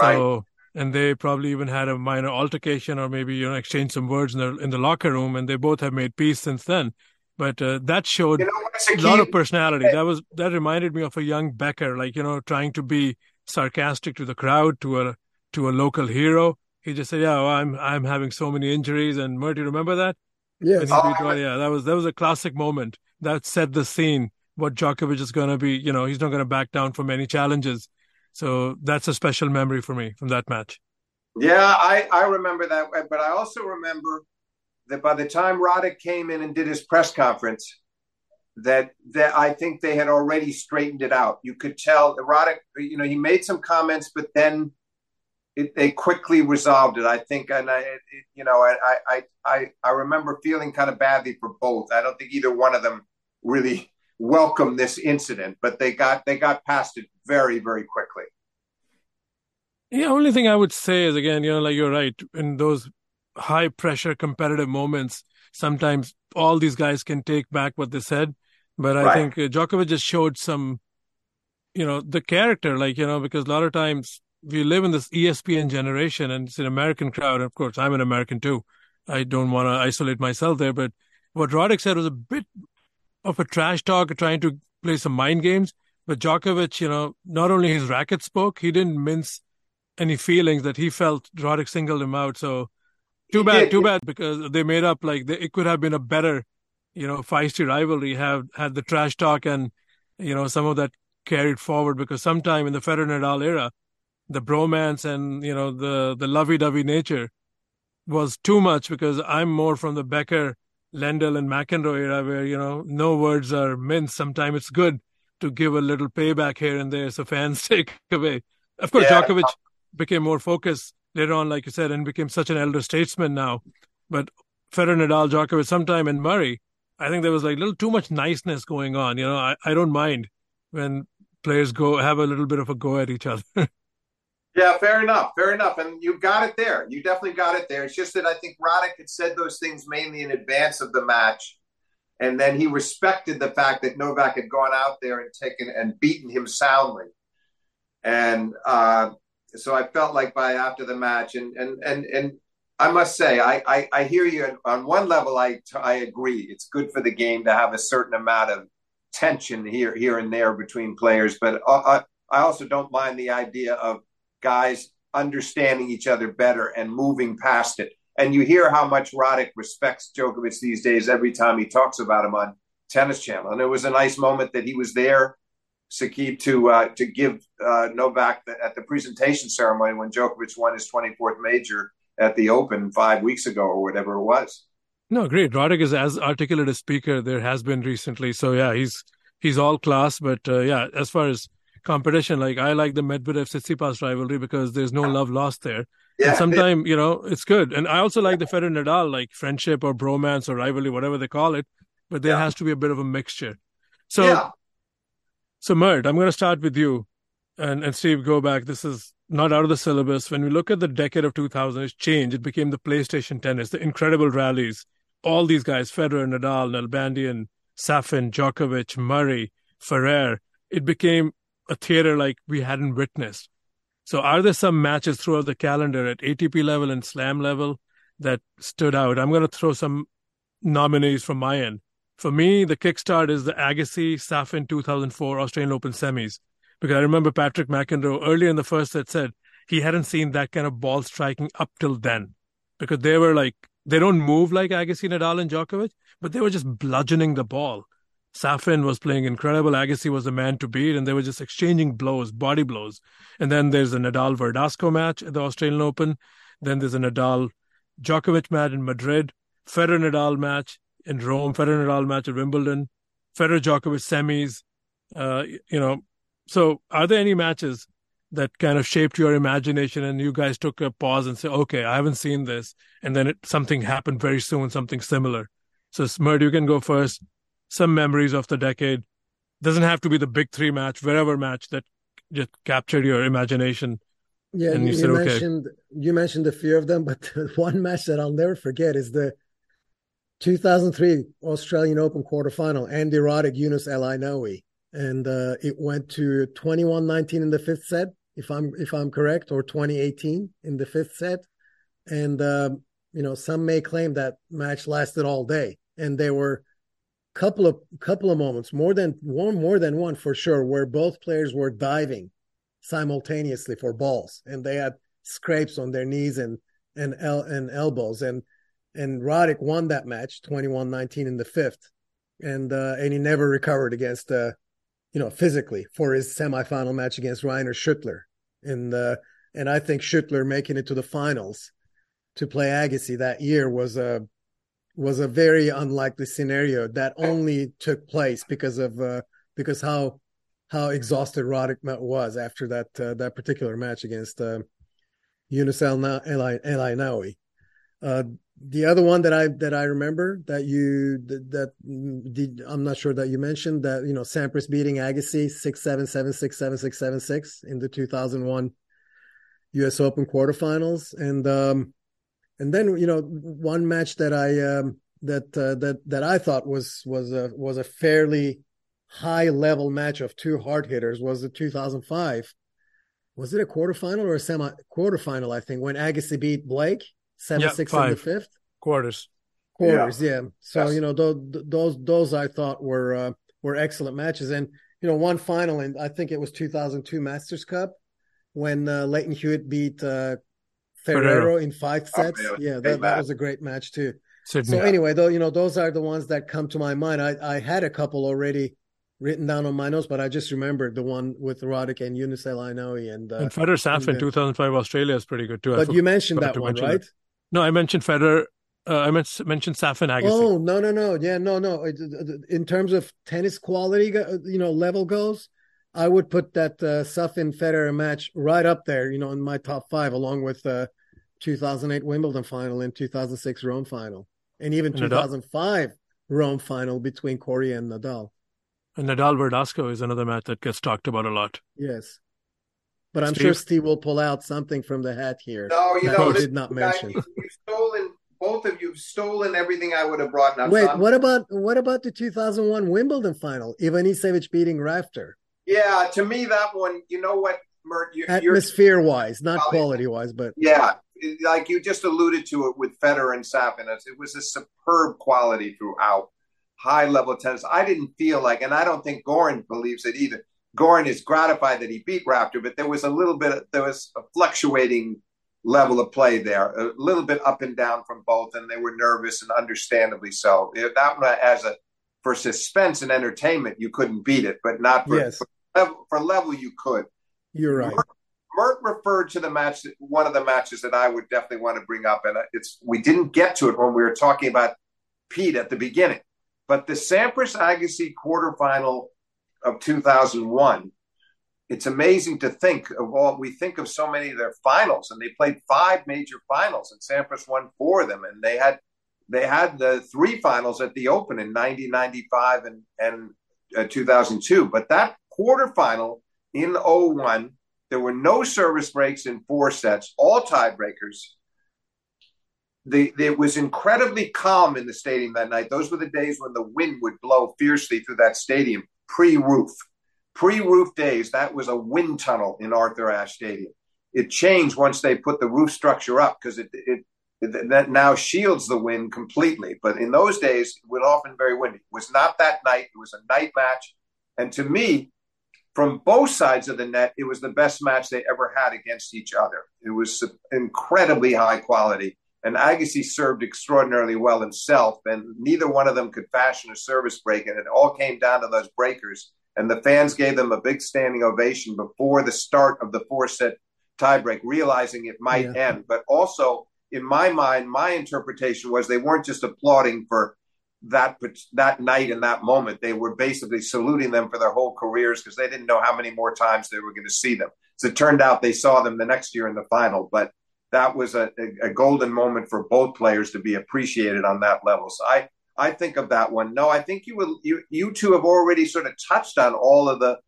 S2: Right. So and they probably even had a minor altercation or maybe you know exchanged some words in the in the locker room and they both have made peace since then but uh, that showed you know, a lot of personality. that was that reminded me of a young becker like you know trying to be sarcastic to the crowd to a to a local hero. He just said yeah well, i'm i'm having so many injuries. And Murty remember that?
S4: Yes.
S2: Oh, yeah that was that was a classic moment that set the scene what Djokovic is going to be you know he's not going to back down from any challenges. So that's a special memory for me from that match.
S3: Yeah, I, I remember that. But I also remember that by the time Roddick came in and did his press conference, that that I think they had already straightened it out. You could tell Roddick, you know, he made some comments, but then it, they quickly resolved it. I think, and I, it, you know, I, I I I remember feeling kind of badly for both. I don't think either one of them really welcomed this incident, but they got they got past it very very quickly.
S2: The only thing I would say is again, you know, like you're right in those high pressure competitive moments. Sometimes all these guys can take back what they said, but I right. think uh, Djokovic just showed some, you know, the character, like you know, because a lot of times we live in this ESPN generation and it's an American crowd. Of course, I'm an American too. I don't want to isolate myself there, but what Roddick said was a bit of a trash talk, trying to play some mind games. But Djokovic, you know, not only his racket spoke, he didn't mince any feelings that he felt Roddick singled him out. So too bad, too bad, because they made up like they, it could have been a better, you know, feisty rivalry. Have had the trash talk and you know some of that carried forward because sometime in the Federer Nadal era, the bromance and you know the the lovey-dovey nature was too much because I'm more from the Becker Lendl and McEnroe era where, you know, no words are minced. Sometimes it's good to give a little payback here and there so fans [laughs] take away. Of course, yeah. Djokovic became more focused later on, like you said, and became such an elder statesman now. But Federer, Nadal, Djokovic, sometime in Murray, I think there was like a little too much niceness going on. You know, I, I don't mind when players go have a little bit of a go at each other. [laughs]
S3: Yeah, fair enough. Fair enough. And you got it there. You definitely got it there. It's just that I think Roddick had said those things mainly in advance of the match. And then he respected the fact that Novak had gone out there and taken and beaten him soundly. And uh, so I felt like by after the match, and and and and I must say, I I, I hear you. On one level, I I agree. It's good for the game to have a certain amount of tension here here and there between players, but I, uh, uh, I also don't mind the idea of guys understanding each other better and moving past it. And you hear how much Roddick respects Djokovic these days every time he talks about him on Tennis Channel. And it was a nice moment that he was there, Sakib, to uh, to give uh, Novak the, at the presentation ceremony when Djokovic won his 24th major at the Open five weeks ago or whatever it was.
S2: No, great. Roddick is as articulate a speaker there has been recently. So yeah, he's he's all class. But uh, yeah, as far as competition. Like I like the Medvedev Tsitsipas rivalry because there's no love lost there. Yeah, and sometimes you know it's good, and I also like the Federer Nadal like friendship or bromance or rivalry, whatever they call it. But there yeah. has to be a bit of a mixture. So, yeah. So Mert, I'm going to start with you, and and Steve, go back. This is not out of the syllabus. When we look at the decade of 2000, it's changed. It became the PlayStation tennis, the incredible rallies. All these guys, Federer, Nadal, Nalbandian, Safin, Djokovic, Murray, Ferrer. It became a theater like we hadn't witnessed. So, are there some matches throughout the calendar at ATP level and Slam level that stood out? I'm going to throw some nominees from my end. For me, the kickstart is the Agassi Safin 2004 Australian Open semis. Because I remember Patrick McEnroe earlier in the first set said he hadn't seen that kind of ball striking up till then. Because they were like, they don't move like Agassi, Nadal, and Djokovic, but they were just bludgeoning the ball. Safin was playing incredible. Agassi was the man to beat, and they were just exchanging blows, body blows. And then there's a Nadal Verdasco match at the Australian Open. Then there's a Nadal Djokovic match in Madrid, Federer Nadal match in Rome, Federer Nadal match at Wimbledon, Federer Djokovic semis. Uh, you know, so are there any matches that kind of shaped your imagination and you guys took a pause and said, okay, I haven't seen this. And then it, something happened very soon, something similar. So Smerd, you can go first. Some memories of the decade. Doesn't have to be the big three match, wherever match that just captured your imagination.
S4: Yeah, and you, you said, mentioned okay. you mentioned a few of them, but [laughs] one match that I'll never forget is the 2003 Australian Open quarterfinal. Andy Roddick, Younes El Aynaoui and uh, it went to 21-19 in the fifth set, if I'm if I'm correct, or 2018 in the fifth set. And um, you know, some may claim that match lasted all day, and there were couple of couple of moments, more than one, more than one for sure, where both players were diving simultaneously for balls, and they had scrapes on their knees and and el- and elbows, and and Roddick won that match 21-19 in the fifth, and uh, and he never recovered against uh, you know, physically for his semifinal match against Rainer Schüttler. And uh, and I think Schüttler making it to the finals to play Agassi that year was a was a very unlikely scenario that only took place because of uh, because how how exhausted Roddick was after that uh, that particular match against uh, Younes El Aynaoui. Uh, the other one that I that I remember that you that, that I'm not sure that you mentioned that you know Sampras beating Agassi six seven seven six seven six seven six in the 2001 U.S. Open quarterfinals, and um, and then you know one match that I um, that uh, that that I thought was was a was a fairly high level match of two hard hitters was the 2005. Was it a quarterfinal or a semi quarterfinal? I think when Agassi beat Blake seven yeah, six five. in the fifth
S2: quarters.
S4: Quarters, yeah. yeah. So yes. you know those those those I thought were uh, were excellent matches, and you know one final, and I think it was 2002 Masters Cup when uh, Lleyton Hewitt beat uh, Ferrero, in five sets. Oh, yeah, that, that was a great match too. Sydney. So anyway, though you know those are the ones that come to my mind. I I had a couple already written down on my notes, but I just remembered the one with Roddick and Younes El and uh,
S2: and Federer Safin 2005 Australia is pretty good too.
S4: But you mentioned that one, right? It.
S2: No, I mentioned Federer uh, I meant mentioned Safin Agassi.
S4: Oh no no no yeah no no. In terms of tennis quality, uh, you know, level goes, I would put that uh, Safin Federer match right up there. You know, in my top five, along with the 2008 Wimbledon final and 2006 Rome final, and even and 2005 Nadal? Rome final between Coria and Nadal.
S2: And Nadal Verdasco is another match that gets talked about a lot.
S4: Yes. But I'm Steve? sure Steve will pull out something from the hat here. No, you know, did not mention.
S3: You've stolen both of you have stolen everything I would have brought. Now,
S4: Wait, what about what about the 2001 Wimbledon final? Ivanisevic beating Rafter.
S3: Yeah, to me that one. You know what, Mert?
S4: You, Atmosphere wise, not quality wise, but
S3: yeah, like you just alluded to it with Federer and Safin. It was a superb quality throughout, high level tennis. I didn't feel like, and I don't think Goran believes it either. Goran is gratified that he beat Rafter, but there was a little bit, there was a fluctuating level of play there, a little bit up and down from both, and they were nervous and understandably so. That one, as a for suspense and entertainment, you couldn't beat it, but not for, yes. for, level, for level you could.
S4: You're right.
S3: Mert, Mert referred to the match, one of the matches that I would definitely want to bring up, and it's we didn't get to it when we were talking about Pete at the beginning, but the Sampras Agassi quarterfinal of 2001 it's amazing to think of all we think of so many of their finals and they played five major finals and Sampras won four of them and they had they had the three finals at the open in 1995 and and uh, 2002 but that quarterfinal in 01 there were no service breaks in four sets all tiebreakers. The, it was incredibly calm in the stadium that night. Those were the days when the wind would blow fiercely through that stadium pre-roof Pre-roof days, that was a wind tunnel in Arthur Ashe Stadium. It changed once they put the roof structure up because it, it, that now shields the wind completely. But in those days, it was often very windy. It was not that night. It was a night match, and to me, from both sides of the net, it was the best match they ever had against each other. It was incredibly high quality. And Agassi served extraordinarily well himself, and neither one of them could fashion a service break. And it all came down to those breakers and the fans gave them a big standing ovation before the start of the four set tiebreak, realizing it might yeah. end. But also, in my mind, my interpretation was they weren't just applauding for that that night in that moment, they were basically saluting them for their whole careers because they didn't know how many more times they were going to see them. So it turned out they saw them the next year in the final, but that was a, a, golden moment for both players to be appreciated on that level. So I I think of that one. No, I think you will you you two have already sort of touched on all of the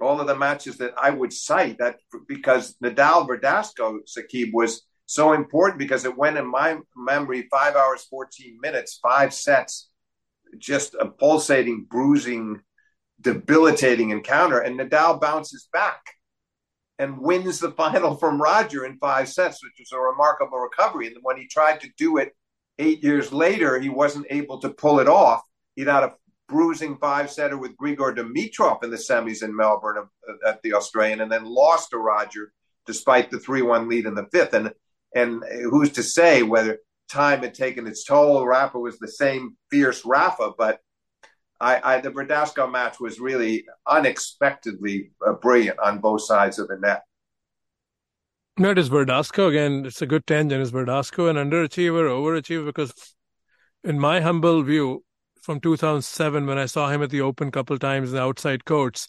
S3: all of the matches that I would cite that because Nadal Verdasco Sakib was so important because it went in my memory five hours, 14 minutes, five sets, just a pulsating, bruising, debilitating encounter. And Nadal bounces back and wins the [laughs] final from Roger in five sets, which was a remarkable recovery. And when he tried to do it eight years later, he wasn't able to pull it off. He'd had a bruising five setter with Grigor Dimitrov in the semis in Melbourne at the Australian, and then lost to Roger despite the three one lead in the fifth. And and who's to say whether time had taken its toll? Rafa was the same fierce Rafa, but I, I the Verdasco match was really unexpectedly uh, brilliant on both sides of the net.
S2: No, it is again. It's a good tangent. Is Verdasco an underachiever, overachiever? Because, in my humble view, from 2007 when I saw him at the Open couple times in the outside courts.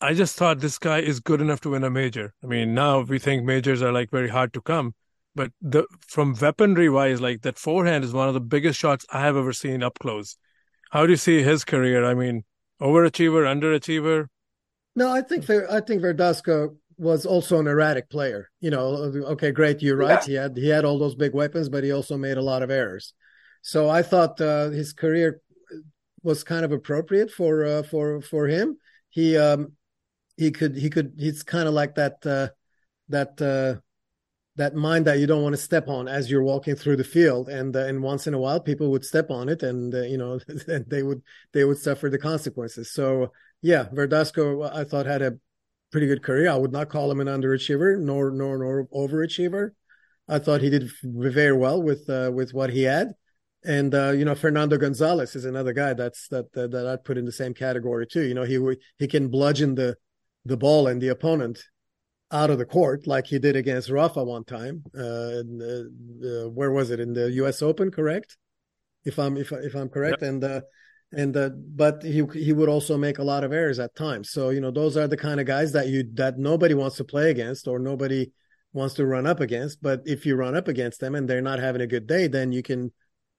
S2: I just thought this guy is good enough to win a major. I mean, now we think majors are like very hard to come, but the from weaponry wise, like that forehand is one of the biggest shots I have ever seen up close. How do you see his career? I mean, overachiever, underachiever?
S4: No, I think I think Verdasco was also an erratic player. You know, okay, great, you're right. Yeah. He had he had all those big weapons, but he also made a lot of errors. So I thought uh, his career was kind of appropriate for uh, for for him. He um, he could he could he's kind of like that uh, that uh, that mind that you don't want to step on as you're walking through the field, and uh, and once in a while people would step on it, and uh, you know [laughs] they would they would suffer the consequences. So yeah, Verdasco I thought had a pretty good career. I would not call him an underachiever nor nor nor overachiever. I thought he did very well with with what he had and uh, you know Fernando Gonzalez is another guy that's that, that that I'd put in the same category too. You know he he can bludgeon the the ball and the opponent out of the court like he did against Rafa one time. Uh, uh, where was it in the U.S. Open? Correct, if I'm if if I'm correct, yep. and uh, and uh, but he he would also make a lot of errors at times. So you know those are the kind of guys that you that nobody wants to play against or nobody wants to run up against. But if you run up against them and they're not having a good day, then you can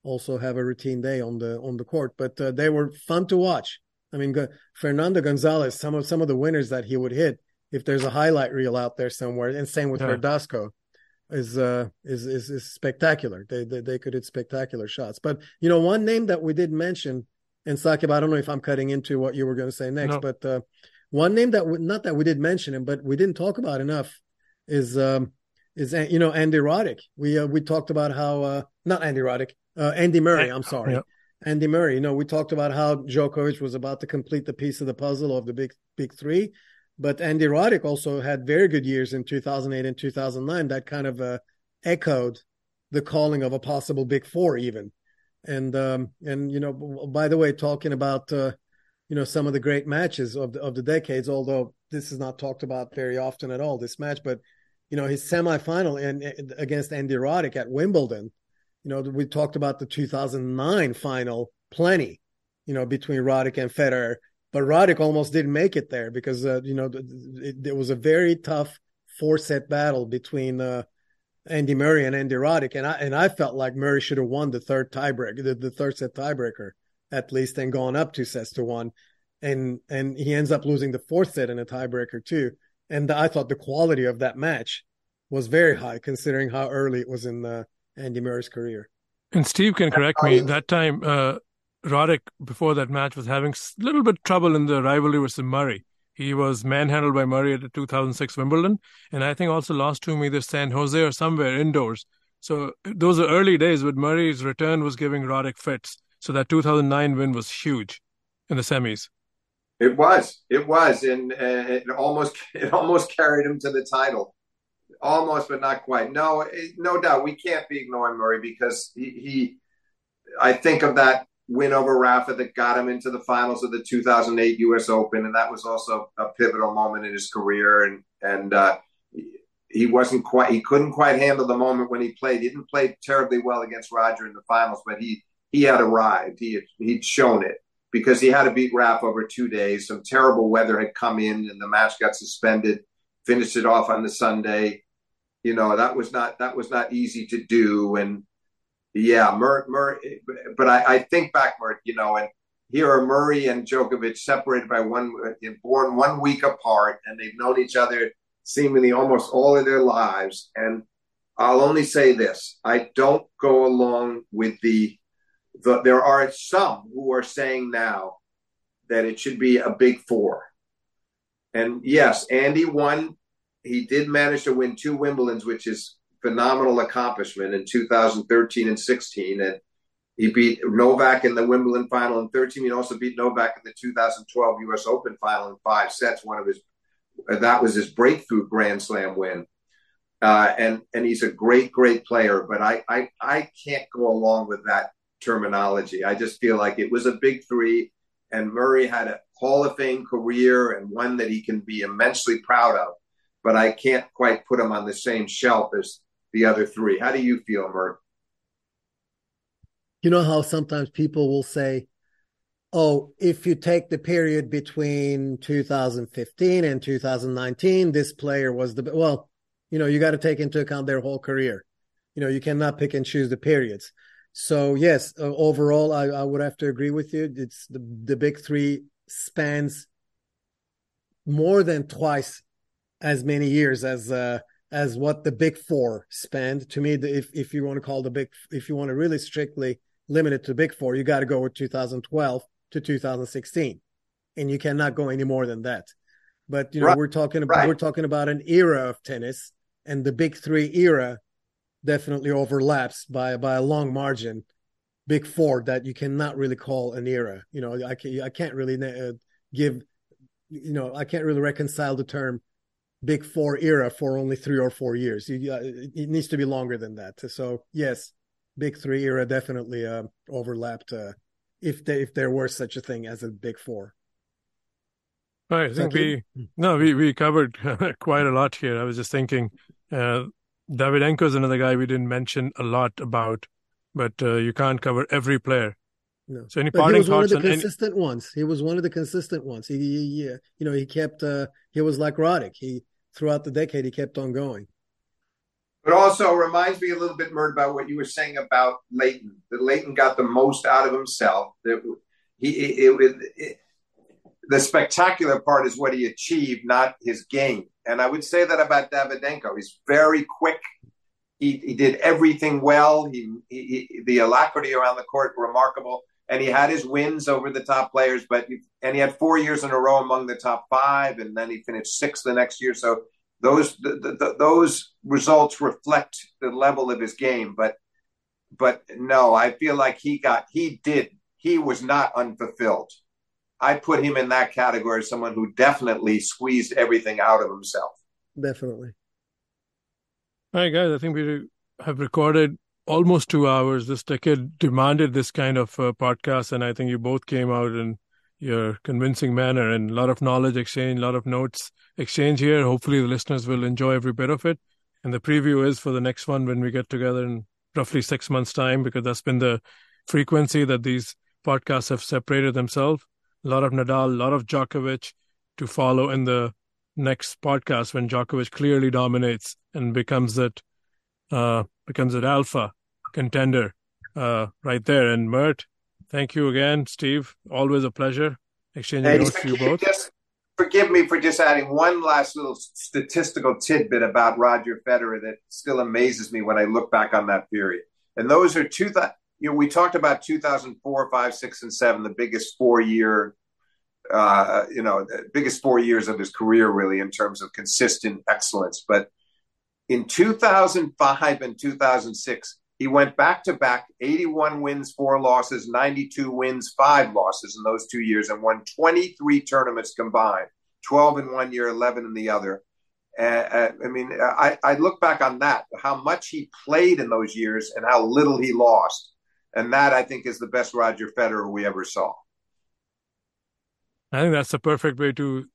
S4: also have a routine day on the on the court. But uh, they were fun to watch. I mean, Fernando Gonzalez, some of some of the winners that he would hit, if there's a highlight reel out there somewhere, and same with yeah. Verdasco, is uh is, is is spectacular. They, they they could hit spectacular shots. But you know, one name that we did mention, and Sakib, I don't know if I'm cutting into what you were going to say next, no. but uh, one name that we, not that we did mention him, but we didn't talk about enough is um is you know Andy Roddick. We uh, we talked about how uh not Andy Roddick, uh, Andy Murray. I'm sorry, yep. Andy Murray. You know, we talked about how Djokovic was about to complete the piece of the puzzle of the big big three, but Andy Roddick also had very good years in 2008 and 2009 that kind of uh, echoed the calling of a possible big four, even. And um, and you know, by the way, talking about uh, you know some of the great matches of the, of the decades, although this is not talked about very often at all, this match, but you know his semifinal in, against Andy Roddick at Wimbledon you know, we talked about the 2009 final plenty, you know, between Roddick and Federer, but Roddick almost didn't make it there because, uh, you know, it, it, was a very tough four set battle between uh, Andy Murray and Andy Roddick. And I, and I felt like Murray should have won the third tiebreaker, the, the third set tiebreaker at least, and gone up two sets to one. And, and he ends up losing the fourth set in a tiebreaker too. And I thought the quality of that match was very high considering how early it was in the, Andy Murray's career.
S2: And Steve can correct me. That time, uh, Roddick before that match was having a little bit trouble in the rivalry with Murray. He was manhandled by Murray at the 2006 Wimbledon, and I think also lost to him either San Jose or somewhere indoors. So those are early days, but Murray's return was giving Roddick fits. So that 2009 win was huge in the semis.
S3: It was, it was, and uh, it almost [laughs] it almost carried him to the title almost, but not quite. No, no doubt we can't be ignoring Murray because he, he I think of that win over Rafa that got him into the finals of the 2008 U.S. Open, and that was also a pivotal moment in his career. And and uh, he wasn't quite, he couldn't quite handle the moment when he played. He didn't play terribly well against Roger in the finals, but he he had arrived. He had, he'd shown it because he had to beat Rafa over two days. Some terrible weather had come in, and the match got suspended. Finished it off on the Sunday. You know that was not that was not easy to do, and yeah, Murray. Mur- but I, I think back, Murray, you know, and here are Murray and Djokovic separated by one, born one week apart, and they've known each other seemingly almost all of their lives. And I'll only say this: I don't go along with the. the there are some who are saying now that it should be a big four. And yes, Andy won. He did manage to win two Wimbledons, which is phenomenal accomplishment in 2013 and 16. And he beat Novak in the Wimbledon final in 13. He also beat Novak in the 2012 U.S. Open final in five sets. One of his that was his breakthrough Grand Slam win. Uh, and and he's a great, great player. But I, I I can't go along with that terminology. I just feel like it was a big three, and Murray had a Hall of Fame career and one that he can be immensely proud of. But I can't quite put him on the same shelf as the other three. How do you feel, Murray?
S4: You know how sometimes people will say, oh, if you take the period between 2015 and 2019, this player was the well, you know, you got to take into account their whole career. You know, you cannot pick and choose the periods. So yes, uh, overall, I, I would have to agree with you. It's the the big three spans more than twice as many years as uh, as what the big four spend. To me, if if you want to call the big, if you want to really strictly limit it to big four, you got to go with 2012 to 2016, and you cannot go any more than that. But you know, right. we're talking about right. we're talking about an era of tennis, and the big three era definitely overlaps by by a long margin. Big four that you cannot really call an era. You know, I can, I can't really uh, give, you know, I can't really reconcile the term big four era for only three or four years. You, uh, it needs to be longer than that. So yes, big three era definitely uh, overlapped. Uh, if they, if there were such a thing as a big four.
S2: Right. I think we no we we covered [laughs] quite a lot here. I was just thinking, uh, Davydenko is another guy we didn't mention a lot about, but uh, you can't cover every player.
S4: No. So any but parting he was one of the consistent any... ones. He was one of the consistent ones. He, he, he you know, he kept. Uh, he was like Roddick. He throughout the decade he kept on going.
S3: But also reminds me a little bit, more about what you were saying about Lleyton. That Lleyton got the most out of himself. That he, it, it, it, the spectacular part is what he achieved, not his game. And I would say that about Davydenko. He's very quick. He, he did everything well. He, he, the alacrity around the court remarkable. And he had his wins over the top players, but and he had four years in a row among the top five, and then he finished sixth the next year. So those the, the, those results reflect the level of his game. But but no, I feel like he got he did he was not unfulfilled. I put him in that category as someone who definitely squeezed everything out of himself.
S4: Definitely.
S2: All right, guys. I think we have recorded almost two hours. This decade demanded this kind of uh, podcast, and I think you both came out in your convincing manner and a lot of knowledge exchange, a lot of notes exchange here. Hopefully, the listeners will enjoy every bit of it. And the preview is for the next one when we get together in roughly six months' time, because that's been the frequency that these podcasts have separated themselves. A lot of Nadal, a lot of Djokovic to follow in the next podcast when Djokovic clearly dominates and becomes that uh, becomes an alpha contender uh, right there. And Mert, thank you again, Steve. Always a pleasure exchanging notes to you both.
S3: Just forgive me for just adding one last little statistical tidbit about Roger Federer that still amazes me when I look back on that period. And those are two. Th- you know, we talked about 2004, five, six, and seven, the biggest four year, uh, you know, the biggest four years of his career, really, in terms of consistent excellence. But in 2005 and 2006, he went back to back 81 wins, four losses, 92 wins, five losses in those two years, and won 23 tournaments combined 12 in one year, 11 in the other. Uh, I mean, I, I look back on that, how much he played in those years and how little he lost. And that, I think, is the best Roger Federer we ever saw.
S2: I think that's the perfect way to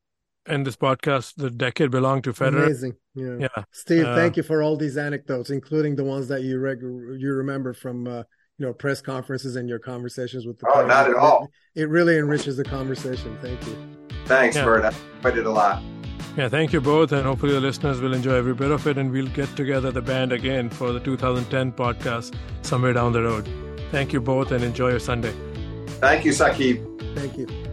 S2: end this podcast. The decade belonged to Federer.
S4: Amazing. Yeah. yeah. Steve, uh, thank you for all these anecdotes, including the ones that you reg- you remember from uh, you know press conferences and your conversations with the.
S3: Oh, players. not at all.
S4: It really enriches the conversation. Thank you.
S3: Thanks, yeah. Mert. I enjoyed it a lot.
S2: Yeah, thank you both, and hopefully the listeners will enjoy every bit of it, and we'll get together the band again for the 2010 podcast somewhere down the road. Thank you both, and enjoy your Sunday.
S3: Thank you, Saqib.
S4: Thank you.